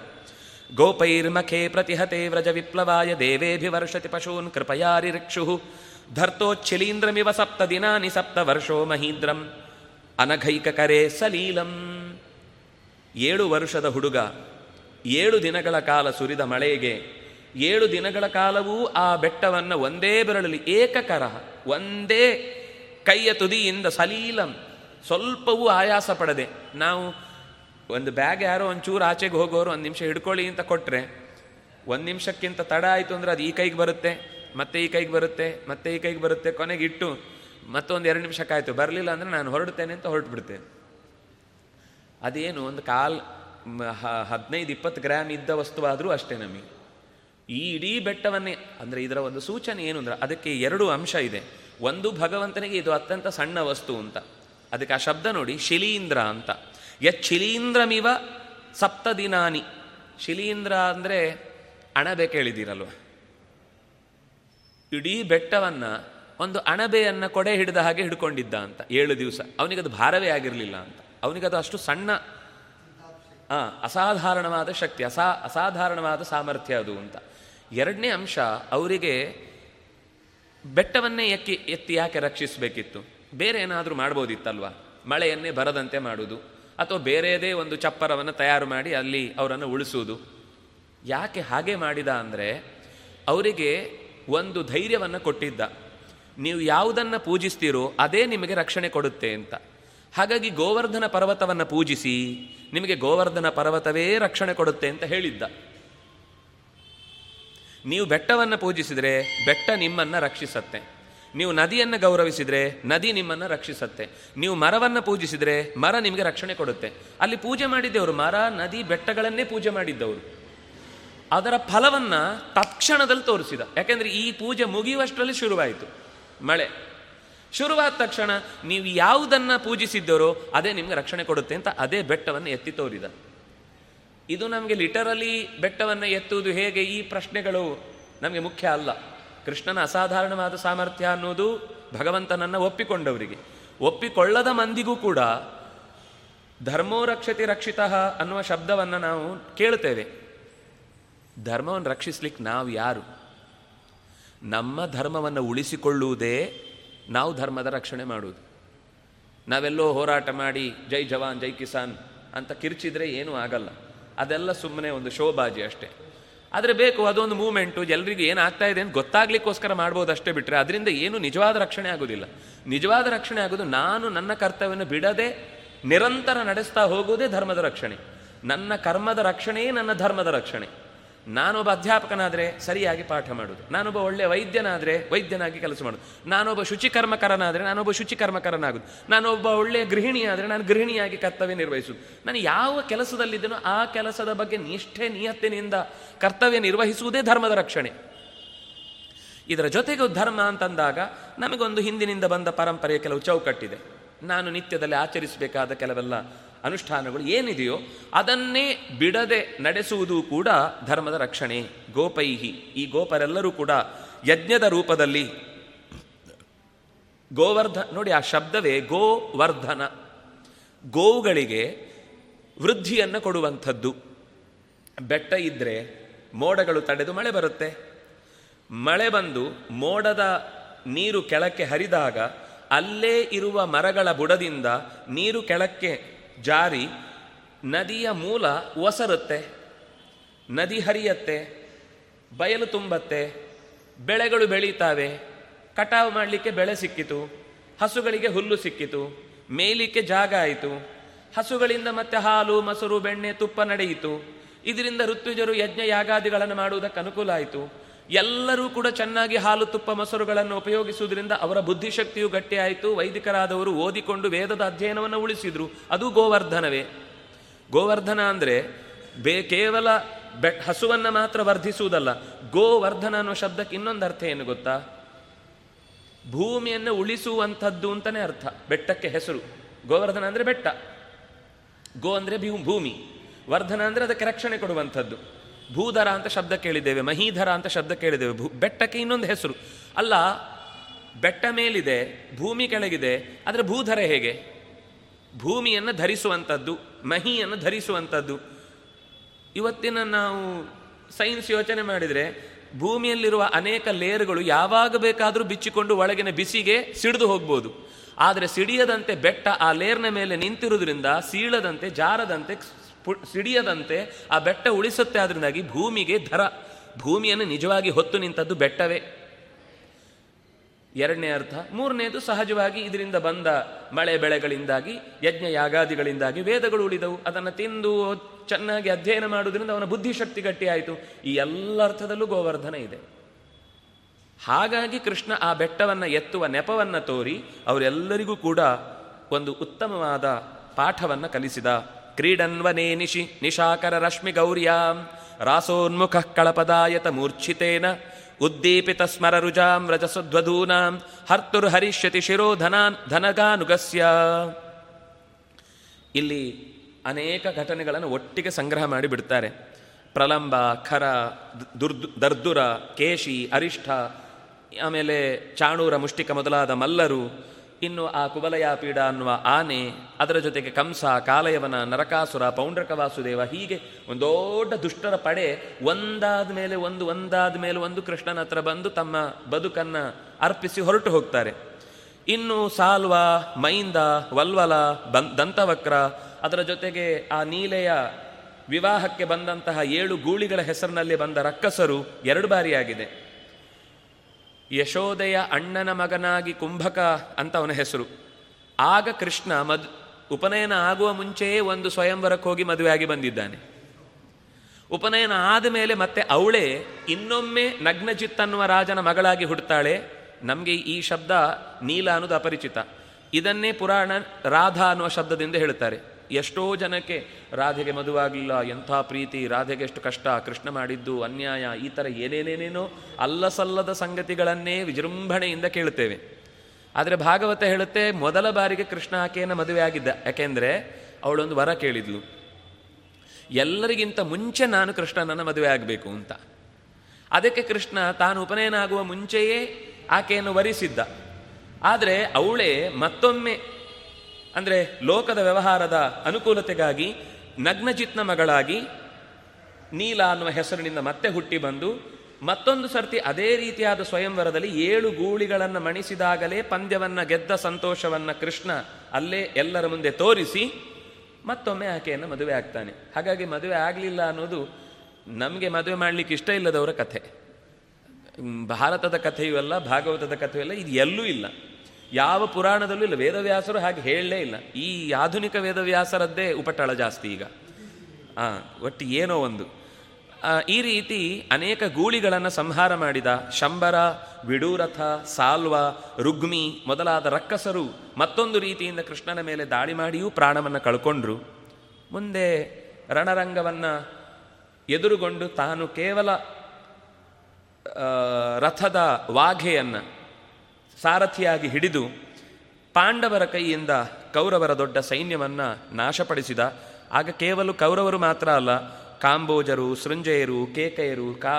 ಗೋಪೈರ್ಮಖೇ ಪ್ರತಿಹತೆ ವ್ರಜ ವಿಪ್ಲವಾಯ ದೇವೇಭಿವರ್ಷತಿ ಪಶೂನ್ ಕೃಪಯಾರಿರಕ್ಷು ಧರ್ತೋಚ್ಛಿಲೀಂದ್ರಮಿವ ಸಪ್ತ ದಿನಾನಿ ಸಪ್ತ ವರ್ಷೋ ಮಹೀಂದ್ರಂ. ಅನಘೈಕ ಕರೆ ಸಲೀಲಂ. ಏಳು ವರ್ಷದ ಹುಡುಗ, ಏಳು ದಿನಗಳ ಕಾಲ ಸುರಿದ ಮಳೆಗೆ, ಏಳು ದಿನಗಳ ಕಾಲವೂ ಆ ಬೆಟ್ಟವನ್ನು ಒಂದೇ ಬೆರಳಲ್ಲಿ ಏಕಕರ, ಒಂದೇ ಕೈಯ ತುದಿಯಿಂದ ಸಲೀಲಂ. ಸ್ವಲ್ಪವೂ ಆಯಾಸ ಪಡದೆ, ನಾವು ಒಂದು ಬ್ಯಾಗ್ ಯಾರೋ ಒಂಚೂರು ಆಚೆಗೆ ಹೋಗೋರು ಒಂದು ನಿಮಿಷ ಹಿಡ್ಕೊಳ್ಳಿ ಅಂತ ಕೊಟ್ಟರೆ ಒಂದು ನಿಮಿಷಕ್ಕಿಂತ ತಡ ಆಯಿತು ಅಂದರೆ ಅದು ಈ ಕೈಗೆ ಬರುತ್ತೆ, ಮತ್ತೆ ಈ ಕೈಗೆ ಬರುತ್ತೆ, ಮತ್ತೆ ಈ ಕೈಗೆ ಬರುತ್ತೆ, ಕೊನೆಗೆ ಇಟ್ಟು ಮತ್ತೊಂದು ಎರಡು ನಿಮಿಷಕ್ಕಾಯ್ತು ಬರಲಿಲ್ಲ ಅಂದರೆ ನಾನು ಹೊರಡ್ತೇನೆ ಅಂತ ಹೊರಟು ಬಿಡ್ತೇನೆ ಅದೇನು, ಒಂದು ಕಾಲ್ ಹದಿನೈದು ಇಪ್ಪತ್ತು ಗ್ರಾಮ್ ಇದ್ದ ವಸ್ತುವಾದರೂ ಅಷ್ಟೇ ನಮಗೆ. ಈ ಇಡೀ ಬೆಟ್ಟವನ್ನೇ, ಅಂದರೆ ಇದರ ಒಂದು ಸೂಚನೆ ಏನು ಅಂದ್ರೆ, ಅದಕ್ಕೆ ಎರಡು ಅಂಶ ಇದೆ. ಒಂದು ಭಗವಂತನಿಗೆ ಇದು ಅತ್ಯಂತ ಸಣ್ಣ ವಸ್ತು ಅಂತ. ಅದಕ್ಕೆ ಆ ಶಬ್ದ ನೋಡಿ ಶಿಲೀಂದ್ರ ಅಂತ. ಯತ್ ಶಿಲೀಂದ್ರಮಿವ ಸಪ್ತ ದಿನಾನಿ. ಶಿಲೀಂದ್ರ ಅಂದರೆ ಅಣಬೆ ಕೇಳಿದ್ದೀರಲ್ವ? ಇಡೀ ಬೆಟ್ಟವನ್ನ ಒಂದು ಅಣಬೆಯನ್ನು ಕೊಡೆ ಹಿಡಿದ ಹಾಗೆ ಹಿಡ್ಕೊಂಡಿದ್ದ ಅಂತ, ಏಳು ದಿವಸ. ಅವನಿಗದು ಭಾರವೇ ಆಗಿರಲಿಲ್ಲ ಅಂತ. ಅವನಿಗದು ಅಷ್ಟು ಸಣ್ಣ ಅಸಾಧಾರಣವಾದ ಶಕ್ತಿ, ಅಸಾ, ಅಸಾಧಾರಣವಾದ ಸಾಮರ್ಥ್ಯ ಅದು ಅಂತ. ಎರಡನೇ ಅಂಶ, ಅವರಿಗೆ ಬೆಟ್ಟವನ್ನೇ ಎಕ್ಕಿ, ಎತ್ತಿ ಯಾಕೆ ರಕ್ಷಿಸಬೇಕಿತ್ತು? ಬೇರೆ ಏನಾದರೂ ಮಾಡ್ಬೋದಿತ್ತಲ್ವ? ಮಳೆಯನ್ನೇ ಬರದಂತೆ ಮಾಡುವುದು ಅಥವಾ ಬೇರೆಯದೇ ಒಂದು ಚಪ್ಪರವನ್ನು ತಯಾರು ಮಾಡಿ ಅಲ್ಲಿ ಅವರನ್ನು ಉಳಿಸುವುದು. ಯಾಕೆ ಹಾಗೆ ಮಾಡಿದ ಅಂದರೆ, ಅವರಿಗೆ ಒಂದು ಧೈರ್ಯವನ್ನು ಕೊಟ್ಟಿದ್ದ. ನೀವು ಯಾವುದನ್ನು ಪೂಜಿಸ್ತೀರೋ ಅದೇ ನಿಮಗೆ ರಕ್ಷಣೆ ಕೊಡುತ್ತೆ ಅಂತ. ಹಾಗಾಗಿ ಗೋವರ್ಧನ ಪರ್ವತವನ್ನು ಪೂಜಿಸಿ ನಿಮಗೆ ಗೋವರ್ಧನ ಪರ್ವತವೇ ರಕ್ಷಣೆ ಕೊಡುತ್ತೆ ಅಂತ ಹೇಳಿದ್ದ. ನೀವು ಬೆಟ್ಟವನ್ನು ಪೂಜಿಸಿದರೆ ಬೆಟ್ಟ ನಿಮ್ಮನ್ನು ರಕ್ಷಿಸತ್ತೆ. ನೀವು ನದಿಯನ್ನು ಗೌರವಿಸಿದರೆ ನದಿ ನಿಮ್ಮನ್ನು ರಕ್ಷಿಸತ್ತೆ. ನೀವು ಮರವನ್ನು ಪೂಜಿಸಿದರೆ ಮರ ನಿಮಗೆ ರಕ್ಷಣೆ ಕೊಡುತ್ತೆ. ಅಲ್ಲಿ ಪೂಜೆ ಮಾಡಿದ್ದವರು ಮರ, ನದಿ, ಬೆಟ್ಟಗಳನ್ನೇ ಪೂಜೆ ಮಾಡಿದ್ದವರು. ಅದರ ಫಲವನ್ನು ತಕ್ಷಣದಲ್ಲಿ ತೋರಿಸಿದ. ಯಾಕೆಂದರೆ ಈ ಪೂಜೆ ಮುಗಿಯುವಷ್ಟರಲ್ಲಿ ಶುರುವಾಯಿತು. ಮಳೆ. ಶುರುವಾದ ತಕ್ಷಣ ನೀವು ಯಾವುದನ್ನು ಪೂಜಿಸಿದ್ದರೋ ಅದೇ ನಿಮಗೆ ರಕ್ಷಣೆ ಕೊಡುತ್ತೆ ಅಂತ ಅದೇ ಬೆಟ್ಟವನ್ನು ಎತ್ತಿ ತೋರಿದ ಇದು ನಮಗೆ ಲಿಟರಲಿ ಬೆಟ್ಟವನ್ನು ಎತ್ತುವುದು ಹೇಗೆ? ಈ ಪ್ರಶ್ನೆಗಳು ನಮಗೆ ಮುಖ್ಯ ಅಲ್ಲ. ಕೃಷ್ಣನ ಅಸಾಧಾರಣವಾದ ಸಾಮರ್ಥ್ಯ ಅನ್ನೋದು ಭಗವಂತನನ್ನು ಒಪ್ಪಿಕೊಂಡವರಿಗೆ. ಒಪ್ಪಿಕೊಳ್ಳದ ಮಂದಿಗೂ ಕೂಡ ಧರ್ಮೋ ರಕ್ಷತಿ ರಕ್ಷಿತ ಅನ್ನುವ ಶಬ್ದವನ್ನು ನಾವು ಕೇಳುತ್ತೇವೆ ಧರ್ಮವನ್ನು ರಕ್ಷಿಸ್ಲಿಕ್ಕೆ ನಾವು ಯಾರು? ನಮ್ಮ ಧರ್ಮವನ್ನು ಉಳಿಸಿಕೊಳ್ಳುವುದೇ ನಾವು ಧರ್ಮದ ರಕ್ಷಣೆ ಮಾಡುವುದು. ನಾವೆಲ್ಲೋ ಹೋರಾಟ ಮಾಡಿ, ಜೈ ಜವಾನ್, ಜೈ ಕಿಸಾನ್ ಅಂತ ಕಿರ್ಚಿದ್ರೆ ಏನೂ ಆಗಲ್ಲ. ಅದೆಲ್ಲ ಸುಮ್ಮನೆ ಒಂದು ಶೋಬಾಜಿ ಅಷ್ಟೇ. ಆದರೆ ಬೇಕು, ಅದೊಂದು ಮೂಮೆಂಟು, ಎಲ್ರಿಗೂ ಏನಾಗ್ತಾ ಇದೆ ಅಂತ ಗೊತ್ತಾಗ್ಲಿಕ್ಕೋಸ್ಕರ ಮಾಡ್ಬೋದು ಅಷ್ಟೇ ಬಿಟ್ಟರೆ ಅದರಿಂದ ಏನು ನಿಜವಾದ ರಕ್ಷಣೆ ಆಗೋದಿಲ್ಲ. ನಿಜವಾದ ರಕ್ಷಣೆ ಆಗೋದು ನಾನು ನನ್ನ ಕರ್ತವ್ಯವನ್ನು ಬಿಡದೆ ನಿರಂತರ ನಡೆಸ್ತಾ ಹೋಗುವುದೇ ಧರ್ಮದ ರಕ್ಷಣೆ. ನನ್ನ ಕರ್ಮದ ರಕ್ಷಣೆಯೇ ನನ್ನ ಧರ್ಮದ ರಕ್ಷಣೆ. ನಾನೊಬ್ಬ ಅಧ್ಯಾಪಕನಾದರೆ ಸರಿಯಾಗಿ ಪಾಠ ಮಾಡೋದು. ನಾನೊಬ್ಬ ಒಳ್ಳೆಯ ವೈದ್ಯನಾದರೆ ವೈದ್ಯನಾಗಿ ಕೆಲಸ ಮಾಡೋದು. ನಾನೊಬ್ಬ ಶುಚಿಕರ್ಮಕರನಾದರೆ ನಾನೊಬ್ಬ ಶುಚಿಕರ್ಮಕರನಾಗೋದು. ನಾನೊಬ್ಬ ಒಳ್ಳೆಯ ಗೃಹಿಣಿಯಾದರೆ ನಾನು ಗೃಹಿಣಿಯಾಗಿ ಕರ್ತವ್ಯ ನಿರ್ವಹಿಸೋದು. ನಾನು ಯಾವ ಕೆಲಸದಲ್ಲಿದ್ದೇನೋ ಆ ಕೆಲಸದ ಬಗ್ಗೆ ನಿಷ್ಠೆ ನಿಯತ್ತಿನಿಂದ ಕರ್ತವ್ಯ ನಿರ್ವಹಿಸುವುದೇ ಧರ್ಮದ ರಕ್ಷಣೆ. ಇದರ ಜೊತೆಗೆ ಧರ್ಮ ಅಂತಂದಾಗ ನಮಗೊಂದು ಹಿಂದಿನಿಂದ ಬಂದ ಪರಂಪರೆಯ ಕೆಲವು ಚೌಕಟ್ಟಿದೆ. ನಾನು ನಿತ್ಯದಲ್ಲಿ ಆಚರಿಸಬೇಕಾದ ಕೆಲವೆಲ್ಲ ಅನುಷ್ಠಾನಗಳು ಏನಿದೆಯೋ ಅದನ್ನೇ ಬಿಡದೆ ನಡೆಸುವುದು ಕೂಡ ಧರ್ಮದ ರಕ್ಷಣೆ, ಗೋಪೈಹಿ. ಈ ಗೋಪರೆಲ್ಲರೂ ಕೂಡ ಯಜ್ಞದ ರೂಪದಲ್ಲಿ ಗೋವರ್ಧ, ನೋಡಿ ಆ ಶಬ್ದವೇ, ಗೋವರ್ಧನ. ಗೋವುಗಳಿಗೆ ವೃದ್ಧಿಯನ್ನು ಕೊಡುವಂಥದ್ದು. ಬೆಟ್ಟ ಇದ್ದರೆ ಮೋಡಗಳು ತಡೆದು ಮಳೆ ಬರುತ್ತೆ. ಮಳೆ ಬಂದು ಮೋಡದ ನೀರು ಕೆಳಕ್ಕೆ ಹರಿದಾಗ ಅಲ್ಲೇ ಇರುವ ಮರಗಳ ಬುಡದಿಂದ ನೀರು ಕೆಳಕ್ಕೆ ಜಾರಿ, ನದಿಯ ಮೂಲ ಒಸರುತ್ತೆ, ನದಿ ಹರಿಯತ್ತೆ, ಬಯಲು ತುಂಬತ್ತೆ, ಬೆಳೆಗಳು ಬೆಳೀತಾವೆ, ಕಟಾವು ಮಾಡಲಿಕ್ಕೆ ಬೆಳೆ ಸಿಕ್ಕಿತು, ಹಸುಗಳಿಗೆ ಹುಲ್ಲು ಸಿಕ್ಕಿತು ಮೇಲಿಕ್ಕೆ ಜಾಗ ಆಯಿತು, ಹಸುಗಳಿಂದ ಮತ್ತೆ ಹಾಲು, ಮೊಸರು, ಬೆಣ್ಣೆ, ತುಪ್ಪ ನಡೆಯಿತು, ಇದರಿಂದ ಋತ್ವಿಜರು ಯಜ್ಞ ಯಾಗಾದಿಗಳನ್ನು ಮಾಡುವುದಕ್ಕೆ ಅನುಕೂಲ ಆಯಿತು ಎಲ್ಲರೂ ಕೂಡ ಚೆನ್ನಾಗಿ ಹಾಲು ತುಪ್ಪ ಮೊಸರುಗಳನ್ನು ಉಪಯೋಗಿಸುವುದರಿಂದ ಅವರ ಬುದ್ಧಿಶಕ್ತಿಯು ಗಟ್ಟಿಯಾಯಿತು ವೈದಿಕರಾದವರು ಓದಿಕೊಂಡು ವೇದದ ಅಧ್ಯಯನವನ್ನು ಉಳಿಸಿದರು. ಅದು ಗೋವರ್ಧನವೇ. ಗೋವರ್ಧನ ಅಂದರೆ ಬೇ ಕೇವಲ ಬೆ ಹಸುವನ್ನು ಮಾತ್ರ ವರ್ಧಿಸುವುದಲ್ಲ, ಗೋವರ್ಧನ ಅನ್ನೋ ಶಬ್ದಕ್ಕೆ ಇನ್ನೊಂದು ಅರ್ಥ ಏನು ಗೊತ್ತಾ? ಭೂಮಿಯನ್ನು ಉಳಿಸುವಂಥದ್ದು ಅಂತಲೇ ಅರ್ಥ. ಬೆಟ್ಟಕ್ಕೆ ಹೆಸರು. ಗೋವರ್ಧನ ಅಂದರೆ ಬೆಟ್ಟ. ಗೋ ಅಂದರೆ ಭೂಮಿ. ವರ್ಧನ ಅಂದರೆ ಅದಕ್ಕೆ ರಕ್ಷಣೆ ಕೊಡುವಂಥದ್ದು. ಭೂಧರ ಅಂತ ಶಬ್ದ ಕೇಳಿದ್ದೇವೆ, ಮಹೀಧರ ಅಂತ ಶಬ್ದ ಕೇಳಿದ್ದೇವೆ, ಭೂ, ಬೆಟ್ಟಕ್ಕೆ ಇನ್ನೊಂದು ಹೆಸರು. ಅಲ್ಲ, ಬೆಟ್ಟ ಮೇಲಿದೆ, ಭೂಮಿ ಕೆಳಗಿದೆ, ಆದರೆ ಭೂಧರ ಹೇಗೆ? ಭೂಮಿಯನ್ನು ಧರಿಸುವಂಥದ್ದು, ಮಹಿಯನ್ನು ಧರಿಸುವಂಥದ್ದು. ಇವತ್ತಿನ ನಾವು ಸೈನ್ಸ್ ಯೋಚನೆ ಮಾಡಿದರೆ, ಭೂಮಿಯಲ್ಲಿರುವ ಅನೇಕ ಲೇಯರ್ಗಳು ಯಾವಾಗ ಬೇಕಾದರೂ ಬಿಚ್ಚಿಕೊಂಡು ಒಳಗಿನ ಬಿಸಿಗೆ ಸಿಡಿದು ಹೋಗ್ಬೋದು. ಆದರೆ ಸಿಡಿಯದಂತೆ ಬೆಟ್ಟ ಆ ಲೇರ್ನ ಮೇಲೆ ನಿಂತಿರುವುದರಿಂದ, ಸೀಳದಂತೆ, ಜಾರದಂತೆ ಸಿಡಿಯದಂತೆ ಆ ಬೆಟ್ಟ ಉಳಿಸುತ್ತೆ ಅದರಿಂದಾಗಿ ಭೂಮಿಗೆ ಧರ. ಭೂಮಿಯನ್ನು ನಿಜವಾಗಿ ಹೊತ್ತು ನಿಂತದ್ದು ಬೆಟ್ಟವೇ. ಎರಡನೇ ಅರ್ಥ, ಮೂರನೇದು ಸಹಜವಾಗಿ ಇದರಿಂದ ಬಂದ ಮಳೆ ಬೆಳೆಗಳಿಂದಾಗಿ ಯಜ್ಞ ಯಾಗಾದಿಗಳಿಂದಾಗಿ ವೇದಗಳು ಉಳಿದವು. ಅದನ್ನು ತಿಂದು ಚೆನ್ನಾಗಿ ಅಧ್ಯಯನ ಮಾಡುವುದರಿಂದ ಅವನ ಬುದ್ಧಿಶಕ್ತಿ ಗಟ್ಟಿಯಾಯಿತು. ಈ ಎಲ್ಲ ಅರ್ಥದಲ್ಲೂ ಗೋವರ್ಧನ ಇದೆ. ಹಾಗಾಗಿ ಕೃಷ್ಣ ಆ ಬೆಟ್ಟವನ್ನು ಎತ್ತುವ ನೆಪವನ್ನು ತೋರಿ ಅವರೆಲ್ಲರಿಗೂ ಕೂಡ ಒಂದು ಉತ್ತಮವಾದ ಪಾಠವನ್ನು ಕಲಿಸಿದ. ಕ್ರೀಡನ್ವನೇ ನಿಶಿ ನಿಶಾಕರ ರಶ್ಮಿ ಗೌರ್ಯಾಂ ರಾಸೋನ್ಮುಖ ಕಳಪದಾಯತ ಮೂರ್ಛಿತೇನ ಉದ್ದೀಪಿತ ಸ್ಮರರುಜಾಂ ರಜಸಧ್ವಧೂನಾಂ ಹರ್ತುರ್ ಹರಿಷ್ಯತಿ ಶಿರೋಧನಾನ್ ಧನಗಾನುಗಸ್ಯ ಇಲ್ಲಿ ಅನೇಕ ಘಟನೆಗಳನ್ನು ಒಟ್ಟಿಗೆ ಸಂಗ್ರಹ ಮಾಡಿ ಬಿಡ್ತಾರೆ. ಪ್ರಲಂಬ, ಖರ, ದುರ್ದು, ದರ್ದುರ, ಕೇಶಿ, ಅರಿಷ್ಠ, ಆಮೇಲೆ ಚಾಣೂರ ಮುಷ್ಟಿಕ ಮೊದಲಾದ ಮಲ್ಲರು ಇನ್ನು ಆ ಕುಬಲಯಾಪೀಡ ಅನ್ನುವ ಆನೆ ಅದರ ಜೊತೆಗೆ ಕಂಸ, ಕಾಲಯವನ, ನರಕಾಸುರ, ಪೌಂಡ್ರಕ ವಾಸುದೇವ ಹೀಗೆ ಒಂದು ದೊಡ್ಡ ದುಷ್ಟರ ಪಡೆ ಒಂದಾದ ಮೇಲೆ ಒಂದು, ಒಂದಾದ ಮೇಲೆ ಒಂದು ಕೃಷ್ಣನ ಹತ್ರ ಬಂದು ತಮ್ಮ ಬದುಕನ್ನು ಅರ್ಪಿಸಿ ಹೊರಟು ಹೋಗ್ತಾರೆ. ಇನ್ನು ಸಾಲ್ವ, ಮೈಂದ, ವಲ್ವಲ ಬನ್ ದಂತವಕ್ರ ಅದರ ಜೊತೆಗೆ ಆ ನೀಲೆಯ ವಿವಾಹಕ್ಕೆ ಬಂದಂತಹ ಏಳು ಗೂಳಿಗಳ ಹೆಸರಿನಲ್ಲಿ ಬಂದ ರಕ್ಕಸರು ಎರಡು ಬಾರಿಯಾಗಿದೆ. ಯಶೋದೆಯ ಅಣ್ಣನ ಮಗನಾಗಿ ಕುಂಭಕ ಅಂತ ಅವನ ಹೆಸರು. ಆಗ ಕೃಷ್ಣ ಮದ್, ಉಪನಯನ ಆಗುವ ಮುಂಚೆಯೇ ಒಂದು ಸ್ವಯಂವರಕ್ಕೆ ಹೋಗಿ ಮದುವೆಯಾಗಿ ಬಂದಿದ್ದಾನೆ. ಉಪನಯನ ಆದ ಮೇಲೆ ಮತ್ತೆ ಅವಳೇ ಇನ್ನೊಮ್ಮೆ ನಗ್ನಜಿತ್ ಅನ್ನುವ ರಾಜನ ಮಗಳಾಗಿ ಹುಡ್ತಾಳೆ. ನಮಗೆ ಈ ಶಬ್ದ ನೀಲ ಅನ್ನೋದು ಅಪರಿಚಿತ. ಇದನ್ನೇ ಪುರಾಣ ರಾಧಾ ಅನ್ನುವ ಶಬ್ದದಿಂದ ಹೇಳ್ತಾರೆ ಎಷ್ಟೋ ಜನಕ್ಕೆ ರಾಧೆಗೆ ಮದುವಾಗಲಿಲ್ಲ ಎಂಥ ಪ್ರೀತಿ, ರಾಧೆಗೆ ಎಷ್ಟು ಕಷ್ಟ, ಕೃಷ್ಣ ಮಾಡಿದ್ದು ಅನ್ಯಾಯ, ಈ ಥರ ಏನೇನೇನೇನೋ ಅಲ್ಲಸಲ್ಲದ ಸಂಗತಿಗಳನ್ನೇ ವಿಜೃಂಭಣೆಯಿಂದ ಕೇಳುತ್ತೇವೆ. ಆದರೆ ಭಾಗವತ ಹೇಳುತ್ತೆ, ಮೊದಲ ಬಾರಿಗೆ ಕೃಷ್ಣ ಆಕೆಯನ್ನು ಮದುವೆ ಆಗಿದ್ದ. ಯಾಕೆಂದರೆ ಅವಳೊಂದು ವರ ಕೇಳಿದ್ಲು. ಎಲ್ಲರಿಗಿಂತ ಮುಂಚೆ ನಾನು ಕೃಷ್ಣನನ್ನು ಮದುವೆ ಆಗಬೇಕು ಅಂತ. ಅದಕ್ಕೆ ಕೃಷ್ಣ ತಾನು ಉಪನಯನ ಆಗುವ ಮುಂಚೆಯೇ ಆಕೆಯನ್ನು ವರಿಸಿದ್ದ. ಆದರೆ ಅವಳೇ ಮತ್ತೊಮ್ಮೆ ಅಂದರೆ ಲೋಕದ ವ್ಯವಹಾರದ ಅನುಕೂಲತೆಗಾಗಿ, ನಗ್ನಜಿತ್ನ ಮಗಳಾಗಿ, ನೀಲ ಅನ್ನುವ ಹೆಸರಿನಿಂದ ಮತ್ತೆ ಹುಟ್ಟಿ ಬಂದು, ಮತ್ತೊಂದು ಸರ್ತಿ ಅದೇ ರೀತಿಯಾದ ಸ್ವಯಂವರದಲ್ಲಿ ಏಳು ಗೂಳಿಗಳನ್ನು ಮಣಿಸಿದಾಗಲೇ ಪಂದ್ಯವನ್ನು ಗೆದ್ದ ಸಂತೋಷವನ್ನು ಕೃಷ್ಣ ಅಲ್ಲೇ ಎಲ್ಲರ ಮುಂದೆ ತೋರಿಸಿ, ಮತ್ತೊಮ್ಮೆ ಆಕೆಯನ್ನು ಮದುವೆ ಆಗ್ತಾನೆ. ಹಾಗಾಗಿ ಮದುವೆ ಆಗಲಿಲ್ಲ ಅನ್ನೋದು ನಮಗೆ ಮದುವೆ ಮಾಡಲಿಕ್ಕೆ ಇಷ್ಟ ಇಲ್ಲದವರ ಕಥೆ. ಭಾರತದ ಕಥೆಯೂ ಅಲ್ಲ, ಭಾಗವತದ ಕಥೆಯೂ ಅಲ್ಲ, ಇದು ಎಲ್ಲೂ ಇಲ್ಲ. ಯಾವ ಪುರಾಣದಲ್ಲೂ ಇಲ್ಲ. ವೇದವ್ಯಾಸರು ಹಾಗೆ ಹೇಳಲೇ ಇಲ್ಲ. ಈ ಆಧುನಿಕ ವೇದವ್ಯಾಸರದ್ದೇ ಉಪಟಳ ಜಾಸ್ತಿ ಈಗ. ಆ, ಒಟ್ಟು ಏನೋ ಒಂದು. ಈ ರೀತಿ ಅನೇಕ ಗೂಳಿಗಳನ್ನು ಸಂಹಾರ ಮಾಡಿದ ಶಂಬರ ವಿಡೂರಥ ಸಾಲ್ವ ರುಗ್ಮಿ ಮೊದಲಾದ ರಕ್ಕಸರು ಮತ್ತೊಂದು ರೀತಿಯಿಂದ ಕೃಷ್ಣನ ಮೇಲೆ ದಾಳಿ ಮಾಡಿಯೂ ಪ್ರಾಣವನ್ನು ಕಳ್ಕೊಂಡ್ರು. ಮುಂದೆ ರಣರಂಗವನ್ನು ಎದುರುಗೊಂಡು ತಾನು ಕೇವಲ ರಥದ ವಾಘೆಯನ್ನು ಸಾರಥಿಯಾಗಿ ಹಿಡಿದು ಪಾಂಡವರ ಕೈಯಿಂದ ಕೌರವರ ದೊಡ್ಡ ಸೈನ್ಯವನ್ನು ನಾಶಪಡಿಸಿದ. ಆಗ ಕೇವಲ ಕೌರವರು ಮಾತ್ರ ಅಲ್ಲ, ಕಾಂಬೋಜರು ಸೃಂಜಯರು ಕೇಕೆಯರು, ಕಾ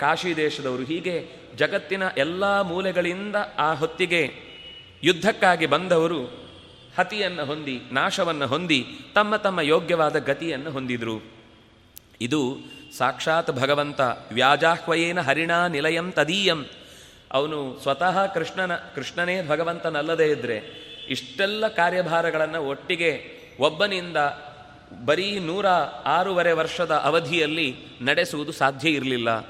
ಕಾಶಿ ದೇಶದವರು ಹೀಗೆ ಜಗತ್ತಿನ ಎಲ್ಲ ಮೂಲೆಗಳಿಂದ ಆ ಹೊತ್ತಿಗೆ ಯುದ್ಧಕ್ಕಾಗಿ ಬಂದವರು ಹತಿಯನ್ನು ಹೊಂದಿ, ನಾಶವನ್ನು ಹೊಂದಿ, ತಮ್ಮ ತಮ್ಮ ಯೋಗ್ಯವಾದ ಗತಿಯನ್ನು ಹೊಂದಿದರು. ಇದು ಸಾಕ್ಷಾತ್ ಭಗವಂತ ವ್ಯಾಜಾಹ್ವಯೇನ ಹರಿಣಾ ನಿಲಯಂ ತದೀಯಂ. ಅವನು ಸ್ವತಃ ಕೃಷ್ಣನ, ಕೃಷ್ಣನೇ ಭಗವಂತನಲ್ಲದೇ ಇದ್ದರೆ ಇಷ್ಟೆಲ್ಲ ಕಾರ್ಯಭಾರಗಳನ್ನು ಒಟ್ಟಿಗೆ ಒಬ್ಬನಿಂದ ಬರೀ ನೂರ ಆರೂವರೆ ವರ್ಷದ ಅವಧಿಯಲ್ಲಿ ನಡೆಸುವುದು ಸಾಧ್ಯ ಇರಲಿಲ್ಲ.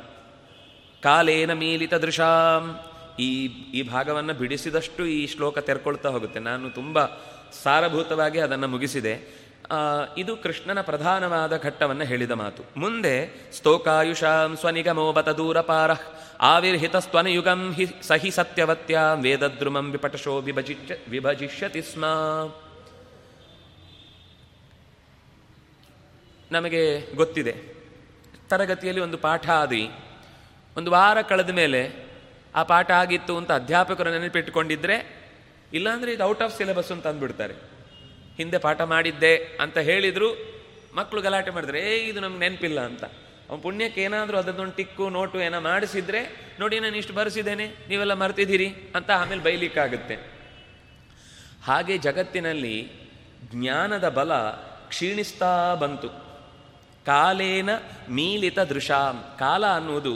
ಕಾಲೇನ ಮೀಲಿತ ದೃಶಾಂ. ಈ ಈ ಭಾಗವನ್ನು ಬಿಡಿಸಿದಷ್ಟು ಈ ಶ್ಲೋಕ ತೆರ್ಕೊಳ್ತಾ ಹೋಗುತ್ತೆ. ನಾನು ತುಂಬ ಸಾರಭೂತವಾಗಿ ಅದನ್ನು ಮುಗಿಸಿದೆ. ಇದು ಕೃಷ್ಣನ ಪ್ರಧಾನವಾದ ಘಟ್ಟವನ್ನು ಹೇಳಿದ ಮಾತು. ಮುಂದೆ, ಸ್ತೋಕಾಯುಷಾಂ ಸ್ವನಿಗಮೋಬತ ದೂರಪಾರ ಆವಿರ್ಹಿತಸ್ತ್ವನಯುಗಂ ಹಿ ಸಹಿ ಸತ್ಯವತ್ಯ, ವೇದದ್ರುಮಂ ವಿಪಟಶೋ ವಿಭಜಿಷ್ಯ ವಿಭಜಿಷ್ಯತಿ ಸ್ಮ. ನಮಗೆ ಗೊತ್ತಿದೆ. ತರಗತಿಯಲ್ಲಿ ಒಂದು ಪಾಠ ಆದಿ. ಒಂದು ವಾರ ಕಳೆದ ಮೇಲೆ ಆ ಪಾಠ ಆಗಿತ್ತು ಅಂತ ಅಧ್ಯಾಪಕರು ನೆನಪಿಟ್ಟುಕೊಂಡಿದ್ರೆ, ಇಲ್ಲಾಂದ್ರೆ ಇದು ಔಟ್ ಆಫ್ ಸಿಲೆಬಸ್ ಅಂತ ಅಂದ್ಬಿಡ್ತಾರೆ. ಹಿಂದೆ ಪಾಠ ಮಾಡಿದ್ದೆ ಅಂತ ಹೇಳಿದ್ರು ಮಕ್ಕಳು ಗಲಾಟೆ ಮಾಡಿದ್ರೆ ಏ ಇದು ನಮ್ಗೆ ನೆನಪಿಲ್ಲ ಅಂತ. ಅವ್ನ ಪುಣ್ಯಕ್ಕೆ ಏನಾದರೂ ಅದನ್ನೊಂದು ಟಿಕ್ಕು, ನೋಟು ಏನೋ ಮಾಡಿಸಿದ್ರೆ, ನೋಡಿ, ನಾನು ಇಷ್ಟು ಬರೆಸಿದ್ದೇನೆ, ನೀವೆಲ್ಲ ಮರ್ತಿದ್ದೀರಿ ಅಂತ ಆಮೇಲೆ ಬೈಲಿಕ್ಕಾಗುತ್ತೆ. ಹಾಗೆ ಜಗತ್ತಿನಲ್ಲಿ ಜ್ಞಾನದ ಬಲ ಕ್ಷೀಣಿಸ್ತಾ ಬಂತು. ಕಾಲೇನ ಮೀಲಿತ ದೃಶಾಂ, ಕಾಲ ಅನ್ನುವುದು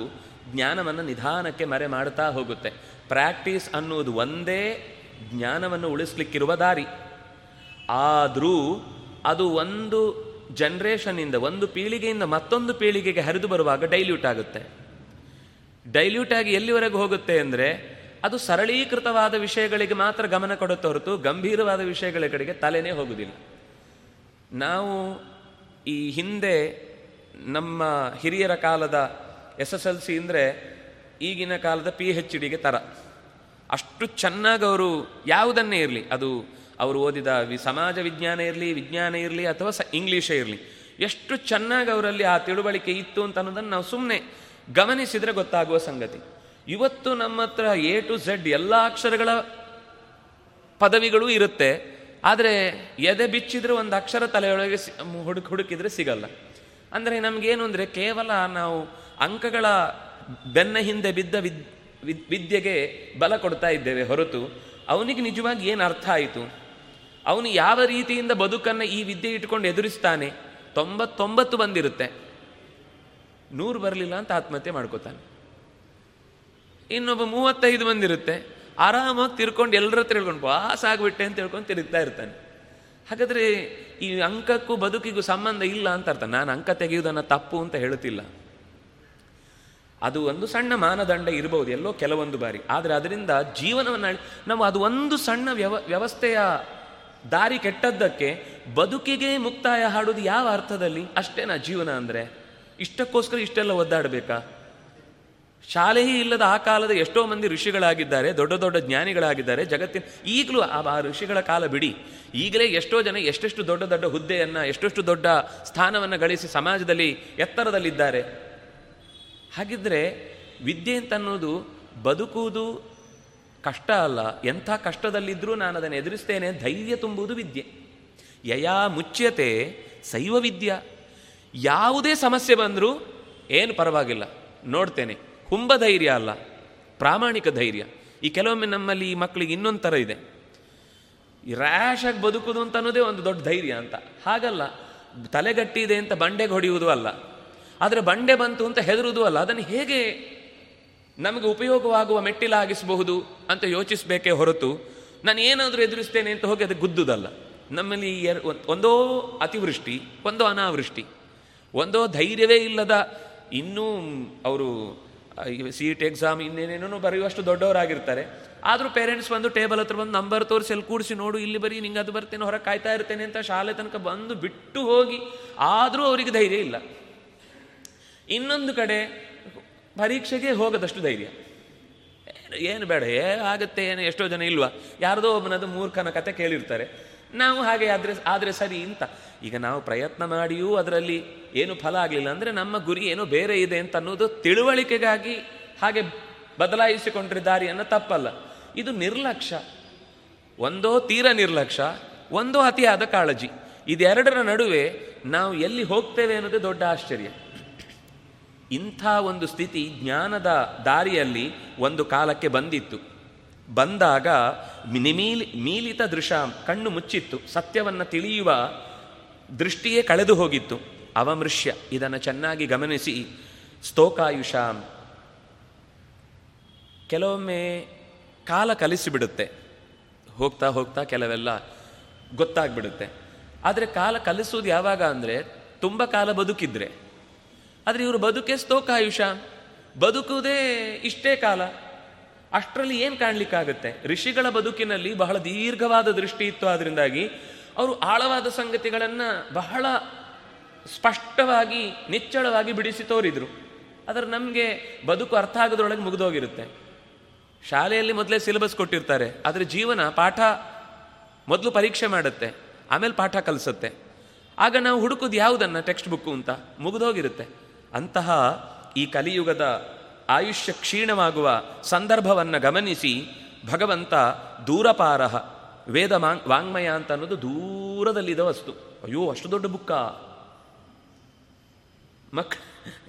ಜ್ಞಾನವನ್ನು ನಿಧಾನಕ್ಕೆ ಮರೆ ಮಾಡ್ತಾ ಹೋಗುತ್ತೆ. ಪ್ರಾಕ್ಟೀಸ್ ಅನ್ನುವುದು ಒಂದೇ ಜ್ಞಾನವನ್ನು ಉಳಿಸ್ಲಿಕ್ಕಿರುವ ದಾರಿ. ಆದರೂ ಅದು ಒಂದು ಜನ್ರೇಷನ್ನಿಂದ ಒಂದು ಪೀಳಿಗೆಯಿಂದ ಮತ್ತೊಂದು ಪೀಳಿಗೆಗೆ ಹರಿದು ಬರುವಾಗ ಡೈಲ್ಯೂಟ್ ಆಗುತ್ತೆ. ಡೈಲ್ಯೂಟ್ ಆಗಿ ಎಲ್ಲಿವರೆಗೂ ಹೋಗುತ್ತೆ ಅಂದರೆ, ಅದು ಸರಳೀಕೃತವಾದ ವಿಷಯಗಳಿಗೆ ಮಾತ್ರ ಗಮನ ಕೊಡುತ್ತೆ ಹೊರತು ಗಂಭೀರವಾದ ವಿಷಯಗಳ ಕಡೆಗೆ ತಲೆನೇ ಹೋಗುವುದಿಲ್ಲ ನಾವು ಈ ಹಿಂದೆ ನಮ್ಮ ಹಿರಿಯರ ಕಾಲದ ಎಸ್ ಎಸ್ ಎಲ್ ಸಿ ಅಂದರೆ ಈಗಿನ ಕಾಲದ ಪಿ ಹೆಚ್ ಡಿಗೆ ತರ. ಅಷ್ಟು ಚೆನ್ನಾಗಿ ಅವರು ಯಾವುದನ್ನೇ ಇರಲಿ, ಅದು ಅವರು ಓದಿದ ವಿ- ಸಮಾಜ ವಿಜ್ಞಾನ ಇರಲಿ ವಿಜ್ಞಾನ ಇರಲಿ ಅಥವಾ ಸ ಇಂಗ್ಲೀಷೇ ಇರಲಿ. ಎಷ್ಟು ಚೆನ್ನಾಗಿ ಅವರಲ್ಲಿ ಆ ತಿಳುವಳಿಕೆ ಇತ್ತು ಅಂತ ಅನ್ನೋದನ್ನು ನಾವು ಸುಮ್ಮನೆ ಗಮನಿಸಿದರೆ ಗೊತ್ತಾಗುವ ಸಂಗತಿ. ಇವತ್ತು ನಮ್ಮ ಹತ್ರ ಎ ಟು ಝೆಡ್ ಎಲ್ಲ ಅಕ್ಷರಗಳ ಪದವಿಗಳು ಇರುತ್ತೆ. ಆದರೆ ಎದೆ ಬಿಚ್ಚಿದ್ರೆ ಒಂದು ಅಕ್ಷರ ತಲೆಯೊಳಗೆ ಹುಡುಕ್ ಹುಡುಕಿದ್ರೆ ಸಿಗಲ್ಲ. ಅಂದರೆ ನಮಗೇನು ಅಂದರೆ ಕೇವಲ ನಾವು ಅಂಕಗಳ ಬೆನ್ನ ಹಿಂದೆ ಬಿದ್ದ ವಿದ್- ವಿದ್ಯೆಗೆ ಬಲ ಕೊಡ್ತಾ ಇದ್ದೇವೆ ಹೊರತು, ಅವನಿಗೆ ನಿಜವಾಗಿ ಏನು ಅರ್ಥ ಆಯಿತು? ಅವನು ಯಾವ ರೀತಿಯಿಂದ ಬದುಕನ್ನು ಈ ವಿದ್ಯೆ ಇಟ್ಕೊಂಡು ಎದುರಿಸ್ತಾನೆ? ತೊಂಬತ್ತೊಂಬತ್ತು ಬಂದಿರುತ್ತೆ. ನೂರು ಬರಲಿಲ್ಲ ಅಂತ ಆತ್ಮಹತ್ಯೆ ಮಾಡ್ಕೋತಾನೆ. ಇನ್ನೊಬ್ಬ ಮೂವತ್ತೈದು ಬಂದಿರುತ್ತೆ. ಆರಾಮಾಗಿ ತಿರ್ಕೊಂಡು ಎಲ್ಲರ ಹತ್ರ ಹೇಳ್ಕೊಂಡು ಪಾಸ್ ಆಗಿಬಿಟ್ಟೆ ಅಂತ ಹೇಳ್ಕೊಂಡು ತಿರುಗ್ತಾ ಇರ್ತಾನೆ. ಹಾಗಾದ್ರೆ ಈ ಅಂಕಕ್ಕೂ ಬದುಕಿಗೂ ಸಂಬಂಧ ಇಲ್ಲ ಅಂತ ಅರ್ಥ. ನಾನು ಅಂಕ ತೆಗೆಯುವುದನ್ನು ತಪ್ಪು ಅಂತ ಹೇಳುತ್ತಿಲ್ಲ. ಅದು ಒಂದು ಸಣ್ಣ ಮಾನದಂಡ ಇರಬಹುದು ಎಲ್ಲೋ ಕೆಲವೊಂದು ಬಾರಿ. ಆದರೆ ಅದರಿಂದ ಜೀವನವನ್ನು ನಾವು, ಅದು ಒಂದು ಸಣ್ಣ ವ್ಯವ, ವ್ಯವಸ್ಥೆಯ ದಾರಿ ಕೆಟ್ಟದ್ದಕ್ಕೆ ಬದುಕಿಗೆ ಮುಕ್ತಾಯ ಹಾಡೋದು ಯಾವ ಅರ್ಥದಲ್ಲಿ? ಅಷ್ಟೇನಾ ಜೀವನ ಅಂದರೆ? ಇಷ್ಟಕ್ಕೋಸ್ಕರ ಇಷ್ಟೆಲ್ಲ ಒದ್ದಾಡಬೇಕಾ? ಶಾಲೆಯೇ ಇಲ್ಲದ ಆ ಕಾಲದ ಎಷ್ಟೋ ಮಂದಿ ಋಷಿಗಳಾಗಿದ್ದಾರೆ, ದೊಡ್ಡ ದೊಡ್ಡ ಜ್ಞಾನಿಗಳಾಗಿದ್ದಾರೆ, ಜಗತ್ತಿನ ಈಗಲೂ ಆ ಋಷಿಗಳ ಕಾಲ ಬಿಡಿ. ಈಗಲೇ ಎಷ್ಟೋ ಜನ ಎಷ್ಟೆಷ್ಟು ದೊಡ್ಡ ದೊಡ್ಡ ಹುದ್ದೆಯನ್ನು, ಎಷ್ಟೆಷ್ಟು ದೊಡ್ಡ ಸ್ಥಾನವನ್ನು ಗಳಿಸಿ ಸಮಾಜದಲ್ಲಿ ಎತ್ತರದಲ್ಲಿದ್ದಾರೆ. ಹಾಗಿದ್ರೆ ವಿದ್ಯೆ ಅಂತ ಅನ್ನೋದು ಬದುಕುವುದು ಕಷ್ಟ ಅಲ್ಲ, ಎಂಥ ಕಷ್ಟದಲ್ಲಿದ್ದರೂ ನಾನು ಅದನ್ನು ಎದುರಿಸ್ತೇನೆ, ಧೈರ್ಯ ತುಂಬುವುದು ವಿದ್ಯೆ. ಯಯಾ ಮುಚ್ಯತೆ ಶೈವ ವಿದ್ಯ. ಯಾವುದೇ ಸಮಸ್ಯೆ ಬಂದರೂ ಏನು ಪರವಾಗಿಲ್ಲ, ನೋಡ್ತೇನೆ. ಹುಂಬ ಧೈರ್ಯ ಅಲ್ಲ, ಪ್ರಾಮಾಣಿಕ ಧೈರ್ಯ. ಈ ಕೆಲವೊಮ್ಮೆ ನಮ್ಮಲ್ಲಿ ಈ ಮಕ್ಕಳಿಗೆ ಇನ್ನೊಂದು ಥರ ಇದೆ ರ್ಯಾಶಾಗಿ ಬದುಕುದು ಅಂತ ಅನ್ನೋದೇ ಒಂದು ದೊಡ್ಡ ಧೈರ್ಯ ಅಂತ. ಹಾಗಲ್ಲ, ತಲೆಗಟ್ಟಿದೆ ಅಂತ ಬಂಡೆಗೆ ಹೊಡೆಯುವುದು ಅಲ್ಲ. ಆದರೆ ಬಂಡೆ ಬಂತು ಅಂತ ಹೆದರುವುದು ಅಲ್ಲ, ಅದನ್ನು ಹೇಗೆ ನಮಗೆ ಉಪಯೋಗವಾಗುವ ಮೆಟ್ಟಿಲಾಗಿಸಬಹುದು ಅಂತ ಯೋಚಿಸಬೇಕೇ ಹೊರತು ನಾನು ಏನಾದರೂ ಎದುರಿಸ್ತೇನೆ ಅಂತ ಹೋಗಿ ಅದು ಗುದ್ದುದಲ್ಲ. ನಮ್ಮಲ್ಲಿ ಎರ ಒಂದೋ ಅತಿವೃಷ್ಟಿ, ಒಂದೋ ಅನಾವೃಷ್ಟಿ, ಒಂದೋ ಧೈರ್ಯವೇ ಇಲ್ಲದ ಇನ್ನೂ ಅವರು ಸಿ ಇ ಟಿ ಎಕ್ಸಾಮ್ ಇನ್ನೇನೇನೋ ಬರೆಯುವಷ್ಟು ದೊಡ್ಡವರಾಗಿರ್ತಾರೆ. ಆದರೂ ಪೇರೆಂಟ್ಸ್ ಬಂದು ಟೇಬಲ್ ಹತ್ರ ಬಂದು ನಂಬರ್ ತೋರಿಸಿ ಎಲ್ಲಿ ಕೂಡಿಸಿ ನೋಡು, ಇಲ್ಲಿ ಬರೀ ನಿಂಗೆ ಅದು ಬರ್ತೇನೆ, ಹೊರಗೆ ಕಾಯ್ತಾ ಇರ್ತೇನೆ ಅಂತ ಶಾಲೆ ತನಕ ಬಂದು ಬಿಟ್ಟು ಹೋಗಿ, ಆದರೂ ಅವರಿಗೆ ಧೈರ್ಯ ಇಲ್ಲ. ಇನ್ನೊಂದು ಕಡೆ ಪರೀಕ್ಷೆಗೆ ಹೋಗದಷ್ಟು ಧೈರ್ಯ. ಏನು- ಬೇಡ, ಏ ಆಗುತ್ತೆ, ಏನು, ಎಷ್ಟೋ ಜನ ಇಲ್ವಾ? ಯಾರದೋ ಒಬ್ಬನದು ಮೂರ್ಖನ ಕತೆ ಕೇಳಿರ್ತಾರೆ. ನಾವು ಹಾಗೆ ಆದರೆ ಆದರೆ ಸರಿ ಅಂತ. ಈಗ ನಾವು ಪ್ರಯತ್ನ ಮಾಡಿಯೂ ಅದರಲ್ಲಿ ಏನು ಫಲ ಆಗಲಿಲ್ಲ ಅಂದರೆ ನಮ್ಮ ಗುರಿ ಏನೋ ಬೇರೆ ಇದೆ ಅಂತ ಅನ್ನೋದು ತಿಳುವಳಿಕೆಗಾಗಿ ಹಾಗೆ ಬದಲಾಯಿಸಿಕೊಂಡ್ರೆ ದಾರಿಯನ್ನು ತಪ್ಪಲ್ಲ. ಇದು ನಿರ್ಲಕ್ಷ್ಯ. ಒಂದೋ ತೀರ ನಿರ್ಲಕ್ಷ್ಯ, ಒಂದೋ ಅತಿಯಾದ ಕಾಳಜಿ. ಇದೆರಡರ ನಡುವೆ ನಾವು ಎಲ್ಲಿ ಹೋಗ್ತೇವೆ ಅನ್ನೋದೇ ದೊಡ್ಡ ಆಶ್ಚರ್ಯ. ಇಂಥ ಒಂದು ಸ್ಥಿತಿ ಜ್ಞಾನದ ದಾರಿಯಲ್ಲಿ ಒಂದು ಕಾಲಕ್ಕೆ ಬಂದಿತ್ತು. ಬಂದಾಗ ನಿಮೀಲಿ ಮೀಲಿತ ದೃಶ ಕಣ್ಣು ಮುಚ್ಚಿತ್ತು. ಸತ್ಯವನ್ನು ತಿಳಿಯುವ ದೃಷ್ಟಿಯೇ ಕಳೆದು ಹೋಗಿತ್ತು. ಅವಮೃಷ್ಯ ಇದನ್ನು ಚೆನ್ನಾಗಿ ಗಮನಿಸಿ. ಸ್ತೋಕಾಯುಷ. ಕೆಲವೊಮ್ಮೆ ಕಾಲ ಕಲಿಸಿಬಿಡುತ್ತೆ. ಹೋಗ್ತಾ ಹೋಗ್ತಾ ಕೆಲವೆಲ್ಲ ಗೊತ್ತಾಗ್ಬಿಡುತ್ತೆ. ಆದರೆ ಕಾಲ ಕಲಿಸೋದು ಯಾವಾಗ ಅಂದರೆ ತುಂಬ ಕಾಲ ಬದುಕಿದ್ರೆ. ಆದರೆ ಇವರು ಬದುಕೆ ಸ್ತೋಕಾಯುಷ ಬದುಕುವುದೇ ಇಷ್ಟೇ ಕಾಲ. ಅಷ್ಟರಲ್ಲಿ ಏನು ಕಾಣಲಿಕ್ಕಾಗತ್ತೆ? ಋಷಿಗಳ ಬದುಕಿನಲ್ಲಿ ಬಹಳ ದೀರ್ಘವಾದ ದೃಷ್ಟಿ ಇತ್ತು. ಆದ್ರಿಂದಾಗಿ ಅವರು ಆಳವಾದ ಸಂಗತಿಗಳನ್ನು ಬಹಳ ಸ್ಪಷ್ಟವಾಗಿ, ನಿಚ್ಚಳವಾಗಿ ಬಿಡಿಸಿ ತೋರಿದರು. ಆದರೆ ನಮಗೆ ಬದುಕು ಅರ್ಥ ಆಗೋದ್ರೊಳಗೆ ಮುಗಿದೋಗಿರುತ್ತೆ. ಶಾಲೆಯಲ್ಲಿ ಮೊದಲೇ ಸಿಲೆಬಸ್ ಕೊಟ್ಟಿರ್ತಾರೆ. ಆದರೆ ಜೀವನ ಪಾಠ ಮೊದಲು ಪರೀಕ್ಷೆ ಮಾಡುತ್ತೆ. ಆಮೇಲೆ ಪಾಠ ಕಲಿಸುತ್ತೆ. ಆಗ ನಾವು ಹುಡುಕೋದು ಯಾವುದನ್ನು? ಟೆಕ್ಸ್ಟ್ ಬುಕ್ಕು ಅಂತ. ಮುಗಿದೋಗಿರುತ್ತೆ. ಅಂತಹ ಈ ಕಲಿಯುಗದ ಆಯುಷ್ಯ ಕ್ಷೀಣವಾಗುವ ಸಂದರ್ಭವನ್ನು ಗಮನಿಸಿ ಭಗವಂತ ದೂರಪಾರಹ, ವೇದ ಮಾಂಗ್, ವಾಂಗ್ಮಯ ಅಂತ ಅನ್ನೋದು ದೂರದಲ್ಲಿದ್ದ ವಸ್ತು. ಅಯ್ಯೋ, ಅಷ್ಟು ದೊಡ್ಡ ಬುಕ್ಕ. ಮಕ್,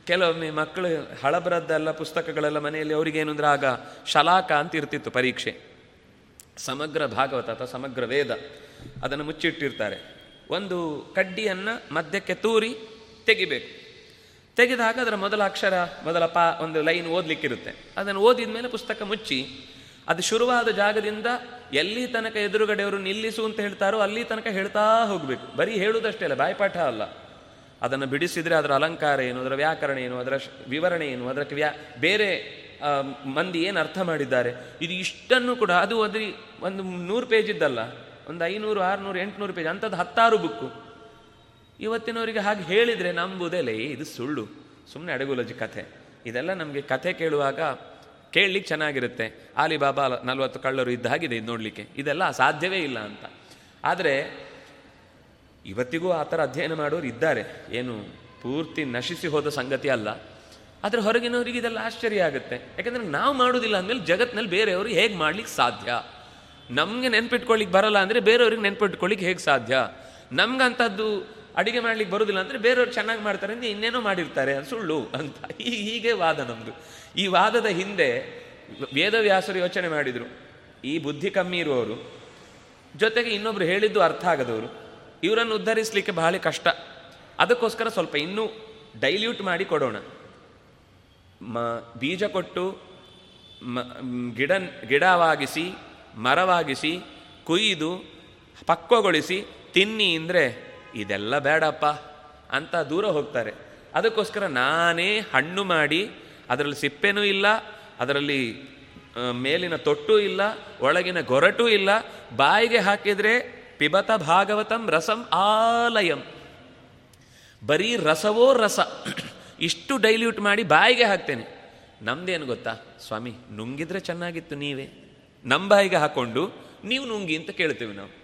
ಕೆಲವೊಮ್ಮೆ ಮಕ್ಕಳು ಹಳಬರದ್ದೆಲ್ಲ ಪುಸ್ತಕಗಳೆಲ್ಲ ಮನೆಯಲ್ಲಿ ಅವರಿಗೇನು ಅಂದ್ರೆ ಆಗ ಶಲಾಕ ಅಂತ ಇರ್ತಿತ್ತು ಪರೀಕ್ಷೆ. ಸಮಗ್ರ ಭಾಗವತ ಅಥವಾ ಸಮಗ್ರ ವೇದ. ಅದನ್ನು ಮುಚ್ಚಿಟ್ಟಿರ್ತಾರೆ. ಒಂದು ಕಡ್ಡಿಯನ್ನು ಮಧ್ಯಕ್ಕೆ ತೂರಿ ತೆಗಿಬೇಕು. ತೆಗೆದಾಗ ಅದರ ಮೊದಲ ಅಕ್ಷರ, ಮೊದಲ ಪಾ ಒಂದು ಲೈನ್ ಓದಲಿಕ್ಕಿರುತ್ತೆ. ಅದನ್ನು ಓದಿದ ಮೇಲೆ ಪುಸ್ತಕ ಮುಚ್ಚಿ, ಅದು ಶುರುವಾದ ಜಾಗದಿಂದ ಎಲ್ಲಿ ತನಕ ಎದುರುಗಡೆಯವರು ನಿಲ್ಲಿಸು ಅಂತ ಹೇಳ್ತಾರೋ ಅಲ್ಲಿ ತನಕ ಹೇಳ್ತಾ ಹೋಗಬೇಕು. ಬರೀ ಹೇಳುವುದಷ್ಟೇ ಅಲ್ಲ, ಬಾಯ್ಪಾಠ ಅಲ್ಲ. ಅದನ್ನು ಬಿಡಿಸಿದರೆ ಅದರ ಅಲಂಕಾರ ಏನು, ಅದರ ವ್ಯಾಕರಣ ಏನು, ಅದರ ವಿವರಣೆ ಏನು, ಅದಕ್ಕೆ ವ್ಯಾ, ಬೇರೆ ಮಂದಿ ಏನು ಅರ್ಥ ಮಾಡಿದ್ದಾರೆ? ಇದು ಇಷ್ಟನ್ನು ಕೂಡ, ಅದು ಅದ್ರಿ ಒಂದು ನೂರು ಪೇಜ್ ಇದ್ದಲ್ಲ, ಒಂದು ಐನೂರು, ಆರುನೂರು, ಎಂಟುನೂರು ಪೇಜ್ ಅಂಥದ್ದು ಹತ್ತಾರು ಬುಕ್ಕು ಇವತ್ತಿನವರಿಗೆ ಹಾಗೆ ಹೇಳಿದರೆ ನಂಬುದೇ ಲೇ, ಇದು ಸುಳ್ಳು. ಸುಮ್ಮನೆ ಅಡಗುಲಜಿ ಕಥೆ. ಇದೆಲ್ಲ ನಮಗೆ ಕಥೆ ಕೇಳುವಾಗ ಕೇಳಲಿಕ್ಕೆ ಚೆನ್ನಾಗಿರುತ್ತೆ. ಆಲಿಬಾಬಾ ನಲವತ್ತು ಕಳ್ಳರು ಇದ್ದ ಹಾಗಿದೆ ಇದು ನೋಡಲಿಕ್ಕೆ. ಇದೆಲ್ಲ ಸಾಧ್ಯವೇ ಇಲ್ಲ ಅಂತ. ಆದರೆ ಇವತ್ತಿಗೂ ಆ ಥರ ಅಧ್ಯಯನ ಮಾಡೋರು ಇದ್ದಾರೆ. ಏನು ಪೂರ್ತಿ ನಶಿಸಿ ಹೋದ ಸಂಗತಿ ಅಲ್ಲ. ಆದರೆ ಹೊರಗಿನವರಿಗೆ ಇದೆಲ್ಲ ಆಶ್ಚರ್ಯ ಆಗುತ್ತೆ. ಯಾಕಂದರೆ ನಾವು ಮಾಡೋದಿಲ್ಲ ಅಂದಮೇಲೆ ಜಗತ್ತಿನಲ್ಲಿ ಬೇರೆಯವರು ಹೇಗೆ ಮಾಡ್ಲಿಕ್ಕೆ ಸಾಧ್ಯ? ನಮಗೆ ನೆನ್ಪಿಟ್ಕೊಳ್ಳಿಕ್ಕೆ ಬರಲ್ಲ ಅಂದರೆ ಬೇರೆಯವ್ರಿಗೆ ನೆನ್ಪಿಟ್ಕೊಳ್ಳಿಕ್ಕೆ ಹೇಗೆ ಸಾಧ್ಯ? ನಮ್ಗಂಥದ್ದು ಅಡಿಗೆ ಮಾಡ್ಲಿಕ್ಕೆ ಬರೋದಿಲ್ಲ ಅಂದರೆ ಬೇರೆಯವ್ರು ಚೆನ್ನಾಗಿ ಮಾಡ್ತಾರೆ ಅಂದರೆ ಇನ್ನೇನೋ ಮಾಡಿರ್ತಾರೆ ಸುಳ್ಳು ಅಂತ. ಈ- ಹೀಗೆ ವಾದ ನಮ್ಮದು ಈ ವಾದದ ಹಿಂದೆ ವೇದವ್ಯಾಸರು ಯೋಚನೆ ಮಾಡಿದರು. ಈ ಬುದ್ಧಿ ಕಮ್ಮಿ ಇರುವವರು. ಜೊತೆಗೆ ಇನ್ನೊಬ್ರು ಹೇಳಿದ್ದು ಅರ್ಥ ಆಗದವರು. ಇವರನ್ನು ಉದ್ಧರಿಸಲಿಕ್ಕೆ ಬಹಳ ಕಷ್ಟ. ಅದಕ್ಕೋಸ್ಕರ ಸ್ವಲ್ಪ ಇನ್ನೂ ಡೈಲ್ಯೂಟ್ ಮಾಡಿ ಕೊಡೋಣ. ಮ ಬೀಜ ಕೊಟ್ಟು ಮ್, ಗಿಡ ಗಿಡವಾಗಿಸಿ ಮರವಾಗಿಸಿ ಕುಯ್ದು ಪಕ್ವಗೊಳಿಸಿ ತಿನ್ನಿ ಅಂದರೆ ಇದೆಲ್ಲ ಬೇಡಪ್ಪ ಅಂತ ದೂರ ಹೋಗ್ತಾರೆ. ಅದಕ್ಕೋಸ್ಕರ ನಾನೇ ಹಣ್ಣು ಮಾಡಿ, ಅದರಲ್ಲಿ ಸಿಪ್ಪೆನೂ ಇಲ್ಲ, ಅದರಲ್ಲಿ ಮೇಲಿನ ತೊಟ್ಟು ಇಲ್ಲ, ಒಳಗಿನ ಗೊರಟೂ ಇಲ್ಲ, ಬಾಯಿಗೆ ಹಾಕಿದರೆ ಪಿಬತ ಭಾಗವತಂ ರಸಂ ಆಲಯಂ. ಬರೀ ರಸವೋ ರಸ. ಇಷ್ಟು ಡೈಲ್ಯೂಟ್ ಮಾಡಿ ಬಾಯಿಗೆ ಹಾಕ್ತೇನೆ. ನಮ್ದೇನು ಗೊತ್ತಾ? ಸ್ವಾಮಿ, ನುಂಗಿದ್ರೆ ಚೆನ್ನಾಗಿತ್ತು ನೀವೇ. ನಮ್ಮ ಬಾಯಿಗೆ ಹಾಕೊಂಡು, ನೀವು ನುಂಗಿ ಅಂತ ಕೇಳ್ತೇವೆ ನಾವು.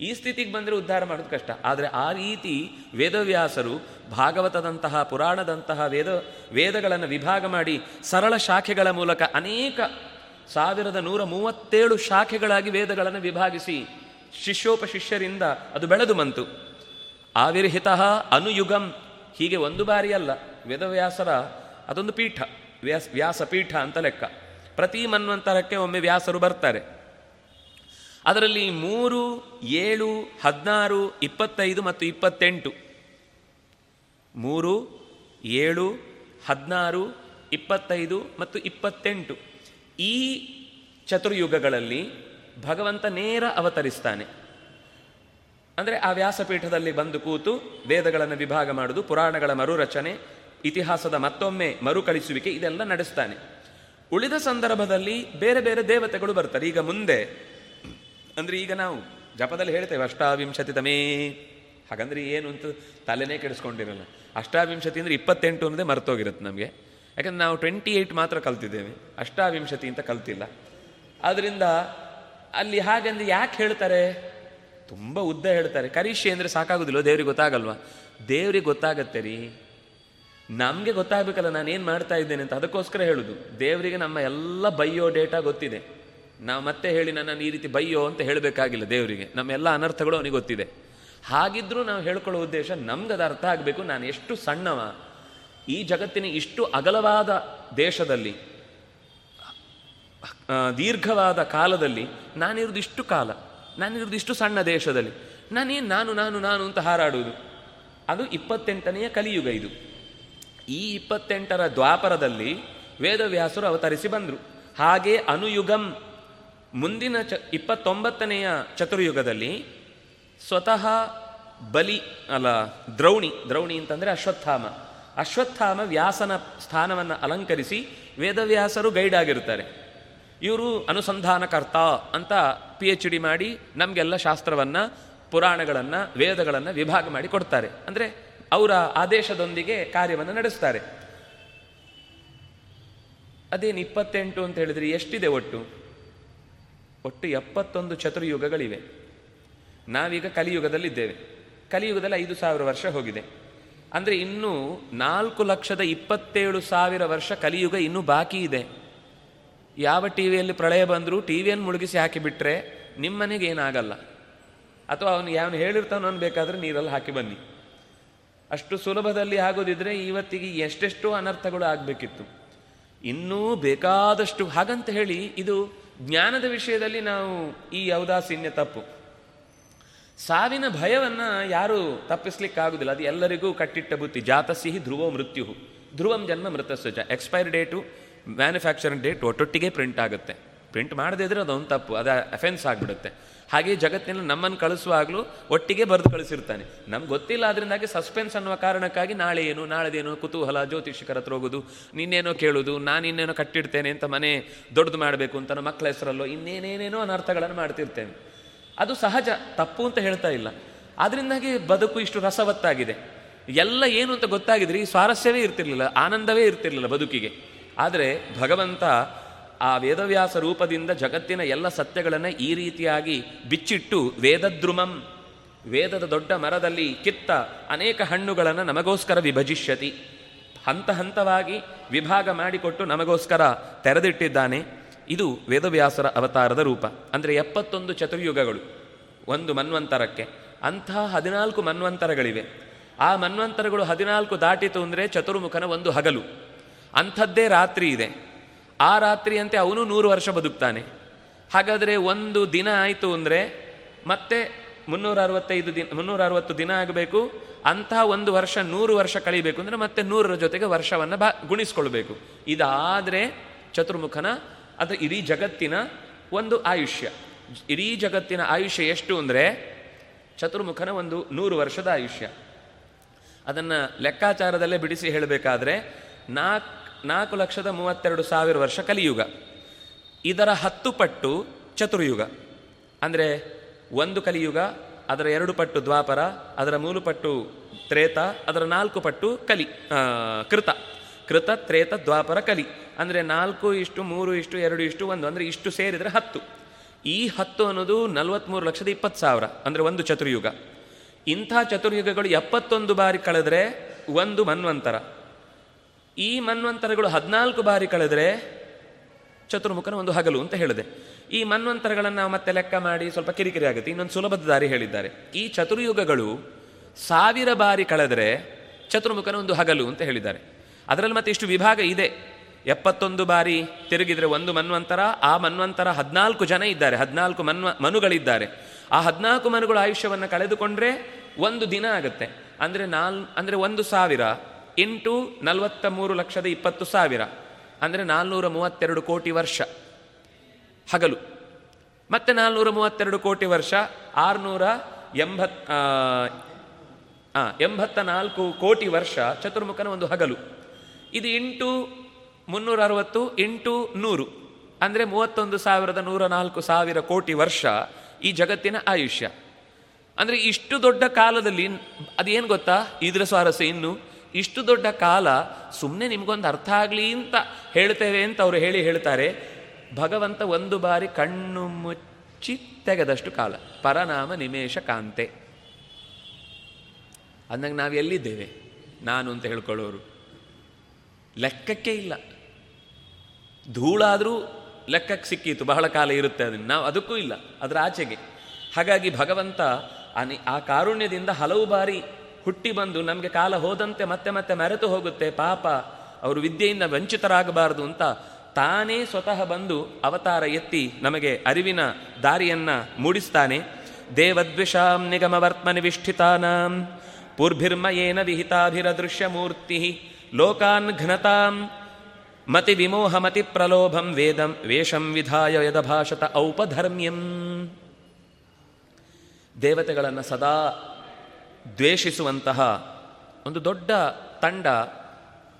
ಈ ಸ್ಥಿತಿಗೆ ಬಂದರೆ ಉದ್ಧಾರ ಮಾಡೋದು ಕಷ್ಟ. ಆದರೆ ಆ ರೀತಿ ವೇದವ್ಯಾಸರು ಭಾಗವತದಂತಹ, ಪುರಾಣದಂತಹ ವೇದ, ವೇದಗಳನ್ನು ವಿಭಾಗ ಮಾಡಿ ಸರಳ ಶಾಖೆಗಳ ಮೂಲಕ ಅನೇಕ ಸಾವಿರದ ನೂರ ಮೂವತ್ತೇಳು ಶಾಖೆಗಳಾಗಿ ವೇದಗಳನ್ನು ವಿಭಾಗಿಸಿ ಶಿಷ್ಯೋಪಶಿಷ್ಯರಿಂದ ಅದು ಬೆಳೆದು ಬಂತು. ಆವಿರ್ಹಿತ ಅನುಯುಗಂ ಹೀಗೆ ಒಂದು ಬಾರಿ ಅಲ್ಲ, ವೇದವ್ಯಾಸರ ಅದೊಂದು ಪೀಠ, ವ್ಯಾಸ, ವ್ಯಾಸಪೀಠ ಅಂತ ಲೆಕ್ಕ. ಪ್ರತಿ ಮನ್ವಂತರಕ್ಕೆ ಒಮ್ಮೆ ವ್ಯಾಸರು ಬರ್ತಾರೆ. ಅದರಲ್ಲಿ ಮೂರು, ಏಳು, ಹದಿನಾರು, ಇಪ್ಪತ್ತೈದು ಮತ್ತು ಇಪ್ಪತ್ತೆಂಟು. ಮೂರು, ಏಳು, ಹದಿನಾರು, ಇಪ್ಪತ್ತೈದು ಮತ್ತು ಇಪ್ಪತ್ತೆಂಟು. ಈ ಚತುರ್ಯುಗಗಳಲ್ಲಿ ಭಗವಂತ ನೇರ ಅವತರಿಸ್ತಾನೆ. ಅಂದರೆ ಆ ವ್ಯಾಸಪೀಠದಲ್ಲಿ ಬಂದು ಕೂತು ವೇದಗಳನ್ನು ವಿಭಾಗ ಮಾಡುವುದು ಪುರಾಣಗಳ ಮರುರಚನೆ, ಇತಿಹಾಸದ ಮತ್ತೊಮ್ಮೆ ಮರುಕಳಿಸುವಿಕೆ ಇದೆಲ್ಲ ನಡೆಸ್ತಾನೆ. ಉಳಿದ ಸಂದರ್ಭದಲ್ಲಿ ಬೇರೆ ಬೇರೆ ದೇವತೆಗಳು ಬರ್ತಾರೆ. ಈಗ ಮುಂದೆ ಅಂದರೆ ಈಗ ನಾವು ಜಪದಲ್ಲಿ ಹೇಳ್ತೇವೆ, ಅಷ್ಟಾವಿಂಶತಿ ತಮೇ. ಹಾಗಂದ್ರೆ ಏನು ಅಂತ ತಲೆನೇ ಕೆಡಿಸ್ಕೊಂಡಿರಲ್ಲ. ಅಷ್ಟಾವಿಂಶತಿ ಅಂದರೆ ಇಪ್ಪತ್ತೆಂಟು ಅನ್ನೋದೇ ಮರ್ತೋಗಿರುತ್ತೆ ನಮಗೆ. ಯಾಕಂದ್ರೆ ನಾವು ಟ್ವೆಂಟಿ ಏಯ್ಟ್ ಮಾತ್ರ ಕಲ್ತಿದ್ದೇವೆ. ಅಷ್ಟಾವಿಂಶತಿ ಅಂತ ಕಲ್ತಿಲ್ಲ. ಆದ್ದರಿಂದ ಅಲ್ಲಿ ಹಾಗೆಂದು ಯಾಕೆ ಹೇಳ್ತಾರೆ? ತುಂಬ ಉದ್ದ ಹೇಳ್ತಾರೆ. ಕರೀಶಿ ಅಂದರೆ ಸಾಕಾಗೋದಿಲ್ಲ ದೇವ್ರಿಗೆ ಗೊತ್ತಾಗಲ್ವಾ? ದೇವ್ರಿಗೆ ಗೊತ್ತಾಗತ್ತೆ ರೀ. ನಮಗೆ ಗೊತ್ತಾಗಬೇಕಲ್ಲ ನಾನು ಏನು ಮಾಡ್ತಾ ಇದ್ದೇನೆ ಅಂತ. ಅದಕ್ಕೋಸ್ಕರ ಹೇಳುದು. ದೇವರಿಗೆ ನಮ್ಮ ಎಲ್ಲ ಬಯೋ ಡೇಟಾ ಗೊತ್ತಿದೆ. ನಾವು ಮತ್ತೆ ಹೇಳಿ ನನ್ನನ್ನು ಈ ರೀತಿ ಬೈಯೋ ಅಂತ ಹೇಳಬೇಕಾಗಿಲ್ಲ ದೇವರಿಗೆ. ನಮ್ಮೆಲ್ಲ ಅನರ್ಥಗಳು ಅವನಿಗೆ ಗೊತ್ತಿದೆ. ಹಾಗಿದ್ರೂ ನಾವು ಹೇಳ್ಕೊಳ್ಳೋ ಉದ್ದೇಶ ನಮ್ಗೆ ಅದು ಅರ್ಥ ಆಗಬೇಕು. ನಾನು ಎಷ್ಟು ಸಣ್ಣವ, ಈ ಜಗತ್ತಿನ ಇಷ್ಟು ಅಗಲವಾದ ದೇಶದಲ್ಲಿ ದೀರ್ಘವಾದ ಕಾಲದಲ್ಲಿ ನಾನಿರೋದು ಇಷ್ಟು ಕಾಲ ನಾನಿರೋದು ಇಷ್ಟು ಸಣ್ಣ ದೇಶದಲ್ಲಿ, ನಾನೇನು ನಾನು ನಾನು ನಾನು ಅಂತ ಹಾರಾಡುವುದು. ಅದು ಇಪ್ಪತ್ತೆಂಟನೆಯ ಕಲಿಯುಗ ಇದು. ಈ ಇಪ್ಪತ್ತೆಂಟರ ದ್ವಾಪರದಲ್ಲಿ ವೇದವ್ಯಾಸರು ಅವತರಿಸಿ ಬಂದರು. ಹಾಗೆ ಅನುಯುಗಂ ಮುಂದಿನ ಚ ಇಪ್ಪತ್ತೊಂಬತ್ತನೆಯ ಚತುರ್ಯುಗದಲ್ಲಿ ಸ್ವತಃ ಬಲಿ, ಅಲ್ಲ, ದ್ರೌಣಿ ದ್ರೌಣಿ ಅಂತಂದರೆ ಅಶ್ವತ್ಥಾಮ. ಅಶ್ವತ್ಥಾಮ ವ್ಯಾಸನ ಸ್ಥಾನವನ್ನು ಅಲಂಕರಿಸಿ ವೇದವ್ಯಾಸರು ಗೈಡ್ ಆಗಿರ್ತಾರೆ ಇವರು ಅನುಸಂಧಾನಕರ್ತ ಅಂತ ಪಿ ಎಚ್ ಡಿ ಮಾಡಿ ನಮಗೆಲ್ಲ ಶಾಸ್ತ್ರವನ್ನು, ಪುರಾಣಗಳನ್ನು, ವೇದಗಳನ್ನು ವಿಭಾಗ ಮಾಡಿ ಕೊಡ್ತಾರೆ. ಅಂದರೆ ಅವರ ಆದೇಶದೊಂದಿಗೆ ಕಾರ್ಯವನ್ನು ನಡೆಸ್ತಾರೆ. ಅದೇನು ಇಪ್ಪತ್ತೆಂಟು ಅಂತ ಹೇಳಿದ್ರೆ ಎಷ್ಟಿದೆ ಒಟ್ಟು? ಒಟ್ಟು ಎಪ್ಪತ್ತೊಂದು ಚತುರ್ಯುಗಗಳಿವೆ. ನಾವೀಗ ಕಲಿಯುಗದಲ್ಲಿದ್ದೇವೆ. ಕಲಿಯುಗದಲ್ಲಿ ಐದು ಸಾವಿರ ವರ್ಷ ಹೋಗಿದೆ. ಅಂದರೆ ಇನ್ನೂ ನಾಲ್ಕು ಲಕ್ಷದ ಇಪ್ಪತ್ತೇಳು ಸಾವಿರ ವರ್ಷ ಕಲಿಯುಗ ಇನ್ನೂ ಬಾಕಿ ಇದೆ. ಯಾವ ಟಿ ವಿಯಲ್ಲಿ ಪ್ರಳಯ ಬಂದರೂ ಟಿ ವಿಯನ್ನು ಮುಳುಗಿಸಿ ಹಾಕಿಬಿಟ್ರೆ ನಿಮ್ಮನೆಗೆ ಏನಾಗಲ್ಲ. ಅಥವಾ ಅವನು ಯಾವನು ಹೇಳಿರ್ತಾನೋ ಬೇಕಾದರೆ ನೀರಲ್ಲಿ ಹಾಕಿ ಬನ್ನಿ. ಅಷ್ಟು ಸುಲಭದಲ್ಲಿ ಆಗೋದಿದ್ರೆ ಇವತ್ತಿಗೆ ಎಷ್ಟೆಷ್ಟೋ ಅನರ್ಥಗಳು ಆಗಬೇಕಿತ್ತು. ಇನ್ನೂ ಬೇಕಾದಷ್ಟು ಹಾಗಂತ ಹೇಳಿ ಇದು ಜ್ಞಾನದ ವಿಷಯದಲ್ಲಿ ನಾವು ಈ ಔದಾಸೀನ್ಯ ತಪ್ಪು. ಸಾವಿನ ಭಯವನ್ನ ಯಾರು ತಪ್ಪಿಸ್ಲಿಕ್ಕಾಗುದಿಲ್ಲ. ಅದು ಎಲ್ಲರಿಗೂ ಕಟ್ಟಿಟ್ಟ ಬುತ್ತಿ. ಜಾತಸಿಹಿ ಧ್ರುವೋ ಮೃತ್ಯು ಧ್ರುವಂ ಜನ್ಮ ಮೃತಸ್ವಚ ಎಕ್ಸ್ಪೈರ್ ಡೇಟು ಮ್ಯಾನುಫ್ಯಾಕ್ಚರಿಂಗ್ ಡೇಟ್ ಒಟ್ಟೊಟ್ಟಿಗೆ ಪ್ರಿಂಟ್ ಆಗುತ್ತೆ. ಪ್ರಿಂಟ್ ಮಾಡದೇ ಇದ್ರೆ ಅದೊಂದು ತಪ್ಪು, ಅದು ಅಫೆನ್ಸ್ ಆಗಿಬಿಡುತ್ತೆ. ಹಾಗೆ ಜಗತ್ತಿನಲ್ಲಿ ನಮ್ಮನ್ನು ಕಳಿಸುವಾಗಲೂ ಒಟ್ಟಿಗೆ ಬರೆದು ಕಳಿಸಿರ್ತಾನೆ. ನಮ್ಗೆ ಗೊತ್ತಿಲ್ಲ ಅದರಿಂದಾಗಿ ಸಸ್ಪೆನ್ಸ್ ಅನ್ನುವ ಕಾರಣಕ್ಕಾಗಿ ನಾಳೆ ಏನು, ನಾಳೆದೇನು ಕುತೂಹಲ ಜ್ಯೋತಿಷಿಕರ ಹತ್ರ ಹೋಗೋದು ನಿನ್ನೇನೋ ಕೇಳೋದು, ನಾನು ಇನ್ನೇನೋ ಕಟ್ಟಿಡ್ತೇನೆ ಅಂತ ಮನೆ ದೊಡ್ಡದು ಮಾಡಬೇಕು ಅಂತ ಮಕ್ಕಳ ಹೆಸರಲ್ಲೋ ಇನ್ನೇನೇನೇನೋ ಅನರ್ಥಗಳನ್ನು ಮಾಡ್ತಿರ್ತೇನೆ. ಅದು ಸಹಜ, ತಪ್ಪು ಅಂತ ಹೇಳ್ತಾ ಇಲ್ಲ. ಅದರಿಂದಾಗಿ ಬದುಕು ಇಷ್ಟು ರಸವತ್ತಾಗಿದೆ. ಎಲ್ಲ ಏನು ಅಂತ ಗೊತ್ತಾಗಿದ್ರೆ ಸ್ವಾರಸ್ಯವೇ ಇರ್ತಿರ್ಲಿಲ್ಲ, ಆನಂದವೇ ಇರ್ತಿರ್ಲಿಲ್ಲ ಬದುಕಿಗೆ. ಆದರೆ ಭಗವಂತ ಆ ವೇದವ್ಯಾಸ ರೂಪದಿಂದ ಜಗತ್ತಿನ ಎಲ್ಲ ಸತ್ಯಗಳನ್ನು ಈ ರೀತಿಯಾಗಿ ಬಿಚ್ಚಿಟ್ಟು ವೇದದ್ರುಮಂ, ವೇದದ ದೊಡ್ಡ ಮರದಲ್ಲಿ ಕಿತ್ತ ಅನೇಕ ಹಣ್ಣುಗಳನ್ನು ನಮಗೋಸ್ಕರ ವಿಭಜಿಷ್ಯತಿ. ಹಂತ ಹಂತವಾಗಿ ವಿಭಾಗ ಮಾಡಿಕೊಟ್ಟು ನಮಗೋಸ್ಕರ ತೆರೆದಿಟ್ಟಿದ್ದಾನೆ. ಇದು ವೇದವ್ಯಾಸರ ಅವತಾರದ ರೂಪ. ಅಂದರೆ ಎಪ್ಪತ್ತೊಂದು ಚತುರ್ಯುಗಗಳು ಒಂದು ಮನ್ವಂತರಕ್ಕೆ. ಅಂತಹ ಹದಿನಾಲ್ಕು ಮನ್ವಂತರಗಳಿವೆ. ಆ ಮನ್ವಂತರಗಳು ಹದಿನಾಲ್ಕು ದಾಟಿತು ಅಂದರೆ ಚತುರ್ಮುಖನ ಒಂದು ಹಗಲು. ಅಂಥದ್ದೇ ರಾತ್ರಿ ಇದೆ. ಆ ರಾತ್ರಿಯಂತೆ ಅವನು ನೂರು ವರ್ಷ ಬದುಕ್ತಾನೆ. ಹಾಗಾದರೆ ಒಂದು ದಿನ ಆಯಿತು ಅಂದರೆ ಮತ್ತೆ ಮುನ್ನೂರ ಅರವತ್ತೈದು ದಿನ ಮುನ್ನೂರ ಅರವತ್ತು ದಿನ ಆಗಬೇಕು. ಅಂತಹ ಒಂದು ವರ್ಷ ನೂರು ವರ್ಷ ಕಳಿಬೇಕು ಅಂದರೆ ಮತ್ತೆ ನೂರರ ಜೊತೆಗೆ ವರ್ಷವನ್ನು ಬಾ, ಗುಣಿಸ್ಕೊಳ್ಬೇಕು. ಇದಾದರೆ ಚತುರ್ಮುಖನ, ಅದು ಇಡೀ ಜಗತ್ತಿನ ಒಂದು ಆಯುಷ್ಯ. ಇಡೀ ಜಗತ್ತಿನ ಆಯುಷ್ಯ ಎಷ್ಟು ಅಂದರೆ ಚತುರ್ಮುಖನ ಒಂದು ನೂರು ವರ್ಷದ ಆಯುಷ್ಯ. ಅದನ್ನು ಲೆಕ್ಕಾಚಾರದಲ್ಲೇ ಬಿಡಿಸಿ ಹೇಳಬೇಕಾದ್ರೆ ನಾಲ್ಕು ನಾಲ್ಕು ಲಕ್ಷದ ಮೂವತ್ತೆರಡು ಸಾವಿರ ವರ್ಷ ಕಲಿಯುಗ. ಇದರ ಹತ್ತು ಪಟ್ಟು ಚತುರ್ಯುಗ. ಅಂದರೆ ಒಂದು ಕಲಿಯುಗ, ಅದರ ಎರಡು ಪಟ್ಟು ದ್ವಾಪರ, ಅದರ ಮೂರು ಪಟ್ಟು ತ್ರೇತ, ಅದರ ನಾಲ್ಕು ಪಟ್ಟು ಕಲಿ ಕೃತ. ಕೃತ, ತ್ರೇತ, ದ್ವಾಪರ, ಕಲಿ. ಅಂದರೆ ನಾಲ್ಕು ಇಷ್ಟು, ಮೂರು ಇಷ್ಟು, ಎರಡು ಇಷ್ಟು, ಒಂದು. ಅಂದರೆ ಇಷ್ಟು ಸೇರಿದರೆ ಹತ್ತು. ಈ ಹತ್ತು ಅನ್ನೋದು ನಲವತ್ತ್ಮೂರು ಲಕ್ಷದ ಇಪ್ಪತ್ತು ಸಾವಿರ. ಅಂದರೆ ಒಂದು ಚತುರ್ಯುಗ. ಇಂಥ ಚತುರ್ಯುಗಗಳು ಎಪ್ಪತ್ತೊಂದು ಬಾರಿ ಕಳೆದರೆ ಒಂದು ಮನ್ವಂತರ. ಈ ಮನ್ವಂತರಗಳು ಹದಿನಾಲ್ಕು ಬಾರಿ ಕಳೆದರೆ ಚತುರ್ಮುಖನ ಒಂದು ಹಗಲು ಅಂತ ಹೇಳಿದೆ. ಈ ಮನ್ವಂತರಗಳನ್ನು ನಾವು ಮತ್ತೆ ಲೆಕ್ಕ ಮಾಡಿ ಸ್ವಲ್ಪ ಕಿರಿಕಿರಿ ಆಗುತ್ತೆ. ಇನ್ನೊಂದು ಸುಲಭದ ದಾರಿ ಹೇಳಿದ್ದಾರೆ. ಈ ಚತುರ್ಯುಗಗಳು ಸಾವಿರ ಬಾರಿ ಕಳೆದರೆ ಚತುರ್ಮುಖನ ಒಂದು ಹಗಲು ಅಂತ ಹೇಳಿದ್ದಾರೆ. ಅದರಲ್ಲಿ ಮತ್ತೆ ಇಷ್ಟು ವಿಭಾಗ ಇದೆ. ಎಪ್ಪತ್ತೊಂದು ಬಾರಿ ತಿರುಗಿದರೆ ಒಂದು ಮನ್ವಂತರ, ಆ ಮನ್ವಂತರ ಹದಿನಾಲ್ಕು ಜನ ಇದ್ದಾರೆ. ಹದಿನಾಲ್ಕು ಮನ್ವ, ಮನುಗಳಿದ್ದಾರೆ. ಆ ಹದಿನಾಲ್ಕು ಮನುಗಳ ಆಯುಷ್ಯವನ್ನು ಕಳೆದುಕೊಂಡ್ರೆ ಒಂದು ದಿನ ಆಗುತ್ತೆ. ಅಂದರೆ ನಾಲ್, ಅಂದರೆ ಒಂದು ಸಾವಿರ ಇಂಟು ನಲವತ್ತ ಮೂರು ಲಕ್ಷದ ಇಪ್ಪತ್ತು ಸಾವಿರ, ಅಂದರೆ ನಾಲ್ನೂರ ಮೂವತ್ತೆರಡು ಕೋಟಿ ವರ್ಷ. ಹಗಲು. ಮತ್ತೆ ನಾಲ್ನೂರ ಮೂವತ್ತೆರಡು ಕೋಟಿ ವರ್ಷ, ಆರುನೂರ ಎಂಬತ್ ಎಂಬತ್ತ ನಾಲ್ಕು ಕೋಟಿ ವರ್ಷ ಚತುರ್ಮುಖನ ಒಂದು ಹಗಲು. ಇದು ಇಂಟು ಮುನ್ನೂರ ಅರವತ್ತು, ಇಂಟು ನೂರು, ಅಂದರೆ ಮೂವತ್ತೊಂದು ಸಾವಿರದ ನೂರ ನಾಲ್ಕು ಸಾವಿರ ಕೋಟಿ ವರ್ಷ ಈ ಜಗತ್ತಿನ ಆಯುಷ್ಯ. ಅಂದರೆ ಇಷ್ಟು ದೊಡ್ಡ ಕಾಲದಲ್ಲಿ ಅದೇನು ಗೊತ್ತಾ? ಇದ್ರ ಸ್ವಾರಸ್ಯ ಇನ್ನು ಇಷ್ಟು ದೊಡ್ಡ ಕಾಲ ಸುಮ್ಮನೆ ನಿಮಗೊಂದು ಅರ್ಥ ಆಗಲಿ ಅಂತ ಹೇಳ್ತೇವೆ ಅಂತ ಅವರು ಹೇಳಿ ಹೇಳ್ತಾರೆ. ಭಗವಂತ ಒಂದು ಬಾರಿ ಕಣ್ಣು ಮುಚ್ಚಿ ತೆಗೆದಷ್ಟು ಕಾಲ. ಪರನಾಮ ನಿಮೇಶ ಕಾಂತೆ. ಅಂದಾಗ ನಾವು ಎಲ್ಲಿದ್ದೇವೆ? ನಾನು ಅಂತ ಹೇಳ್ಕೊಳ್ಳೋರು. ಲೆಕ್ಕಕ್ಕೆ ಇಲ್ಲ. ಧೂಳಾದರೂ ಲೆಕ್ಕಕ್ಕೆ ಸಿಕ್ಕಿತು. ಬಹಳ ಕಾಲ ಇರುತ್ತೆ ಅದನ್ನು. ನಾವು ಅದಕ್ಕೂ ಇಲ್ಲ. ಅದರ ಆಚೆಗೆ. ಹಾಗಾಗಿ ಭಗವಂತ ಆ ಕಾರುಣ್ಯದಿಂದ ಹಲವು ಬಾರಿ ಹುಟ್ಟಿ ಬಂದು ನಮಗೆ ಕಾಲ ಹೋದಂತೆ ಮತ್ತೆ ಮತ್ತೆ ಮರೆತು ಹೋಗುತ್ತೆ, ಪಾಪ ಅವರು ವಿದ್ಯೆಯಿಂದ ವಂಚಿತರಾಗಬಾರದು ಅಂತ ತಾನೇ ಸ್ವತಃ ಬಂದು ಅವತಾರ ಎತ್ತಿ ನಮಗೆ ಅರಿವಿನ ದಾರಿಯನ್ನ ಮೂಡಿಸ್ತಾನೆ. ದೇವದ್ವಿಷಾಂ ನಿಗಮವರ್ತ್ಮ ನಿವಿಷ್ಠಿತಾನಾಂ ಪೂರ್ಭಿರ್ಮಯೇನ ವಿಹಿತಾಭಿರದೃಶ್ಯ ಮೂರ್ತಿ ಲೋಕಾನ್ ಘ್ನತಾಂ ಮತಿ ವಿಮೋಹ ಮತಿ ಪ್ರಲೋಭಂ ವೇದಂ ವೇಷಂ ವಿಧಾಯ ಯದಭಾಷತ ಔಪಧರ್ಮ್ಯಂ. ದೇವತೆಗಳನ್ನು ಸದಾ ದ್ವೇಷಿಸುವಂತಹ ಒಂದು ದೊಡ್ಡ ತಂಡ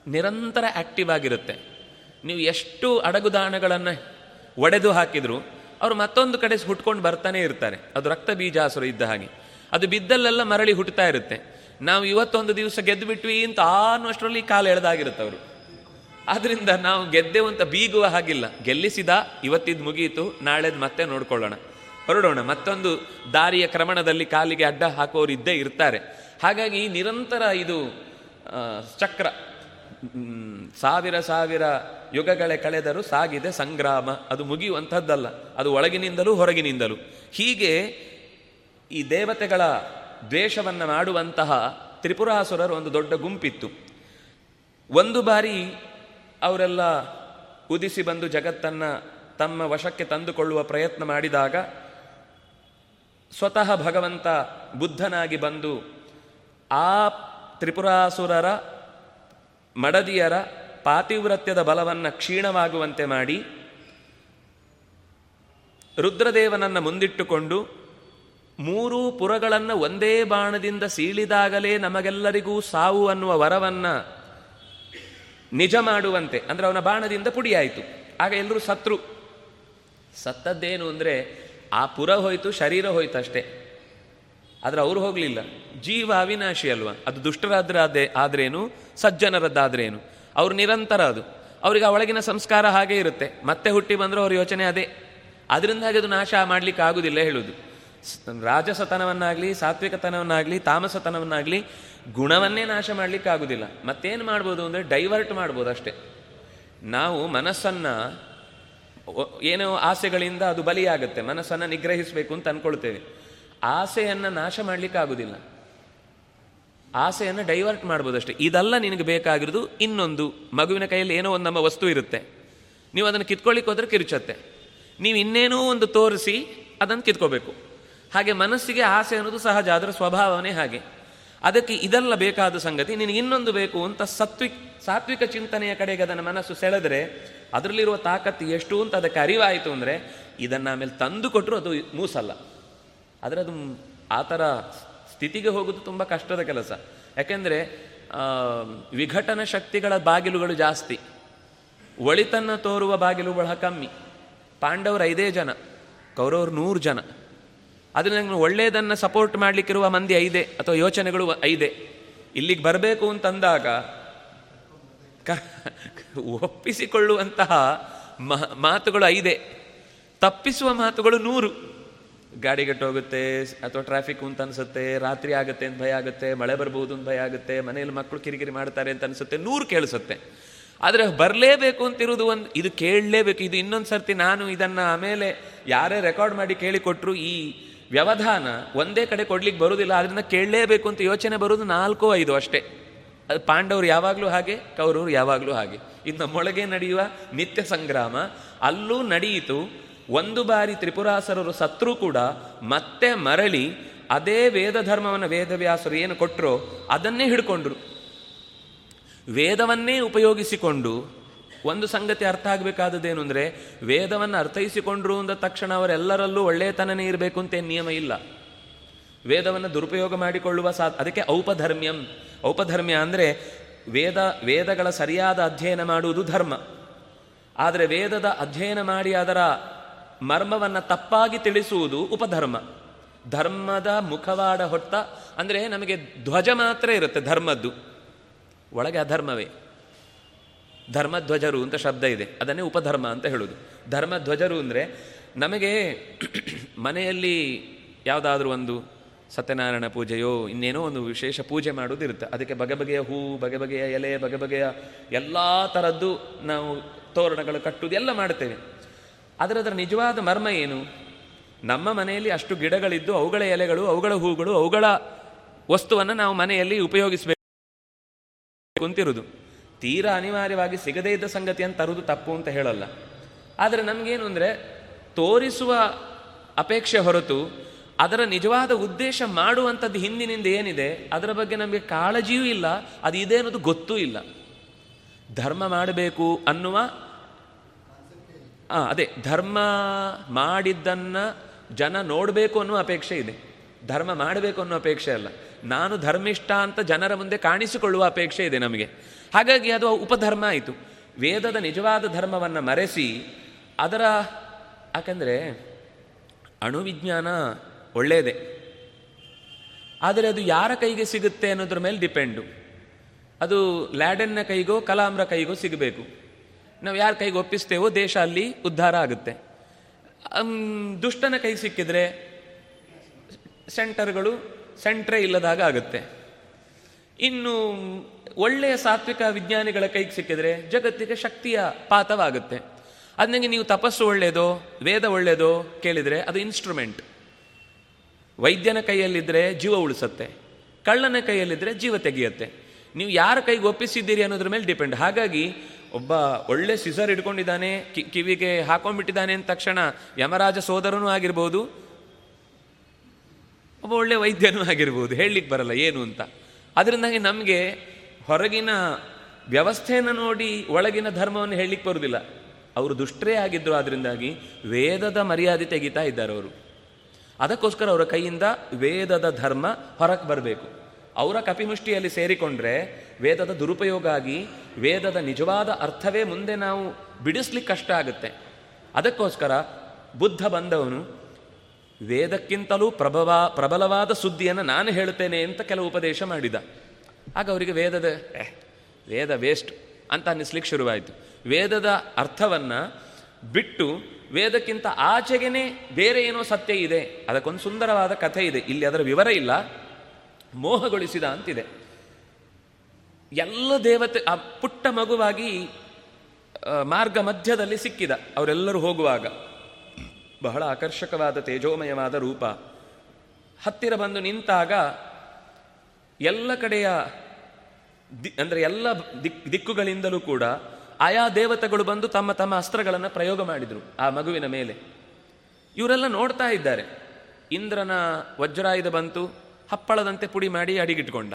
ನಿರಂತರ ಆಕ್ಟಿವ್ ಆಗಿರುತ್ತೆ. ನೀವು ಎಷ್ಟು ಅಡಗುದಾಣಗಳನ್ನು ಒಡೆದು ಹಾಕಿದ್ರು ಅವರು ಮತ್ತೊಂದು ಕಡೆ ಹುಟ್ಕೊಂಡು ಬರ್ತಾನೆ ಇರ್ತಾರೆ. ಅದು ರಕ್ತ ಬೀಜಾಸುರ ಇದ್ದ ಹಾಗೆ. ಅದು ಬಿದ್ದಲ್ಲೆಲ್ಲ ಮರಳಿ ಹುಟ್ಟುತ್ತಾ ಇರುತ್ತೆ. ನಾವು ಇವತ್ತೊಂದು ದಿವಸ ಗೆದ್ದು ಬಿಟ್ವಿ ಅಂತ ಅನ್ನುವಷ್ಟರಲ್ಲಿ ಕಾಲು ಎಳೆದಾಗಿರುತ್ತೆ ಅವರು. ಆದ್ರಿಂದ ನಾವು ಗೆದ್ದೆವು ಅಂತ ಬೀಗುವ ಹಾಗಿಲ್ಲ. ಗೆಲ್ಲಿಸಿದ ಇವತ್ತಿದ್ದು ಮುಗಿಯಿತು ನಾಳೆದು ಮತ್ತೆ ನೋಡ್ಕೊಳ್ಳೋಣ. ಹೊರಡೋಣ, ಮತ್ತೊಂದು ದಾರಿಯ ಕ್ರಮಣದಲ್ಲಿ ಕಾಲಿಗೆ ಅಡ್ಡ ಹಾಕೋರು ಇದ್ದೇ ಇರ್ತಾರೆ. ಹಾಗಾಗಿ ನಿರಂತರ ಇದು ಚಕ್ರ ಸಾವಿರ ಸಾವಿರ ಯುಗಗಳೇ ಕಳೆದರೂ ಸಾಗಿದೆ ಸಂಗ್ರಾಮ. ಅದು ಮುಗಿಯುವಂಥದ್ದಲ್ಲ, ಅದು ಒಳಗಿನಿಂದಲೂ ಹೊರಗಿನಿಂದಲೂ. ಹೀಗೆ ಈ ದೇವತೆಗಳ ದ್ವೇಷವನ್ನು ಮಾಡುವಂತಹ ತ್ರಿಪುರಾಸುರರು ಒಂದು ದೊಡ್ಡ ಗುಂಪಿತ್ತು. ಒಂದು ಬಾರಿ ಅವರೆಲ್ಲ ಉದಿಸಿ ಬಂದು ಜಗತ್ತನ್ನು ತಮ್ಮ ವಶಕ್ಕೆ ತಂದುಕೊಳ್ಳುವ ಪ್ರಯತ್ನ ಮಾಡಿದಾಗ ಸ್ವತಃ ಭಗವಂತ ಬುದ್ಧನಾಗಿ ಬಂದು ಆ ತ್ರಿಪುರಾಸುರರ, ಮಡದಿಯರ ಪಾತಿವ್ರತ್ಯದ ಬಲವನ್ನು ಕ್ಷೀಣವಾಗುವಂತೆ ಮಾಡಿ ರುದ್ರದೇವನನ್ನು ಮುಂದಿಟ್ಟುಕೊಂಡು ಮೂರೂ ಪುರಗಳನ್ನು ಒಂದೇ ಬಾಣದಿಂದ ಸೀಳಿದಾಗಲೇ ನಮಗೆಲ್ಲರಿಗೂ ಸಾವು ಅನ್ನುವ ವರವನ್ನ ನಿಜ ಮಾಡುವಂತೆ. ಅಂದರೆ ಅವನ ಬಾಣದಿಂದ ಪುಡಿಯಾಯಿತು. ಆಗ ಎಲ್ಲರೂ ಸತ್ರು. ಸತ್ತದ್ದೇನು ಅಂದರೆ ಆ ಪುರ ಹೋಯಿತು, ಶರೀರ ಹೋಯ್ತು ಅಷ್ಟೇ. ಆದರೆ ಅವ್ರು ಹೋಗಲಿಲ್ಲ. ಜೀವ ಅವಿನಾಶಿ ಅಲ್ವಾ? ಅದು ದುಷ್ಟರಾದ್ರೆ ಆದ್ರೇನು? ಸಜ್ಜನರದ್ದಾದ್ರೇನು? ಅವ್ರು ನಿರಂತರ ಅದು. ಅವ್ರಿಗೆ ಆ ಒಳಗಿನ ಸಂಸ್ಕಾರ ಹಾಗೆ ಇರುತ್ತೆ. ಮತ್ತೆ ಹುಟ್ಟಿ ಬಂದರೂ ಅವ್ರ ಯೋಚನೆ ಅದೇ. ಅದರಿಂದಾಗಿ ಅದು ನಾಶ ಮಾಡಲಿಕ್ಕೆ ಆಗುದಿಲ್ಲ ಹೇಳುದು. ರಾಜಸತನವನ್ನಾಗಲಿ, ಸಾತ್ವಿಕತನವನ್ನಾಗಲಿ, ತಾಮಸತನವನ್ನಾಗಲಿ ಗುಣವನ್ನೇ ನಾಶ ಮಾಡ್ಲಿಕ್ಕೆ ಆಗುದಿಲ್ಲ ಮತ್ತೇನು ಮಾಡ್ಬೋದು ಅಂದರೆ ಡೈವರ್ಟ್ ಮಾಡ್ಬೋದು ಅಷ್ಟೇ. ನಾವು ಮನಸ್ಸನ್ನ ಏನೋ ಆಸೆಗಳಿಂದ ಅದು ಬಲಿಯಾಗುತ್ತೆ, ಮನಸ್ಸನ್ನು ನಿಗ್ರಹಿಸಬೇಕು ಅಂತ ಅಂದ್ಕೊಳ್ತೇವೆ ಆಸೆಯನ್ನು ನಾಶ ಮಾಡ್ಲಿಕ್ಕೆ ಆಗೋದಿಲ್ಲ ಆಸೆಯನ್ನು ಡೈವರ್ಟ್ ಮಾಡ್ಬೋದಷ್ಟೇ. ಇದೆಲ್ಲ ನಿನಗೆ ಬೇಕಾಗಿರೋದು ಇನ್ನೊಂದು, ಮಗುವಿನ ಕೈಯಲ್ಲಿ ಏನೋ ಒಂದು ನಮ್ಮ ವಸ್ತು ಇರುತ್ತೆ. ನೀವು ಅದನ್ನು ಕಿತ್ಕೊಳ್ಳಿಕ್ಕೆ ಹೋದ್ರೆ ಕಿರುಚತ್ತೆ. ನೀವು ಇನ್ನೇನೋ ಒಂದು ತೋರಿಸಿ ಅದನ್ನು ಕಿತ್ಕೋಬೇಕು. ಹಾಗೆ ಮನಸ್ಸಿಗೆ ಆಸೆ ಅನ್ನೋದು ಸಹಜ ಅದರ ಸ್ವಭಾವನೇ ಹಾಗೆ. ಅದಕ್ಕೆ ಇದೆಲ್ಲ ಬೇಕಾದ ಸಂಗತಿ, ನಿನಗೆ ಇನ್ನೊಂದು ಬೇಕು ಅಂತ ಸತ್ವಿಕ್, ಸಾತ್ವಿಕ ಚಿಂತನೆಯ ಕಡೆಗೆ ಅದನ್ನು ಮನಸ್ಸು ಸೆಳೆದರೆ ಅದರಲ್ಲಿರುವ ತಾಕತ್ತು ಎಷ್ಟು ಅಂತ ಅದಕ್ಕೆ ಅರಿವಾಯಿತು ಅಂದರೆ ಇದನ್ನು ಆಮೇಲೆ ತಂದು ಕೊಟ್ಟರು ಅದು ಮೂಸಲ್ಲ. ಆದರೆ ಅದು ಆ ಥರ ಸ್ಥಿತಿಗೆ ಹೋಗೋದು ತುಂಬ ಕಷ್ಟದ ಕೆಲಸ. ಯಾಕೆಂದರೆ ವಿಘಟನ ಶಕ್ತಿಗಳ ಬಾಗಿಲುಗಳು ಜಾಸ್ತಿ. ಒಳಿತನ್ನು ತೋರುವ ಬಾಗಿಲು ಬಹಳ ಕಮ್ಮಿ. ಪಾಂಡವರು ಐದೇ ಜನ, ಕೌರವರು ನೂರು ಜನ. ಅದನ್ನ ನನಗೆ ಒಳ್ಳೆಯದನ್ನು ಸಪೋರ್ಟ್ ಮಾಡಲಿಕ್ಕಿರುವ ಮಂದಿ ಐದೆ, ಅಥವಾ ಯೋಚನೆಗಳು ಐದೆ. ಇಲ್ಲಿಗೆ ಬರಬೇಕು ಅಂತಂದಾಗ ಕ, ಒಪ್ಪಿಸಿಕೊಳ್ಳುವಂತಹ ಮಾತುಗಳು ಐದೆ. ತಪ್ಪಿಸುವ ಮಾತುಗಳು ನೂರು. ಗಾಡಿ ಹೋಗುತ್ತೆ ಅಥವಾ ಟ್ರಾಫಿಕ್ ಅಂತ ಅನಿಸುತ್ತೆ, ರಾತ್ರಿ ಆಗುತ್ತೆ ಅಂತ ಭಯ ಆಗುತ್ತೆ, ಮಳೆ ಬರ್ಬೋದು ಅಂತ ಭಯ ಆಗುತ್ತೆ, ಮನೆಯಲ್ಲಿ ಮಕ್ಕಳು ಕಿರಿಕಿರಿ ಮಾಡ್ತಾರೆ ಅಂತ ಅನಿಸುತ್ತೆ, ನೂರು ಕೇಳಿಸುತ್ತೆ. ಆದರೆ ಬರಲೇಬೇಕು ಅಂತಿರುವುದು ಒಂದು, ಇದು ಕೇಳಲೇಬೇಕು, ಇದು ಇನ್ನೊಂದು ಸರ್ತಿ ನಾನು ಇದನ್ನು ಆಮೇಲೆ ಯಾರೇ ರೆಕಾರ್ಡ್ ಮಾಡಿ ಕೇಳಿಕೊಟ್ರು ಈ ವ್ಯವಧಾನ ಒಂದೇ ಕಡೆ ಕೊಡ್ಲಿಕ್ಕೆ ಬರುವುದಿಲ್ಲ ಅದರಿಂದ ಕೇಳಲೇಬೇಕು ಅಂತ ಯೋಚನೆ ಬರೋದು ನಾಲ್ಕೋ ಐದು ಅಷ್ಟೇ. ಅದು ಪಾಂಡವರು ಯಾವಾಗಲೂ ಹಾಗೆ, ಕೌರವರು ಯಾವಾಗಲೂ ಹಾಗೆ. ಇದು ನಮ್ಮೊಳಗೆ ನಡೆಯುವ ನಿತ್ಯ ಸಂಗ್ರಾಮ. ಅಲ್ಲೂ ನಡೆಯಿತು. ಒಂದು ಬಾರಿ ತ್ರಿಪುರಾಸರರು ಸತ್ರು ಕೂಡ ಮತ್ತೆ ಮರಳಿ ಅದೇ ವೇದ ಧರ್ಮವನ್ನು ವೇದವ್ಯಾಸರು ಏನು ಕೊಟ್ಟರೋ ಅದನ್ನೇ ಹಿಡ್ಕೊಂಡ್ರು. ವೇದವನ್ನೇ ಉಪಯೋಗಿಸಿಕೊಂಡು ಒಂದು ಸಂಗತಿ ಅರ್ಥ ಆಗಬೇಕಾದದ್ದೇನು ಅಂದರೆ, ವೇದವನ್ನು ಅರ್ಥೈಸಿಕೊಂಡ್ರು ಅಂದ ತಕ್ಷಣ ಅವರೆಲ್ಲರಲ್ಲೂ ಒಳ್ಳೆಯತನನೇ ಇರಬೇಕು ಅಂತ ನಿಯಮ ಇಲ್ಲ. ವೇದವನ್ನು ದುರುಪಯೋಗ ಮಾಡಿಕೊಳ್ಳುವ ಸಾ ಅದಕ್ಕೆ ಔಪಧರ್ಮ್ಯಂ. ಔಪಧರ್ಮ್ಯ ಅಂದರೆ ವೇದ, ವೇದಗಳ ಸರಿಯಾದ ಅಧ್ಯಯನ ಮಾಡುವುದು ಧರ್ಮ. ಆದರೆ ವೇದದ ಅಧ್ಯಯನ ಮಾಡಿ ಅದರ ಮರ್ಮವನ್ನು ತಪ್ಪಾಗಿ ತಿಳಿಸುವುದು ಉಪಧರ್ಮ. ಧರ್ಮದ ಮುಖವಾಡ ಹೊಟ್ಟ ಅಂದರೆ ನಮಗೆ ಧ್ವಜ ಮಾತ್ರ ಇರುತ್ತೆ ಧರ್ಮದ್ದು. ಒಳಗೆ ಅಧರ್ಮವೇ. ಧರ್ಮಧ್ವಜರು ಅಂತ ಶಬ್ದ ಇದೆ. ಅದನ್ನೇ ಉಪಧರ್ಮ ಅಂತ ಹೇಳೋದು. ಧರ್ಮಧ್ವಜರು ಅಂದರೆ ನಮಗೆ (clears throat) ಮನೆಯಲ್ಲಿ ಯಾವುದಾದ್ರೂ ಒಂದು ಸತ್ಯನಾರಾಯಣ ಪೂಜೆಯೋ, ಇನ್ನೇನೋ ಒಂದು ವಿಶೇಷ ಪೂಜೆ ಮಾಡೋದಿರುತ್ತೆ. ಅದಕ್ಕೆ ಬಗೆ ಬಗೆಯ ಹೂ ಬಗೆ ಬಗೆಯ ಎಲೆ ಬಗೆ ಬಗೆಯ ಎಲ್ಲ ಥರದ್ದು ನಾವು ತೋರಣಗಳು ಕಟ್ಟುವುದು ಎಲ್ಲ ಮಾಡ್ತೇವೆ ಆದರೆ ಅದರ ನಿಜವಾದ ಮರ್ಮ ಏನು? ನಮ್ಮ ಮನೆಯಲ್ಲಿ ಅಷ್ಟು ಗಿಡಗಳಿದ್ದು ಅವುಗಳ ಎಲೆಗಳು, ಅವುಗಳ ಹೂಗಳು, ಅವುಗಳ ವಸ್ತುವನ್ನು ನಾವು ಮನೆಯಲ್ಲಿ ಉಪಯೋಗಿಸಬೇಕು ಕುಂತಿರುವುದು ತೀರಾ ಅನಿವಾರ್ಯವಾಗಿ ಸಿಗದೇ ಇದ್ದ ಸಂಗತಿ ಅಂತ ತರುವುದು ತಪ್ಪು ಅಂತ ಹೇಳಲ್ಲ. ಆದರೆ ನಮಗೇನು ಅಂದರೆ ತೋರಿಸುವ ಅಪೇಕ್ಷೆ ಹೊರತು ಅದರ ನಿಜವಾದ ಉದ್ದೇಶ ಮಾಡುವಂಥದ್ದು ಹಿಂದಿನಿಂದ ಏನಿದೆ, ಅದರ ಬಗ್ಗೆ ನಮಗೆ ಕಾಳಜಿಯೂ ಇಲ್ಲ, ಅದು ಇದೆ ಅನ್ನೋದು ಗೊತ್ತೂ ಇಲ್ಲ. ಧರ್ಮ ಮಾಡಬೇಕು ಅನ್ನುವ ಅದೇ, ಧರ್ಮ ಮಾಡಿದ್ದನ್ನು ಜನ ನೋಡಬೇಕು ಅನ್ನುವ ಅಪೇಕ್ಷೆ ಇದೆ. ಧರ್ಮ ಮಾಡಬೇಕು ಅನ್ನೋ ಅಪೇಕ್ಷೆ ಅಲ್ಲ. ನಾನು ಧರ್ಮಿಷ್ಠ ಅಂತ ಜನರ ಮುಂದೆ ಕಾಣಿಸಿಕೊಳ್ಳುವ ಅಪೇಕ್ಷೆ ಇದೆ ನಮಗೆ. ಹಾಗಾಗಿ ಅದು ಉಪಧರ್ಮ ಆಯಿತು. ವೇದದ ನಿಜವಾದ ಧರ್ಮವನ್ನು ಮರೆಸಿ ಅದರ, ಯಾಕಂದರೆ ಅಣುವಿಜ್ಞಾನ ಒಳ್ಳೆಯದೇ. ಆದರೆ ಅದು ಯಾರ ಕೈಗೆ ಸಿಗುತ್ತೆ ಅನ್ನೋದ್ರ ಮೇಲೆ ಡಿಪೆಂಡು. ಅದು ಲ್ಯಾಡನ್ನ ಕೈಗೋ ಕಲಾಮ್ರ ಕೈಗೋ ಸಿಗಬೇಕು. ನಾವು ಯಾರ ಕೈಗೆ ಒಪ್ಪಿಸ್ತೇವೋ ದೇಶ ಅಲ್ಲಿ ಉದ್ಧಾರ ಆಗುತ್ತೆ. ದುಷ್ಟನ ಕೈ ಸಿಕ್ಕಿದ್ರೆ ಸೆಂಟರ್ಗಳು ಸೆಂಟ್ರೇ ಇಲ್ಲದಾಗ ಆಗುತ್ತೆ. ಇನ್ನು ಒಳ್ಳೆಯ ಸಾತ್ವಿಕ ವಿಜ್ಞಾನಿಗಳ ಕೈಗೆ ಸಿಕ್ಕಿದ್ರೆ ಜಗತ್ತಿಗೆ ಶಕ್ತಿಯ ಪಾತವಾಗುತ್ತೆ. ಅದನಿಗೆ ನೀವು ತಪಸ್ಸು ಒಳ್ಳೆಯದೋ ವೇದ ಒಳ್ಳೆಯದೋ ಕೇಳಿದರೆ ಅದು ಇನ್ಸ್ಟ್ರೂಮೆಂಟ್ ವೈದ್ಯನ ಕೈಯಲ್ಲಿದ್ದರೆ ಜೀವ ಉಳಿಸತ್ತೆ. ಕಳ್ಳನ ಕೈಯಲ್ಲಿದ್ದರೆ ಜೀವ ತೆಗೆಯುತ್ತೆ. ನೀವು ಯಾರ ಕೈಗೆ ಒಪ್ಪಿಸಿದ್ದೀರಿ ಅನ್ನೋದ್ರ ಮೇಲೆ ಡಿಪೆಂಡ್ ಹಾಗಾಗಿ ಒಬ್ಬ ಒಳ್ಳೆ ಸಿಸರ್ ಇಟ್ಕೊಂಡಿದ್ದಾನೆ ಕಿವಿಗೆ ಹಾಕೊಂಡ್ಬಿಟ್ಟಿದ್ದಾನೆ ಅಂದ ತಕ್ಷಣ ಯಮರಾಜ ಸೋದರನೂ ಆಗಿರ್ಬೋದು, ಒಬ್ಬ ಒಳ್ಳೆ ವೈದ್ಯನೂ ಆಗಿರ್ಬೋದು. ಹೇಳಲಿಕ್ಕೆ ಬರಲ್ಲ ಏನು ಅಂತ. ಅದರಿಂದಾಗಿ ನಮಗೆ ಹೊರಗಿನ ವ್ಯವಸ್ಥೆಯನ್ನು ನೋಡಿ ಒಳಗಿನ ಧರ್ಮವನ್ನು ಹೇಳಲಿಕ್ಕೆ ಬರುವುದಿಲ್ಲ. ಅವರು ದುಷ್ಟರೇ ಆಗಿದ್ದರು ಅದರಿಂದಾಗಿ ವೇದದ ಮರ್ಯಾದೆ ತೆಗಿತಾ ಇದ್ದಾರೆ ಅವರು. ಅದಕ್ಕೋಸ್ಕರ ಅವರ ಕೈಯಿಂದ ವೇದದ ಧರ್ಮ ಹೊರಕ್ಕೆ ಬರಬೇಕು. ಅವರ ಕಪಿಮುಷ್ಟಿಯಲ್ಲಿ ಸೇರಿಕೊಂಡ್ರೆ ವೇದದ ದುರುಪಯೋಗ ಆಗಿ ವೇದದ ನಿಜವಾದ ಅರ್ಥವೇ ಮುಂದೆ ನಾವು ಬಿಡಿಸ್ಲಿಕ್ಕೆ ಕಷ್ಟ ಆಗುತ್ತೆ. ಅದಕ್ಕೋಸ್ಕರ ಬುದ್ಧ ಬಂದವನು ವೇದಕ್ಕಿಂತಲೂ ಪ್ರಭವ, ಪ್ರಬಲವಾದ ಸುದ್ದಿಯನ್ನು ನಾನು ಹೇಳುತ್ತೇನೆ ಅಂತ ಕೆಲವು ಉಪದೇಶ ಮಾಡಿದ. ಆಗ ಅವರಿಗೆ ವೇದದ ವೇದ ವೇಸ್ಟ್ ಅಂತ ಅನ್ನಿಸ್ಲಿಕ್ಕೆ ಶುರುವಾಯಿತು. ವೇದದ ಅರ್ಥವನ್ನು ಬಿಟ್ಟು ವೇದಕ್ಕಿಂತ ಆಚೆಗೆನೆ ಬೇರೆ ಏನೋ ಸತ್ಯ ಇದೆ, ಅದಕ್ಕೊಂದು ಸುಂದರವಾದ ಕಥೆ ಇದೆ, ಇಲ್ಲಿ ಅದರ ವಿವರ ಇಲ್ಲ, ಮೋಹಗೊಳಿಸಿದ ಅಂತಿದೆ. ಎಲ್ಲ ದೇವತೆ, ಆ ಪುಟ್ಟ ಮಗುವಾಗಿ ಮಾರ್ಗ ಮಧ್ಯದಲ್ಲಿ ಸಿಕ್ಕಿದ ಅವರೆಲ್ಲರೂ ಹೋಗುವಾಗ. ಬಹಳ ಆಕರ್ಷಕವಾದ ತೇಜೋಮಯವಾದ ರೂಪ. ಹತ್ತಿರ ಬಂದು ನಿಂತಾಗ ಎಲ್ಲ ಕಡೆಯ ದಿ, ಅಂದರೆ ಎಲ್ಲ ದಿಕ್, ದಿಕ್ಕುಗಳಿಂದಲೂ ಕೂಡ ಆಯಾ ದೇವತೆಗಳು ಬಂದು ತಮ್ಮ ತಮ್ಮ ಅಸ್ತ್ರಗಳನ್ನು ಪ್ರಯೋಗ ಮಾಡಿದರು ಆ ಮಗುವಿನ ಮೇಲೆ. ಇವರೆಲ್ಲ ನೋಡ್ತಾ ಇದ್ದಾರೆ. ಇಂದ್ರನ ವಜ್ರಾಯುಧ ಬಂತು, ಹಪ್ಪಳದಂತೆ ಪುಡಿ ಮಾಡಿ ಅಡಿಗಿಟ್ಕೊಂಡ.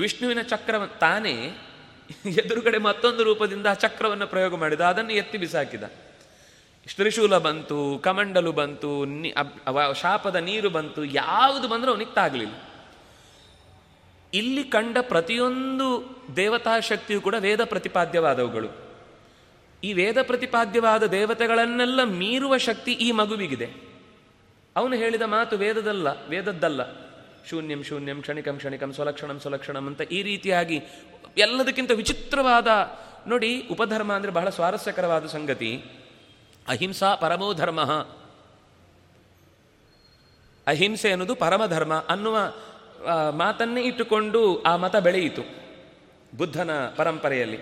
ವಿಷ್ಣುವಿನ ಚಕ್ರ ತಾನೇ ಎದುರುಗಡೆ ಮತ್ತೊಂದು ರೂಪದಿಂದ ಆ ಚಕ್ರವನ್ನು ಪ್ರಯೋಗ ಮಾಡಿದ, ಅದನ್ನು ಎತ್ತಿ ಬಿಸಾಕಿದ. ತ್ರಿಶೂಲ ಬಂತು, ಕಮಂಡಲು ಬಂತು ಶಾಪದ ನೀರು ಬಂತು, ಯಾವುದು ಬಂದರೂ ಅವನಿಗೆ ತಾಗಲಿಲ್ಲ. ಇಲ್ಲಿ ಕಂಡ ಪ್ರತಿಯೊಂದು ದೇವತಾ ಶಕ್ತಿಯು ಕೂಡ ವೇದ ಪ್ರತಿಪಾದ್ಯವಾದವುಗಳು. ಈ ವೇದ ಪ್ರತಿಪಾದ್ಯವಾದ ದೇವತೆಗಳನ್ನೆಲ್ಲ ಮೀರುವ ಶಕ್ತಿ ಈ ಮಗುವಿಗಿದೆ. ಅವನು ಹೇಳಿದ ಮಾತು ವೇದದಲ್ಲ, ವೇದದ್ದಲ್ಲ. ಶೂನ್ಯಂ ಶೂನ್ಯಂ, ಕ್ಷಣಿಕಂ ಕ್ಷಣಿಕಂ, ಸ್ವಲಕ್ಷಣಂ ಸ್ವಲಕ್ಷಣಂ ಅಂತ ಈ ರೀತಿಯಾಗಿ ಎಲ್ಲದಕ್ಕಿಂತ ವಿಚಿತ್ರವಾದ, ನೋಡಿ ಉಪಧರ್ಮ ಅಂದರೆ ಬಹಳ ಸ್ವಾರಸ್ಯಕರವಾದ ಸಂಗತಿ. ಅಹಿಂಸಾ ಪರಮೋ ಧರ್ಮ. ಅಹಿಂಸೆ ಅನ್ನೋದು ಪರಮಧರ್ಮ ಅನ್ನುವ ಮಾತನ್ನೇ ಇಟ್ಟುಕೊಂಡು ಆ ಮತ ಬೆಳೆಯಿತು ಬುದ್ಧನ ಪರಂಪರೆಯಲ್ಲಿ.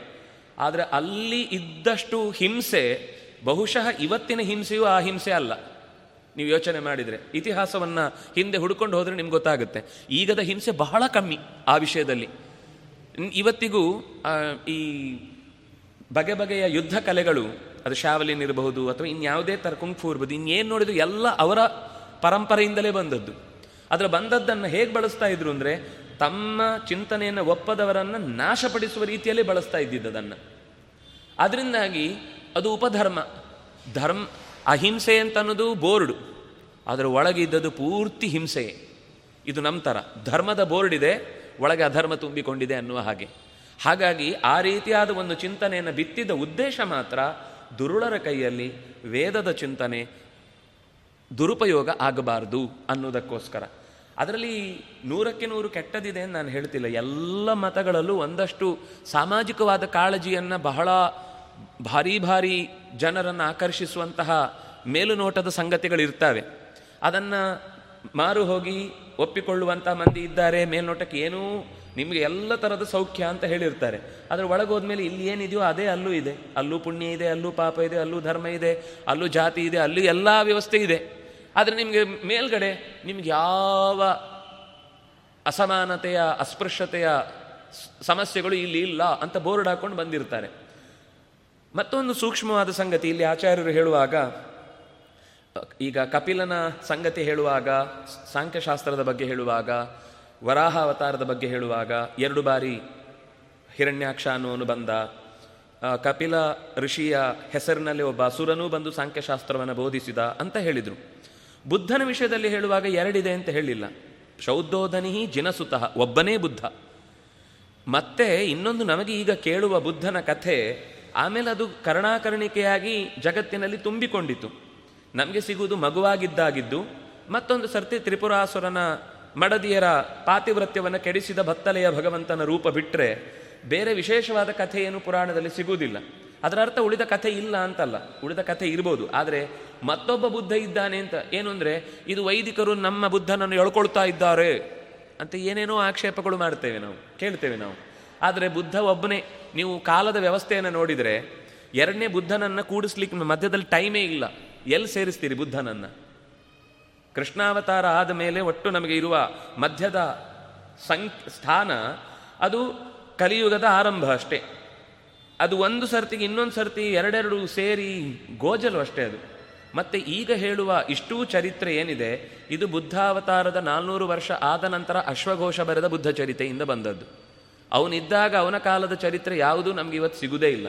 ಆದರೆ ಅಲ್ಲಿ ಇದ್ದಷ್ಟು ಹಿಂಸೆ, ಬಹುಶಃ ಇವತ್ತಿನ ಹಿಂಸೆಯೂ ಆ ಹಿಂಸೆ ಅಲ್ಲ. ನೀವು ಯೋಚನೆ ಮಾಡಿದರೆ ಇತಿಹಾಸವನ್ನು ಹಿಂದೆ ಹುಡ್ಕೊಂಡು ಹೋದರೆ ನಿಮ್ಗೆ ಗೊತ್ತಾಗುತ್ತೆ. ಈಗದ ಹಿಂಸೆ ಬಹಳ ಕಮ್ಮಿ ಆ ವಿಷಯದಲ್ಲಿ. ಇವತ್ತಿಗೂ ಈ ಬಗೆ ಬಗೆಯ ಯುದ್ಧ ಕಲೆಗಳು ಅದು ಶಾವಲಿನ್ ಇರಬಹುದು ಅಥವಾ ಇನ್ಯಾವುದೇ ಥರ ಕುಂಕ್ಫು ಇರ್ಬೋದು ಇನ್ನೇನು ನೋಡಿದ್ರು ಎಲ್ಲ ಅವರ ಪರಂಪರೆಯಿಂದಲೇ ಬಂದದ್ದು. ಅದರ ಬಂದದ್ದನ್ನು ಹೇಗೆ ಬಳಸ್ತಾ ಇದ್ರು ಅಂದರೆ ತಮ್ಮ ಚಿಂತನೆಯನ್ನು ಒಪ್ಪದವರನ್ನು ನಾಶಪಡಿಸುವ ರೀತಿಯಲ್ಲಿ ಬಳಸ್ತಾ ಇದ್ದಿದ್ದದನ್ನು ಅದರಿಂದಾಗಿ ಅದು ಉಪಧರ್ಮ. ಧರ್ಮ, ಅಹಿಂಸೆ ಅಂತ ಅನ್ನೋದು ಬೋರ್ಡ್. ಅದರ ಒಳಗಿದ್ದದ್ದು ಪೂರ್ತಿ ಹಿಂಸೆಯೇ ಇದು ನಮ್ಮ ಥರ ಧರ್ಮದ ಬೋರ್ಡ್ ಇದೆ ಒಳಗೆ ಅಧರ್ಮ ತುಂಬಿಕೊಂಡಿದೆ ಅನ್ನುವ ಹಾಗೆ. ಹಾಗಾಗಿ ಆ ರೀತಿಯಾದ ಒಂದು ಚಿಂತನೆಯನ್ನು ಬಿತ್ತಿದ ಉದ್ದೇಶ ಮಾತ್ರ ದುರುಳರ ಕೈಯಲ್ಲಿ ವೇದದ ಚಿಂತನೆ ದುರುಪಯೋಗ ಆಗಬಾರದು ಅನ್ನೋದಕ್ಕೋಸ್ಕರ ಅದರಲ್ಲಿ ನೂರಕ್ಕೆ ನೂರು ಕೆಟ್ಟದಿದೆ ಅಂತ ನಾನು ಹೇಳ್ತಿಲ್ಲ. ಎಲ್ಲ ಮತಗಳಲ್ಲೂ ಒಂದಷ್ಟು ಸಾಮಾಜಿಕವಾದ ಕಾಳಜಿಯನ್ನು ಬಹಳ ಭಾರಿ ಭಾರಿ ಜನರನ್ನು ಆಕರ್ಷಿಸುವಂತಹ ಮೇಲುನೋಟದ ಸಂಗತಿಗಳಿರ್ತವೆ ಅದನ್ನು ಮಾರು ಹೋಗಿ ಒಪ್ಪಿಕೊಳ್ಳುವಂಥ ಮಂದಿ ಇದ್ದಾರೆ. ಮೇಲ್ನೋಟಕ್ಕೆ ಏನೂ ನಿಮಗೆ ಎಲ್ಲ ಥರದ ಸೌಖ್ಯ ಅಂತ ಹೇಳಿರ್ತಾರೆ. ಆದರೆ ಒಳಗೋದ್ಮೇಲೆ ಇಲ್ಲಿ ಏನಿದೆಯೋ ಅದೇ ಅಲ್ಲೂ ಇದೆ. ಅಲ್ಲೂ ಪುಣ್ಯ ಇದೆ, ಅಲ್ಲೂ ಪಾಪ ಇದೆ, ಅಲ್ಲೂ ಧರ್ಮ ಇದೆ, ಅಲ್ಲೂ ಜಾತಿ ಇದೆ, ಅಲ್ಲೂ ಎಲ್ಲ ವ್ಯವಸ್ಥೆ ಇದೆ. ಆದರೆ ನಿಮಗೆ ಮೇಲ್ಗಡೆ ನಿಮ್ಗೆ ಯಾವ ಅಸಮಾನತೆಯ, ಅಸ್ಪೃಶ್ಯತೆಯ ಸಮಸ್ಯೆಗಳು ಇಲ್ಲಿ ಇಲ್ಲ ಅಂತ ಬೋರ್ಡ್ ಹಾಕೊಂಡು ಬಂದಿರ್ತಾರೆ. ಮತ್ತೊಂದು ಸೂಕ್ಷ್ಮವಾದ ಸಂಗತಿ ಇಲ್ಲಿ ಆಚಾರ್ಯರು ಹೇಳುವಾಗ, ಈಗ ಕಪಿಲನ ಸಂಗತಿ ಹೇಳುವಾಗ ಸಾಂಖ್ಯಶಾಸ್ತ್ರದ ಬಗ್ಗೆ ಹೇಳುವಾಗ ವರಾಹ ಅವತಾರದ ಬಗ್ಗೆ ಹೇಳುವಾಗ ಎರಡು ಬಾರಿ ಹಿರಣ್ಯಾಕ್ಷ ಅನ್ನುವನು ಬಂದ. ಕಪಿಲ ಋಷಿಯ ಹೆಸರಿನಲ್ಲಿ ಒಬ್ಬ ಅಸುರನೂ ಬಂದು ಸಾಂಖ್ಯಶಾಸ್ತ್ರವನ್ನು ಬೋಧಿಸಿದ ಅಂತ ಹೇಳಿದರು. ಬುದ್ಧನ ವಿಷಯದಲ್ಲಿ ಹೇಳುವಾಗ ಎರಡಿದೆ ಅಂತ ಹೇಳಿಲ್ಲ. ಶೌದ್ಧೋಧನಿ ಜಿನಸುತಃ, ಒಬ್ಬನೇ ಬುದ್ಧ. ಮತ್ತೆ ಇನ್ನೊಂದು ನಮಗೆ ಈಗ ಕೇಳುವ ಬುದ್ಧನ ಕಥೆ, ಆಮೇಲೆ ಅದು ಕರ್ಣಾಕರ್ಣಿಕೆಯಾಗಿ ಜಗತ್ತಿನಲ್ಲಿ ತುಂಬಿಕೊಂಡಿತು ನಮಗೆ ಸಿಗುವುದು ಮಗುವಾಗಿದ್ದಾಗಿದ್ದು, ಮತ್ತೊಂದು ಸರ್ತಿ ತ್ರಿಪುರಾಸುರನ ಮಡದಿಯರ ಪಾತಿವ್ರತ್ಯವನ್ನು ಕೆಡಿಸಿದ ಭತ್ತಲೆಯ ಭಗವಂತನ ರೂಪ ಬಿಟ್ಟರೆ ಬೇರೆ ವಿಶೇಷವಾದ ಕಥೆ ಏನು ಪುರಾಣದಲ್ಲಿ ಸಿಗುವುದಿಲ್ಲ. ಅದರ ಅರ್ಥ ಉಳಿದ ಕಥೆ ಇಲ್ಲ ಅಂತಲ್ಲ, ಉಳಿದ ಕಥೆ ಇರ್ಬೋದು. ಆದರೆ ಮತ್ತೊಬ್ಬ ಬುದ್ಧ ಇದ್ದಾನೆ ಅಂತ ಏನು ಅಂದರೆ, ಇದು ವೈದಿಕರು ನಮ್ಮ ಬುದ್ಧನನ್ನು ಎಳ್ಕೊಳ್ತಾ ಇದ್ದಾರೆ ಅಂತ ಏನೇನೋ ಆಕ್ಷೇಪಗಳು ಮಾಡ್ತೇವೆ ನಾವು, ಕೇಳ್ತೇವೆ ನಾವು. ಆದರೆ ಬುದ್ಧ ಒಬ್ಬನೇ, ನೀವು ಕಾಲದ ವ್ಯವಸ್ಥೆಯನ್ನು ನೋಡಿದರೆ ಎರಡನೇ ಬುದ್ಧನನ್ನು ಕೂಡಿಸ್ಲಿಕ್ಕೆ ಮಧ್ಯದಲ್ಲಿ ಟೈಮೇ ಇಲ್ಲ. ಎಲ್ಲಿ ಸೇರಿಸ್ತೀರಿ ಬುದ್ಧನನ್ನು? ಕೃಷ್ಣಾವತಾರ ಆದ ಮೇಲೆ ಒಟ್ಟು ನಮಗೆ ಇರುವ ಮಧ್ಯದ ಸಂ ಸ್ಥಾನ ಅದು ಕಲಿಯುಗದ ಆರಂಭ ಅಷ್ಟೇ. ಅದು ಒಂದು ಸರ್ತಿಗೆ ಇನ್ನೊಂದು ಸರ್ತಿ ಎರಡೆರಡು ಸೇರಿ ಗೋಜಲು ಅಷ್ಟೇ ಅದು. ಮತ್ತೆ ಈಗ ಹೇಳುವ ಇಷ್ಟೂ ಚರಿತ್ರೆ ಏನಿದೆ, ಇದು ಬುದ್ಧಾವತಾರದ ನಾಲ್ನೂರು ವರ್ಷ ಆದ ನಂತರ ಅಶ್ವಘೋಷ ಬರೆದ ಬುದ್ಧ ಚರಿತೆಯಿಂದ ಬಂದದ್ದು. ಅವನಿದ್ದಾಗ ಅವನ ಕಾಲದ ಚರಿತ್ರೆ ಯಾವುದೂ ನಮಗೆ ಇವತ್ತು ಇಲ್ಲ.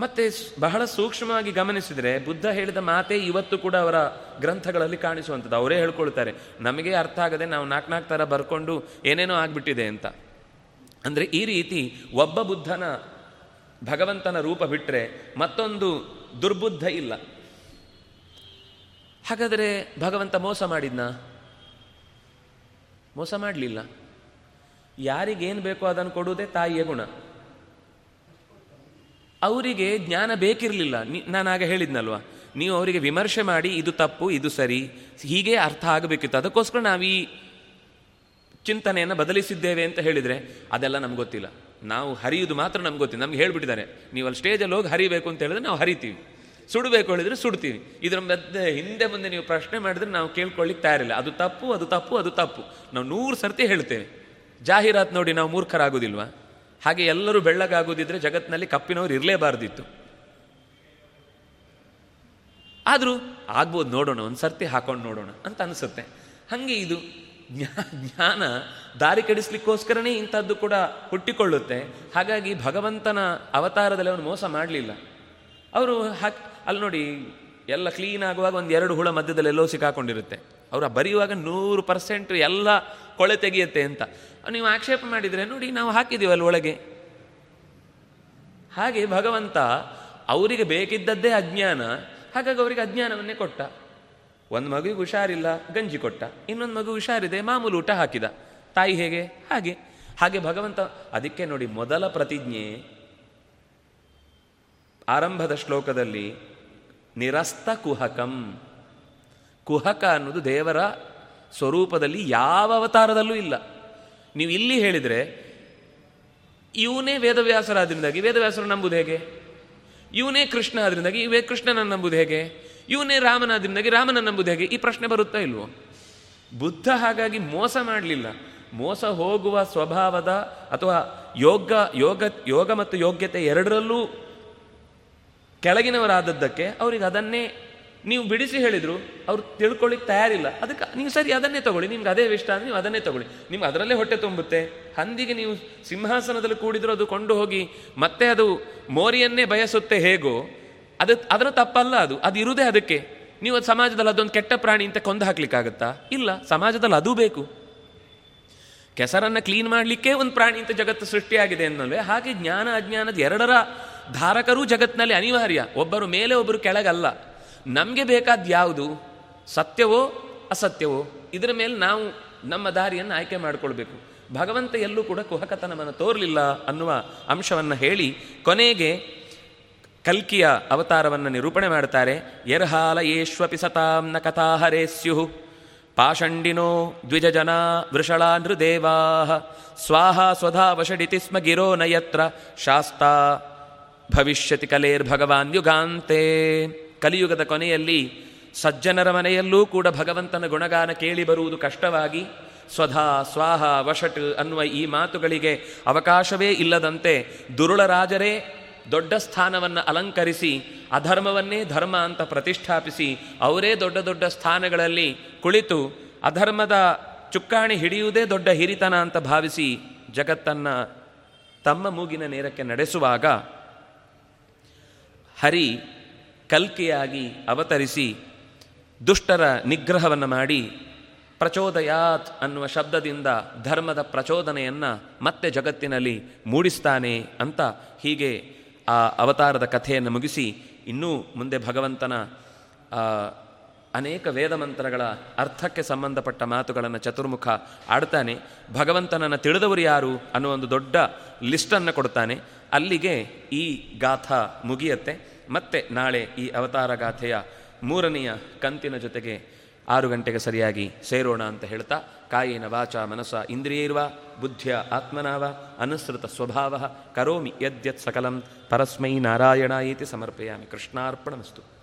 ಮತ್ತೆ ಬಹಳ ಸೂಕ್ಷ್ಮವಾಗಿ ಗಮನಿಸಿದರೆ ಬುದ್ಧ ಹೇಳಿದ ಮಾತೇ ಇವತ್ತು ಕೂಡ ಅವರ ಗ್ರಂಥಗಳಲ್ಲಿ ಕಾಣಿಸುವಂಥದ್ದು. ಅವರೇ ಹೇಳ್ಕೊಳ್ತಾರೆ, ನಮಗೆ ಅರ್ಥ ಆಗದೆ ನಾವು ನಾಲ್ಕು ನಾಲ್ಕು ಥರ ಬರ್ಕೊಂಡು ಏನೇನೋ ಆಗಿಬಿಟ್ಟಿದೆ ಅಂತ. ಅಂದರೆ ಈ ರೀತಿ ಒಬ್ಬ ಬುದ್ಧನ ಭಗವಂತನ ರೂಪ ಬಿಟ್ಟರೆ ಮತ್ತೊಂದು ದುರ್ಬುದ್ಧ ಇಲ್ಲ. ಹಾಗಾದರೆ ಭಗವಂತ ಮೋಸ ಮಾಡಿದ್ನ? ಮೋಸ ಮಾಡಲಿಲ್ಲ. ಯಾರಿಗೇನು ಬೇಕೋ ಅದನ್ನು ಕೊಡುವುದೇ ತಾಯಿಯ ಗುಣ. ಅವರಿಗೆ ಜ್ಞಾನ ಬೇಕಿರಲಿಲ್ಲ. ನಾನು ಆಗ ಹೇಳಿದ್ನಲ್ವ? ನೀವು ಅವರಿಗೆ ವಿಮರ್ಶೆ ಮಾಡಿ, ಇದು ತಪ್ಪು, ಇದು ಸರಿ, ಹೀಗೆ ಅರ್ಥ ಆಗಬೇಕಿತ್ತು. ಅದಕ್ಕೋಸ್ಕರ ನಾವು ಈ ಚಿಂತನೆಯನ್ನು ಬದಲಿಸಿದ್ದೇವೆ ಅಂತ ಹೇಳಿದರೆ ಅದೆಲ್ಲ ನಮ್ಗೆ ಗೊತ್ತಿಲ್ಲ. ನಾವು ಹರಿಯುವುದು ಮಾತ್ರ ನಮ್ಗೆ ಗೊತ್ತಿಲ್ಲ. ನಮ್ಗೆ ಹೇಳ್ಬಿಟ್ಟಿದ್ದಾರೆ ನೀವು ಅಲ್ಲಿ ಸ್ಟೇಜಲ್ಲಿ ಹೋಗಿ ಹರಿಬೇಕು ಅಂತ ಹೇಳಿದ್ರೆ ನಾವು ಹರಿತೀವಿ. ಸುಡಬೇಕು ಹೇಳಿದ್ರೆ ಸುಡ್ತೀವಿ. ಇದರ ಮಧ್ಯೆ, ಹಿಂದೆ ಮುಂದೆ ನೀವು ಪ್ರಶ್ನೆ ಮಾಡಿದ್ರೆ ನಾವು ಕೇಳ್ಕೊಳ್ಳಿಕ್ಕೆ ತಯಾರಿಲ್ಲ. ಅದು ತಪ್ಪು ಅದು ತಪ್ಪು ಅದು ತಪ್ಪು. ನಾವು ನೂರು ಸರ್ತಿ ಹೇಳ್ತೇವೆ. ಜಾಹೀರಾತು ನೋಡಿ ನಾವು ಮೂರ್ಖರಾಗೋದಿಲ್ವಾ? ಹಾಗೆ ಎಲ್ಲರೂ ಬೆಳ್ಳಗಾಗೋದಿದ್ರೆ ಜಗತ್ತಿನಲ್ಲಿ ಕಪ್ಪಿನವರು ಇರಲೇಬಾರ್ದಿತ್ತು. ಆದರೂ ಆಗ್ಬೋದು ನೋಡೋಣ, ಒಂದು ಸರ್ತಿ ಹಾಕೊಂಡು ನೋಡೋಣ ಅಂತ ಅನಿಸುತ್ತೆ. ಹಾಗೆ ಇದು ಜ್ಞಾ- ಜ್ಞಾನ ದಾರಿ ಕೆಡಿಸ್ಲಿಕ್ಕೋಸ್ಕರನೇ ಇಂಥದ್ದು ಕೂಡ ಹುಟ್ಟಿಕೊಳ್ಳುತ್ತೆ. ಹಾಗಾಗಿ ಭಗವಂತನ ಅವತಾರದಲ್ಲಿ ಅವನು ಮೋಸ ಮಾಡಲಿಲ್ಲ. ಅವರು ಹಾಕಿ, ಅಲ್ಲಿ ನೋಡಿ, ಎಲ್ಲ ಕ್ಲೀನ್ ಆಗುವಾಗ ಒಂದು ಎರಡು ಹುಳ ಮಧ್ಯದಲ್ಲಿ ಎಲ್ಲೋ ಸಿಕ್ಕಾಕೊಂಡಿರುತ್ತೆ. ಅವರು ಬರೆಯುವಾಗ ನೂರು ಪರ್ಸೆಂಟ್ ಎಲ್ಲ ಕೊಳೆ ತೆಗೆಯುತ್ತೆ ಅಂತ. ನೀವು ಆಕ್ಷೇಪ ಮಾಡಿದರೆ ನೋಡಿ, ನಾವು ಹಾಕಿದ್ದೀವಲ್ಲ ಒಳಗೆ. ಹಾಗೆ ಭಗವಂತ ಅವರಿಗೆ ಬೇಕಿದ್ದದ್ದೇ ಅಜ್ಞಾನ, ಹಾಗಾಗಿ ಅವರಿಗೆ ಅಜ್ಞಾನವನ್ನೇ ಕೊಟ್ಟ. ಒಂದು ಮಗುವಿಗೆ ಹುಷಾರಿಲ್ಲ, ಗಂಜಿ ಕೊಟ್ಟ. ಇನ್ನೊಂದು ಮಗು ಹುಷಾರಿದೆ, ಮಾಮೂಲು ಊಟ ಹಾಕಿದ. ತಾಯಿ ಹೇಗೆ? ಹಾಗೆ. ಹಾಗೆ ಭಗವಂತ, ಅದಕ್ಕೆ ನೋಡಿ ಮೊದಲ ಪ್ರತಿಜ್ಞೆ. ಆರಂಭದ ಶ್ಲೋಕದಲ್ಲಿ, ನಿರಸ್ತ ಕುಹಕಂ. ಕುಹಕ ಅನ್ನೋದು ದೇವರ ಸ್ವರೂಪದಲ್ಲಿ ಯಾವ ಅವತಾರದಲ್ಲೂ ಇಲ್ಲ. ನೀವು ಇಲ್ಲಿ ಹೇಳಿದರೆ, ಇವನೇ ವೇದವ್ಯಾಸರಾದ್ರಿಂದಾಗಿ, ವೇದವ್ಯಾಸರು ನಂಬುದು ಹೇಗೆ? ಇವನೇ ಕೃಷ್ಣ ಆದ್ರಿಂದಾಗಿ, ಇವೇ ಕೃಷ್ಣನ ನಂಬುದು ಹೇಗೆ? ಇವನೇ ರಾಮನಾದ್ರಿಂದಾಗಿ ರಾಮನ ನಂಬುದು ಹೇಗೆ? ಈ ಪ್ರಶ್ನೆ ಬರುತ್ತಾ ಇಲ್ವೋ? ಬುದ್ಧ ಹಾಗಾಗಿ ಮೋಸ ಮಾಡಲಿಲ್ಲ. ಮೋಸ ಹೋಗುವ ಸ್ವಭಾವದ ಅಥವಾ ಯೋಗ ಯೋಗ ಯೋಗ ಮತ್ತು ಯೋಗ್ಯತೆ ಎರಡರಲ್ಲೂ ಕೆಳಗಿನವರಾದದ್ದಕ್ಕೆ ಅವ್ರಿಗೆ ಅದನ್ನೇ ನೀವು ಬಿಡಿಸಿ ಹೇಳಿದ್ರು, ಅವ್ರು ತಿಳ್ಕೊಳ್ಳಿಕ್ಕೆ ತಯಾರಿಲ್ಲ. ಅದಕ್ಕೆ ನೀವು ಸರಿ, ಅದನ್ನೇ ತಗೊಳ್ಳಿ. ನಿಮ್ಗೆ ಅದೇ ಇಷ್ಟ ಅಂದ್ರೆ ನೀವು ಅದನ್ನೇ ತಗೊಳ್ಳಿ. ನಿಮ್ಗೆ ಅದರಲ್ಲೇ ಹೊಟ್ಟೆ ತುಂಬುತ್ತೆ. ಹಂದಿಗೆ ನೀವು ಸಿಂಹಾಸನದಲ್ಲಿ ಕೂಡಿದ್ರು ಅದು ಕೊಂಡು ಹೋಗಿ, ಮತ್ತೆ ಅದು ಮೋರಿಯನ್ನೇ ಬಯಸುತ್ತೆ ಹೇಗೋ, ಅದು ಅದರ ತಪ್ಪಲ್ಲ ಅದು. ಅದು ಇರುವುದೇ ಅದಕ್ಕೆ. ನೀವು ಅದು ಸಮಾಜದಲ್ಲಿ ಅದೊಂದು ಕೆಟ್ಟ ಪ್ರಾಣಿ ಅಂತ ಕೊಂದು ಹಾಕ್ಲಿಕ್ಕಾಗತ್ತಾ? ಇಲ್ಲ, ಸಮಾಜದಲ್ಲಿ ಅದೂ ಬೇಕು. ಕೆಸರನ್ನು ಕ್ಲೀನ್ ಮಾಡಲಿಕ್ಕೆ ಒಂದು ಪ್ರಾಣಿ ಅಂತ ಜಗತ್ತು ಸೃಷ್ಟಿಯಾಗಿದೆ ಅನ್ನಲ್ವೇ? ಹಾಗೆ ಜ್ಞಾನ, ಅಜ್ಞಾನದ ಎರಡರ ಧಾರಕರೂ ಜಗತ್ತಿನಲ್ಲಿ ಅನಿವಾರ್ಯ. ಒಬ್ಬರು ಮೇಲೆ, ಒಬ್ಬರು ಕೆಳಗಲ್ಲ. ನಮಗೆ ಬೇಕಾದ ಯಾವುದು? ಸತ್ಯವೋ ಅಸತ್ಯವೋ? ಇದರ ಮೇಲೆ ನಾವು ನಮ್ಮ ದಾರಿಯನ್ನು ಆಯ್ಕೆ ಮಾಡಿಕೊಳ್ಬೇಕು. ಭಗವಂತ ಎಲ್ಲೂ ಕೂಡ ಕುಹಕತನವನ್ನು ತೋರಲಿಲ್ಲ ಅನ್ನುವ ಅಂಶವನ್ನು ಹೇಳಿ ಕೊನೆಗೆ ಕಲ್ಕಿಯ ಅವತಾರವನ್ನು ನಿರೂಪಣೆ ಮಾಡ್ತಾರೆ. ಯರ್ಹಾಲ ಯೇಷ್ವಪಿ ಸತಾಂ ಕಥಾಹರೇ ಸ್ಯು ಪಾಷಂಡಿನೋ ದ್ವಿಜನಾ ವೃಷಳಾ ನೃದೇವಾ ಸ್ವಾಹ ಸ್ವಧಾ ವಷಡಿತಿ ಸ್ಮ ಗಿರೋ ನಯತ್ರ. ಶಾಸ್ತಾ ಭವಿಷ್ಯತಿ ಕಲೇರ್ಭಗವಾನ್ ಯುಗಾಂತೆ. ಕಲಿಯುಗದ ಕೊನೆಯಲ್ಲಿ ಸಜ್ಜನರ ಮನೆಯಲ್ಲೂ ಕೂಡ ಭಗವಂತನ ಗುಣಗಾನ ಕೇಳಿ ಬರುವುದು ಕಷ್ಟವಾಗಿ. ಸ್ವಧಾ, ಸ್ವಾಹ, ವಶಟ್ ಅನ್ನುವ ಈ ಮಾತುಗಳಿಗೆ ಅವಕಾಶವೇ ಇಲ್ಲದಂತೆ ದುರುಳ ರಾಜರೇ ದೊಡ್ಡ ಸ್ಥಾನವನ್ನು ಅಲಂಕರಿಸಿ, ಅಧರ್ಮವನ್ನೇ ಧರ್ಮ ಅಂತ ಪ್ರತಿಷ್ಠಾಪಿಸಿ ಅವರೇ ದೊಡ್ಡ ದೊಡ್ಡ ಸ್ಥಾನಗಳಲ್ಲಿ ಕುಳಿತು ಅಧರ್ಮದ ಚುಕ್ಕಾಣಿ ಹಿಡಿಯುವುದೇ ದೊಡ್ಡ ಹಿರಿತನ ಅಂತ ಭಾವಿಸಿ ಜಗತ್ತನ್ನು ತಮ್ಮ ಮೂಗಿನ ನೇರಕ್ಕೆ ನಡೆಸುವಾಗ ಹರಿ ಕಲ್ಕಿಯಾಗಿ ಅವತರಿಸಿ ದುಷ್ಟರ ನಿಗ್ರಹವನ್ನು ಮಾಡಿ ಪ್ರಚೋದಯಾತ್ ಅನ್ನುವ ಶಬ್ದದಿಂದ ಧರ್ಮದ ಪ್ರಚೋದನೆಯನ್ನು ಮತ್ತೆ ಜಗತ್ತಿನಲ್ಲಿ ಮೂಡಿಸ್ತಾನೆ ಅಂತ ಹೀಗೆ ಆ ಅವತಾರದ ಕಥೆಯನ್ನು ಮುಗಿಸಿ ಇನ್ನೂ ಮುಂದೆ ಭಗವಂತನ ಅನೇಕ ವೇದ ಮಂತ್ರಗಳ ಅರ್ಥಕ್ಕೆ ಸಂಬಂಧಪಟ್ಟ ಮಾತುಗಳನ್ನು ಚತುರ್ಮುಖ ಆಡ್ತಾನೆ. ಭಗವಂತನನ್ನು ತಿಳಿದವರು ಯಾರು ಅನ್ನೋ ಒಂದು ದೊಡ್ಡ ಲಿಸ್ಟನ್ನು ಕೊಡ್ತಾನೆ. ಅಲ್ಲಿಗೆ ಈ ಗಾಥ ಮುಗಿಯತ್ತೆ. ಮತ್ತೆ ನಾಳೆ ಈ ಅವತಾರ ಗಾಥೆಯ ಮೂರನೆಯ ಕಂತಿನ ಜೊತೆಗೆ ಆರು ಗಂಟೆಗೆ ಸರಿಯಾಗಿ ಸೇರೋಣ ಅಂತ ಹೇಳ್ತಾ, ಕಾಯಿನ ವಾಚ ಮನಸ ಇಂದ್ರಿಯೈರ್ವ, ಬುದ್ಧಿಯ ಆತ್ಮನಾವ, ಅನುಸೃತ ಸ್ವಭಾವ, ಕರೋಮಿ ಯದ್ಯತ್ ಸಕಲಂ, ಪರಸ್ಮೈ ನಾರಾಯಣ ಇತಿ ಸಮರ್ಪಯಾಮಿ. ಕೃಷ್ಣಾರ್ಪಣಮಸ್ತು.